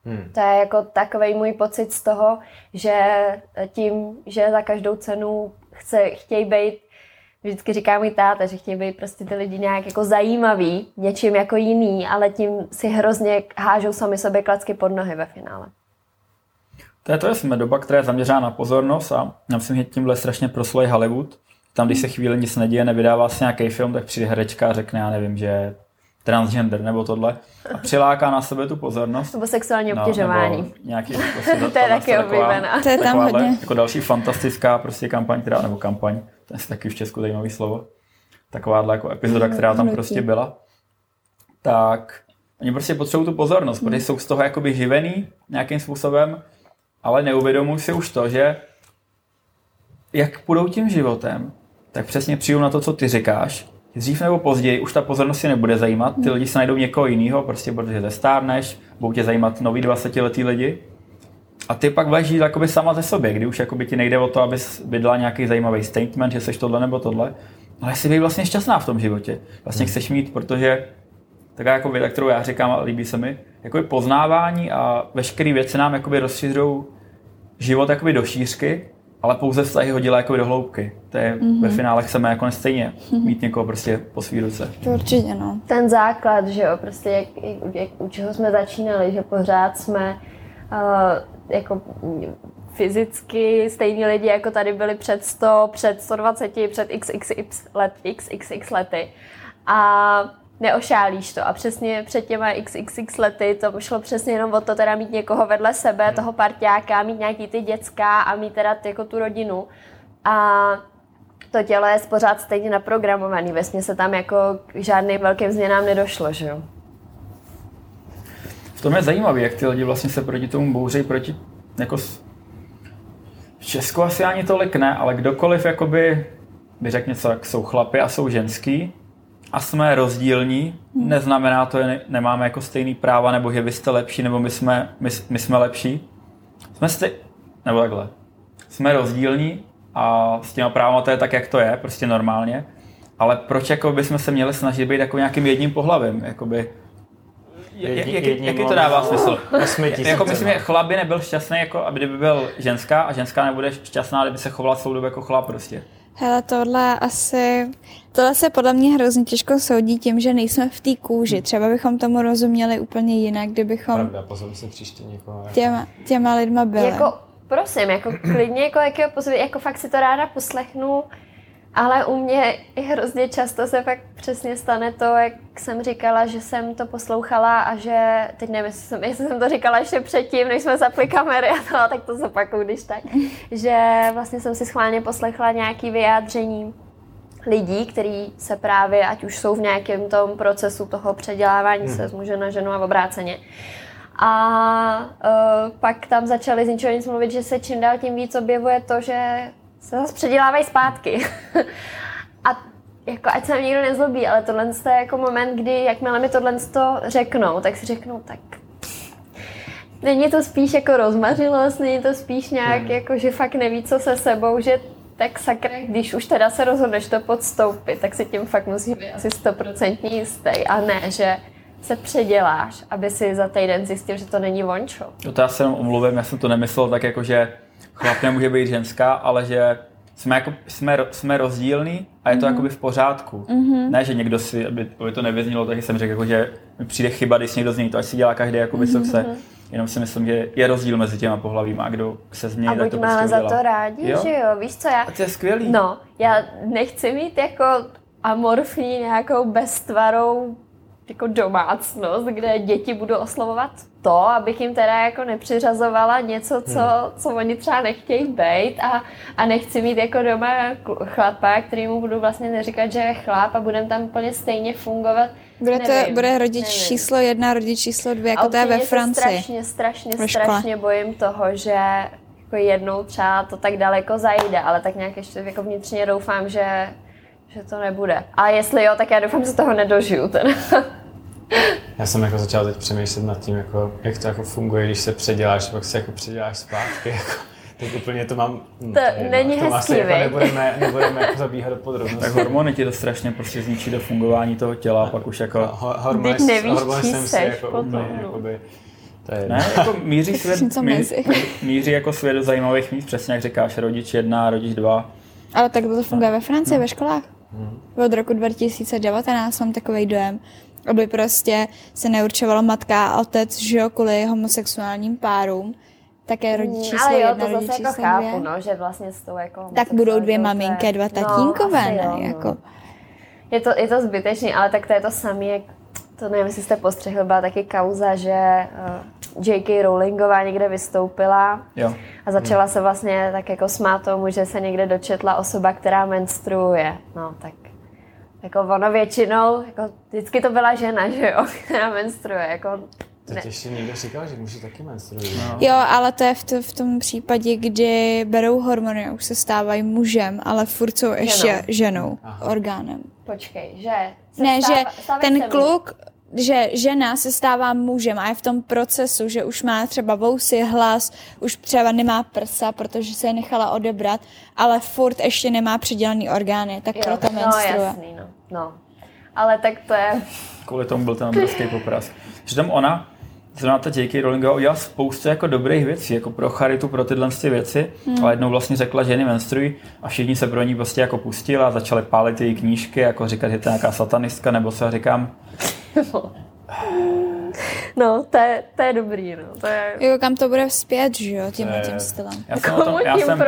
Hmm. To je jako takový můj pocit z toho, že tím, že za každou cenu chce, chtějí být, vždycky říká můj táta, že chtějí být prostě ty lidi nějak jako zajímavý, něčím jako jiný, ale tím si hrozně hážou sami sobě klacky pod nohy ve finále. To je, to je jsme doba, která je zaměřená na pozornost a já myslím, že tímhle strašně prosluje Hollywood. Tam, když se chvíli nic neděje, nevydává se nějaký film, tak přijde herečka a řekne, já nevím, že transgender nebo tohle a přiláká na sebe tu pozornost. Nebo sexuální obtěžování. No, nějaký, prostě to je taky oblíbená. To je tam hodně. Jako další fantastická prostě kampaň, která, nebo kampaň, to je taky v Česku zajímavý slovo, takováhle jako epizoda, která tam prostě byla, tak oni prostě potřebují tu pozornost, protože jsou z toho jakoby živený nějakým způsobem ale neuvědomuji si už to, že jak půjdou tím životem, tak přesně přijdu na to, co ty říkáš. Dřív nebo později už ta pozornost si nebude zajímat, ty lidi se najdou někoho jiného, prostě protože zestárneš, budou tě zajímat nový 20-letý lidi. A ty pak žít jakoby sama ze sobě, kdy už jakoby ti nejde o to, abys vydala nějaký zajímavý statement, že jsi tohle nebo tohle, ale jsi být vlastně šťastná v tom životě. Vlastně hmm. chceš mít, protože taková jako věda, kterou já říkám a líbí se mi, jakoby poznávání a veškeré věci nám jakoby rozšiřují život jakoby do šířky, ale pouze vztahy hodila jako do hloubky. To je mm-hmm. ve finále chceme jako stejně mm-hmm. mít někoho prostě po svý ruce. To určitě, no. Ten základ, že jo, prostě jak, jak, u čeho jsme začínali, že pořád jsme uh, jako fyzicky stejní lidi, jako tady byli před 100, před 120, před xxx let, xxx lety. A neošálíš to. A přesně před těma xxx lety to šlo přesně jenom o to teda mít někoho vedle sebe, hmm. toho parťáka, mít nějaký ty děcka a mít teda jako tu rodinu. A to tělo je pořád stejně naprogramovaný. Vesně se tam jako k žádným velkým změnám nedošlo, že jo? V tom je zajímavé, jak ty lidi vlastně se proti tomu bouřejí proti, jako v Česku asi ani tolik ne, ale kdokoliv jakoby by řekl něco, jak jsou chlapy a jsou ženský a jsme rozdílní, hmm. neznamená to, že nemáme jako stejný práva, nebo že vy jste lepší, nebo my jsme, my, my jsme lepší. Jsme stej... nebo takhle. Jsme rozdílní a s těma právama to je tak, jak to je, prostě normálně. Ale proč jako bychom se měli snažit být jako nějakým jedním pohlavem? Jakoby, Jedni, jaký, jaký to dává smysl? jako myslím, že chlap by nebyl šťastný, jako aby by byl ženská a ženská nebude šťastná, kdyby se chovala celou dobu jako chlap prostě. Hele, tohle asi, tohle se podle mě hrozně těžko soudí tím, že nejsme v té kůži. Hmm. Třeba bychom tomu rozuměli úplně jinak, kdybychom Pravda, pozor se příště někoho. Jako... Těma, těma lidma byli. Jako, prosím, jako klidně, jako, jakého pozor, jako fakt si to ráda poslechnu, ale u mě i hrozně často se fakt přesně stane to, jak jsem říkala, že jsem to poslouchala a že, teď nevím, jestli jsem, jestli jsem to říkala ještě předtím, než jsme zapli kamery a to, tak to zopakuju, když tak, že vlastně jsem si schválně poslechla nějaký vyjádření lidí, kteří se právě, ať už jsou v nějakém tom procesu toho předělávání hmm. se z muže na ženu a obráceně. A uh, pak tam začali z ničeho nic mluvit, že se čím dál tím víc objevuje to, že se zase předělávají zpátky. a jako, ať se nám nikdo nezlobí, ale tohle je jako moment, kdy jakmile mi tohle řeknou, tak si řeknou, tak Není to spíš jako rozmařilost, není to spíš nějak hmm. jako, že fakt neví, co se sebou, že tak sakra, když už teda se rozhodneš to podstoupit, tak si tím fakt musíš být asi stoprocentně jistý a ne, že se předěláš, aby si za týden zjistil, že to není vončo. No to já se jenom omluvím, já jsem to nemyslel tak jako, že chlap nemůže být ženská, ale že jsme, jako, jsme, jsme rozdílní a je to mm. jakoby v pořádku. Mm-hmm. Ne, že někdo si, aby, aby to nevyznělo, tak jsem řekl, jako, že mi přijde chyba, když někdo zní to, ať si dělá každý, jakoby, mm-hmm. co chce. Jenom si myslím, že je rozdíl mezi těma pohlavíma a kdo se změní, tak to máme prostě za to rádi, jo? že jo, víš co já... A to je skvělý. No, já nechci mít jako amorfní nějakou beztvarou jako domácnost, kde děti budou oslovovat to, abych jim teda jako nepřiřazovala něco, co, hmm. co oni třeba nechtějí být a, a nechci mít jako doma chlapa, kterýmu budu vlastně neříkat, že je chlap a budem tam úplně stejně fungovat. Bude, to, nevím, bude rodič nevím. číslo jedna, rodič číslo dvě, jako to je ve Francii. strašně, strašně, strašně bojím toho, že jako jednou třeba to tak daleko zajde, ale tak nějak ještě jako vnitřně doufám, že že to nebude. A jestli jo, tak já doufám, že toho nedožiju. Ten. Já jsem jako začal teď přemýšlet nad tím, jako, jak to jako funguje, když se předěláš, pak se jako předěláš zpátky. Jako. Teď úplně to mám... No, to, to není hezký, asi jako nebudeme, nebudeme jako zabíhat do podrobností. Tak hormony ti to strašně prostě zničí do fungování toho těla, a pak už jako... Ho, hormony, Teď nevíš, hormony jsem si jako úplně, no. jakoby, to je ne, jako míří svět, míří, míří jako svět do zajímavých míst, přesně jak říkáš, rodič jedna, rodič dva. Ale tak to funguje ve Francii, no. ve školách. Hmm. Od roku 2019 mám takový dojem, aby prostě se neurčovalo matka a otec, že jo, kvůli homosexuálním párům, také rodič mm, číslo Ale jo, jedna, to zase jako chápu, no, že vlastně s tou jako Tak budou dvě maminky a dva no, tatínkové, no, ne, jako. Je to, je to zbytečný, ale tak to je to samé, jak to nevím, jestli jste postřehli, byla taky kauza, že uh, J.K. Rowlingová někde vystoupila jo. a začala se vlastně tak jako smát tomu, že se někde dočetla osoba, která menstruuje. No, tak jako ono většinou, jako vždycky to byla žena, že jo, která menstruuje, jako Teď ještě někdo říkal, že muži taky menstruují. No. Jo, ale to je v, to, v tom případě, kdy berou hormony a už se stávají mužem, ale furt jsou ještě ženou, ženou orgánem. Počkej, že? Ne, stáva, že ten kluk, že žena se stává mužem a je v tom procesu, že už má třeba vousy, hlas, už třeba nemá prsa, protože se je nechala odebrat, ale furt ještě nemá přidělený orgány, tak jo, proto no, menstruje. No jasný, no. no. Ale tak to je... Kvůli tomu byl ten obrovský popras. Že tam ona, zrovna ta J.K. Rowlingová udělala spoustu jako dobrých věcí, jako pro charitu, pro tyhle věci, hmm. ale jednou vlastně řekla, že ženy menstruují a všichni se pro ní prostě jako pustili a začali pálit její knížky, jako říkat, že to je nějaká satanistka, nebo co říkám, No, to je, to je dobrý, no. To je... Jo, kam to bude vzpět, že jo, tím je... tím stylem. Já jsem Komu já tím jsem...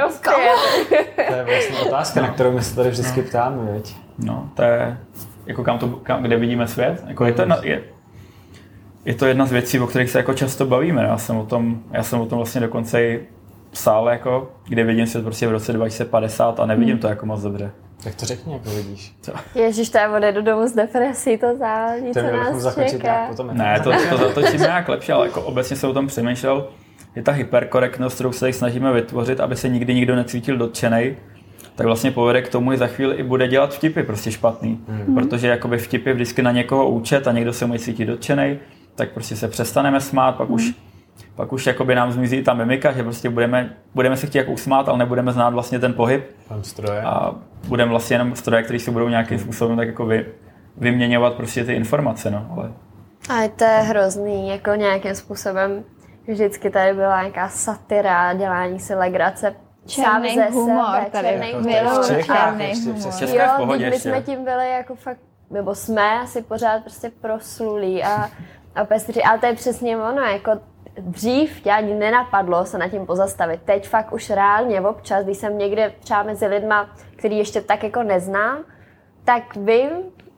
To je vlastně otázka, na kterou my se tady vždycky no. ptáme, veď? No, to je, jako kam to, kam, kde vidíme svět. Jako je, to jedna, je, je to jedna z věcí, o kterých se jako často bavíme. Já jsem o tom, já jsem o tom vlastně dokonce i psal, jako, kde vidím svět prostě v roce 2050 a nevidím hmm. to jako moc dobře. Tak to řekni, jako vidíš. Co? Ježíš, to je do domu z depresí, to zální, co nás čeká. Potom ne, to, to zatočíme nějak lepší, ale jako obecně se o tom přemýšlel. Je ta hyperkorektnost, kterou se snažíme vytvořit, aby se nikdy nikdo necítil dotčený. tak vlastně povede k tomu, že za chvíli i bude dělat vtipy prostě špatný. Mm. Protože jakoby vtipy vždycky na někoho účet a někdo se může cítit dotčený, tak prostě se přestaneme smát, pak mm. už pak už jakoby nám zmizí ta mimika, že prostě budeme, budeme se chtít jako usmát, ale nebudeme znát vlastně ten pohyb. Tam stroje. A budeme vlastně jenom stroje, které se budou nějakým způsobem tak jako vy, vyměňovat prostě ty informace, no. Ale... A to je hrozný, jako nějakým způsobem vždycky tady byla nějaká satira, dělání si legrace Černý humor sebe, tady černý jako humor. Černý humor. Jo, pohodě my jsme tím byli jako fakt, nebo jsme asi pořád prostě proslulí a, a pestří, ale to je přesně ono, jako dřív tě ani nenapadlo se nad tím pozastavit. Teď fakt už reálně občas, když jsem někde třeba mezi lidma, který ještě tak jako neznám, tak vím,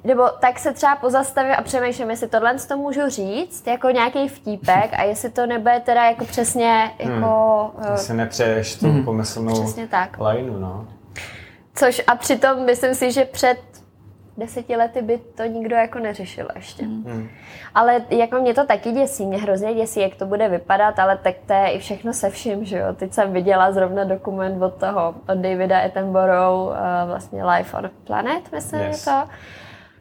nebo tak se třeba pozastavím a přemýšlím, jestli tohle to můžu říct, jako nějaký vtípek a jestli to nebude teda jako přesně jako... Hmm. Uh, jestli nepřeješ tu hmm. pomyslnou přesně tak. lineu, no. Což a přitom myslím si, že před deseti lety by to nikdo jako neřešil ještě. Hmm. Ale jako mě to taky děsí, mě hrozně děsí, jak to bude vypadat, ale tak to je i všechno se vším, že jo. Teď jsem viděla zrovna dokument od toho, od Davida Attenborough, uh, vlastně Life on Planet, myslím, yes. to.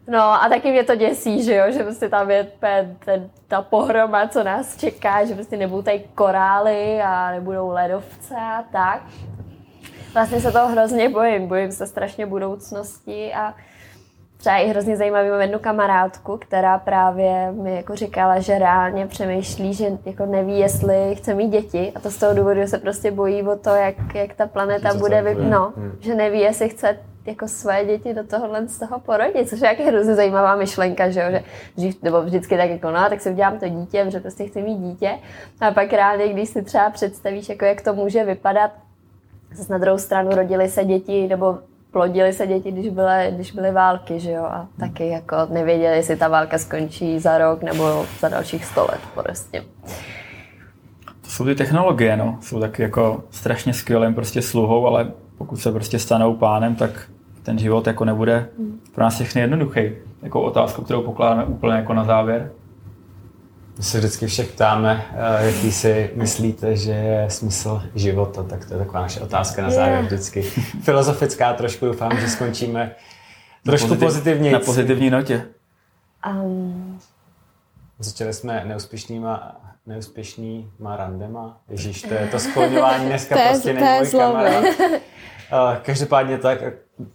No a taky mě to děsí, že jo, že prostě tam je ten, ten, ta pohroma, co nás čeká, že prostě nebudou tady korály a nebudou ledovce a tak. Vlastně se toho hrozně bojím, bojím se strašně budoucnosti a třeba i hrozně zajímavý mám jednu kamarádku, která právě mi jako říkala, že reálně přemýšlí, že jako neví, jestli chce mít děti a to z toho důvodu, že se prostě bojí o to, jak, jak ta planeta bude, vyp... no, hmm. že neví, jestli chce jako své děti do tohohle z toho porodit, což je jak hrozně zajímavá myšlenka, že, jo? že dřív, nebo vždycky tak jako, no, tak si udělám to dítě, že prostě chci mít dítě. A pak reálně, když si třeba představíš, jako jak to může vypadat, zase na druhou stranu rodily se děti, nebo plodili se děti, když byly, když byly války, že jo, a taky jako nevěděli, jestli ta válka skončí za rok nebo za dalších sto let prostě. To jsou ty technologie, no. Jsou taky jako strašně skvělým prostě sluhou, ale pokud se prostě stanou pánem, tak ten život jako nebude pro nás všechny jednoduchý. Jako otázku, kterou pokládáme úplně jako na závěr. My se vždycky všech ptáme, eh, jaký si myslíte, že je smysl života, tak to je taková naše otázka na závěr yeah. vždycky. Filozofická trošku, doufám, že skončíme trošku pozitiv, pozitivně. Na pozitivní notě. Um... Začali jsme neúspěšnýma, neúspěšnýma randema. Ježíš, to je to skloňování dneska to prostě není kamera. Každopádně tak,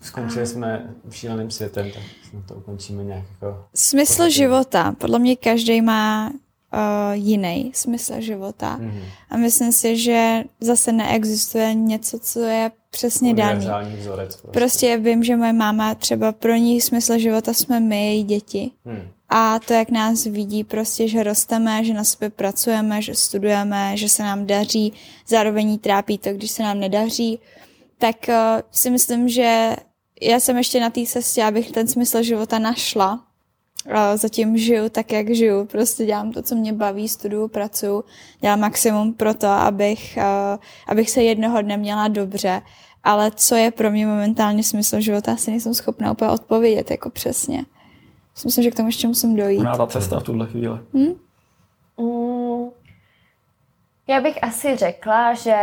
skončili jsme šíleným světem, tak to ukončíme nějak jako... Smysl pozitivně. života. Podle mě každý má uh, jiný smysl života. Mm-hmm. A myslím si, že zase neexistuje něco, co je přesně daný. Vzorec prostě. prostě vím, že moje máma třeba pro ní smysl života jsme my, její děti. Hmm. A to, jak nás vidí, prostě, že rosteme, že na sebe pracujeme, že studujeme, že se nám daří, zároveň trápí to, když se nám nedaří, tak uh, si myslím, že já jsem ještě na té cestě, abych ten smysl života našla. Zatím žiju tak, jak žiju. Prostě dělám to, co mě baví, studuju, pracuju, dělám maximum pro to, abych, abych se jednoho dne měla dobře. Ale co je pro mě momentálně smysl života, asi nejsem schopná úplně odpovědět jako přesně. Myslím, že k tomu ještě musím dojít. Má ta cesta v tuhle chvíli. Hmm? Mm, já bych asi řekla, že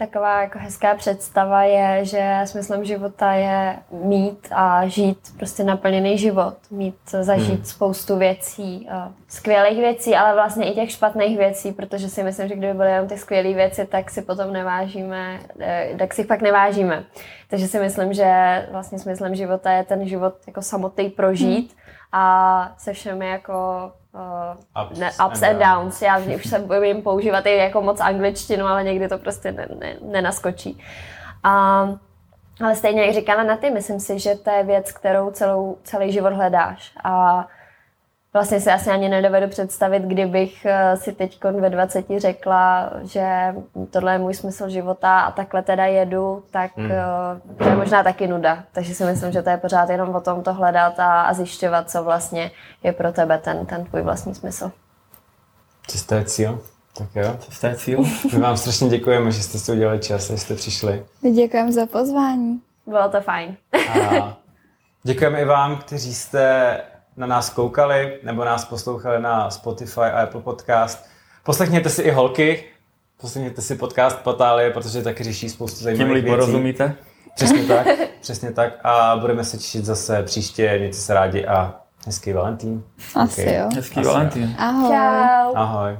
taková jako hezká představa je, že smyslem života je mít a žít prostě naplněný život, mít, zažít hmm. spoustu věcí, skvělých věcí, ale vlastně i těch špatných věcí, protože si myslím, že kdyby byly jenom ty skvělé věci, tak si potom nevážíme, eh, tak si fakt nevážíme. Takže si myslím, že vlastně smyslem života je ten život jako samotný prožít hmm. A se všemi jako uh, ups, ne, ups and, and downs. Já už se bojím používat i jako moc angličtinu, ale někdy to prostě ne, ne, nenaskočí. A, ale stejně, jak říkala na ty, myslím si, že to je věc, kterou celou, celý život hledáš. A Vlastně si asi ani nedovedu představit, kdybych eh, si teď ve 20 řekla, že tohle je můj smysl života a takhle teda jedu, tak hmm. Eh, to je možná taky nuda. Takže si myslím, že to je pořád jenom o tom to hledat a, a zjišťovat, co vlastně je pro tebe ten, ten tvůj vlastní smysl. Cesta je cíl. Tak jo. Cesta je cíl. My vám strašně děkujeme, že jste si udělali čas, že jste přišli. Děkujeme za pozvání. Bylo to fajn. A děkujeme i vám, kteří jste na nás koukali nebo nás poslouchali na Spotify a Apple Podcast. Poslechněte si i holky, poslechněte si podcast Patálie, protože taky řeší spoustu zajímavých Tím věcí. rozumíte? Přesně tak, přesně tak. A budeme se těšit zase příště. Mějte se rádi a hezký Valentín. Asi okay. jo. Hezký Valentín. Ahoj. Čau. Ahoj.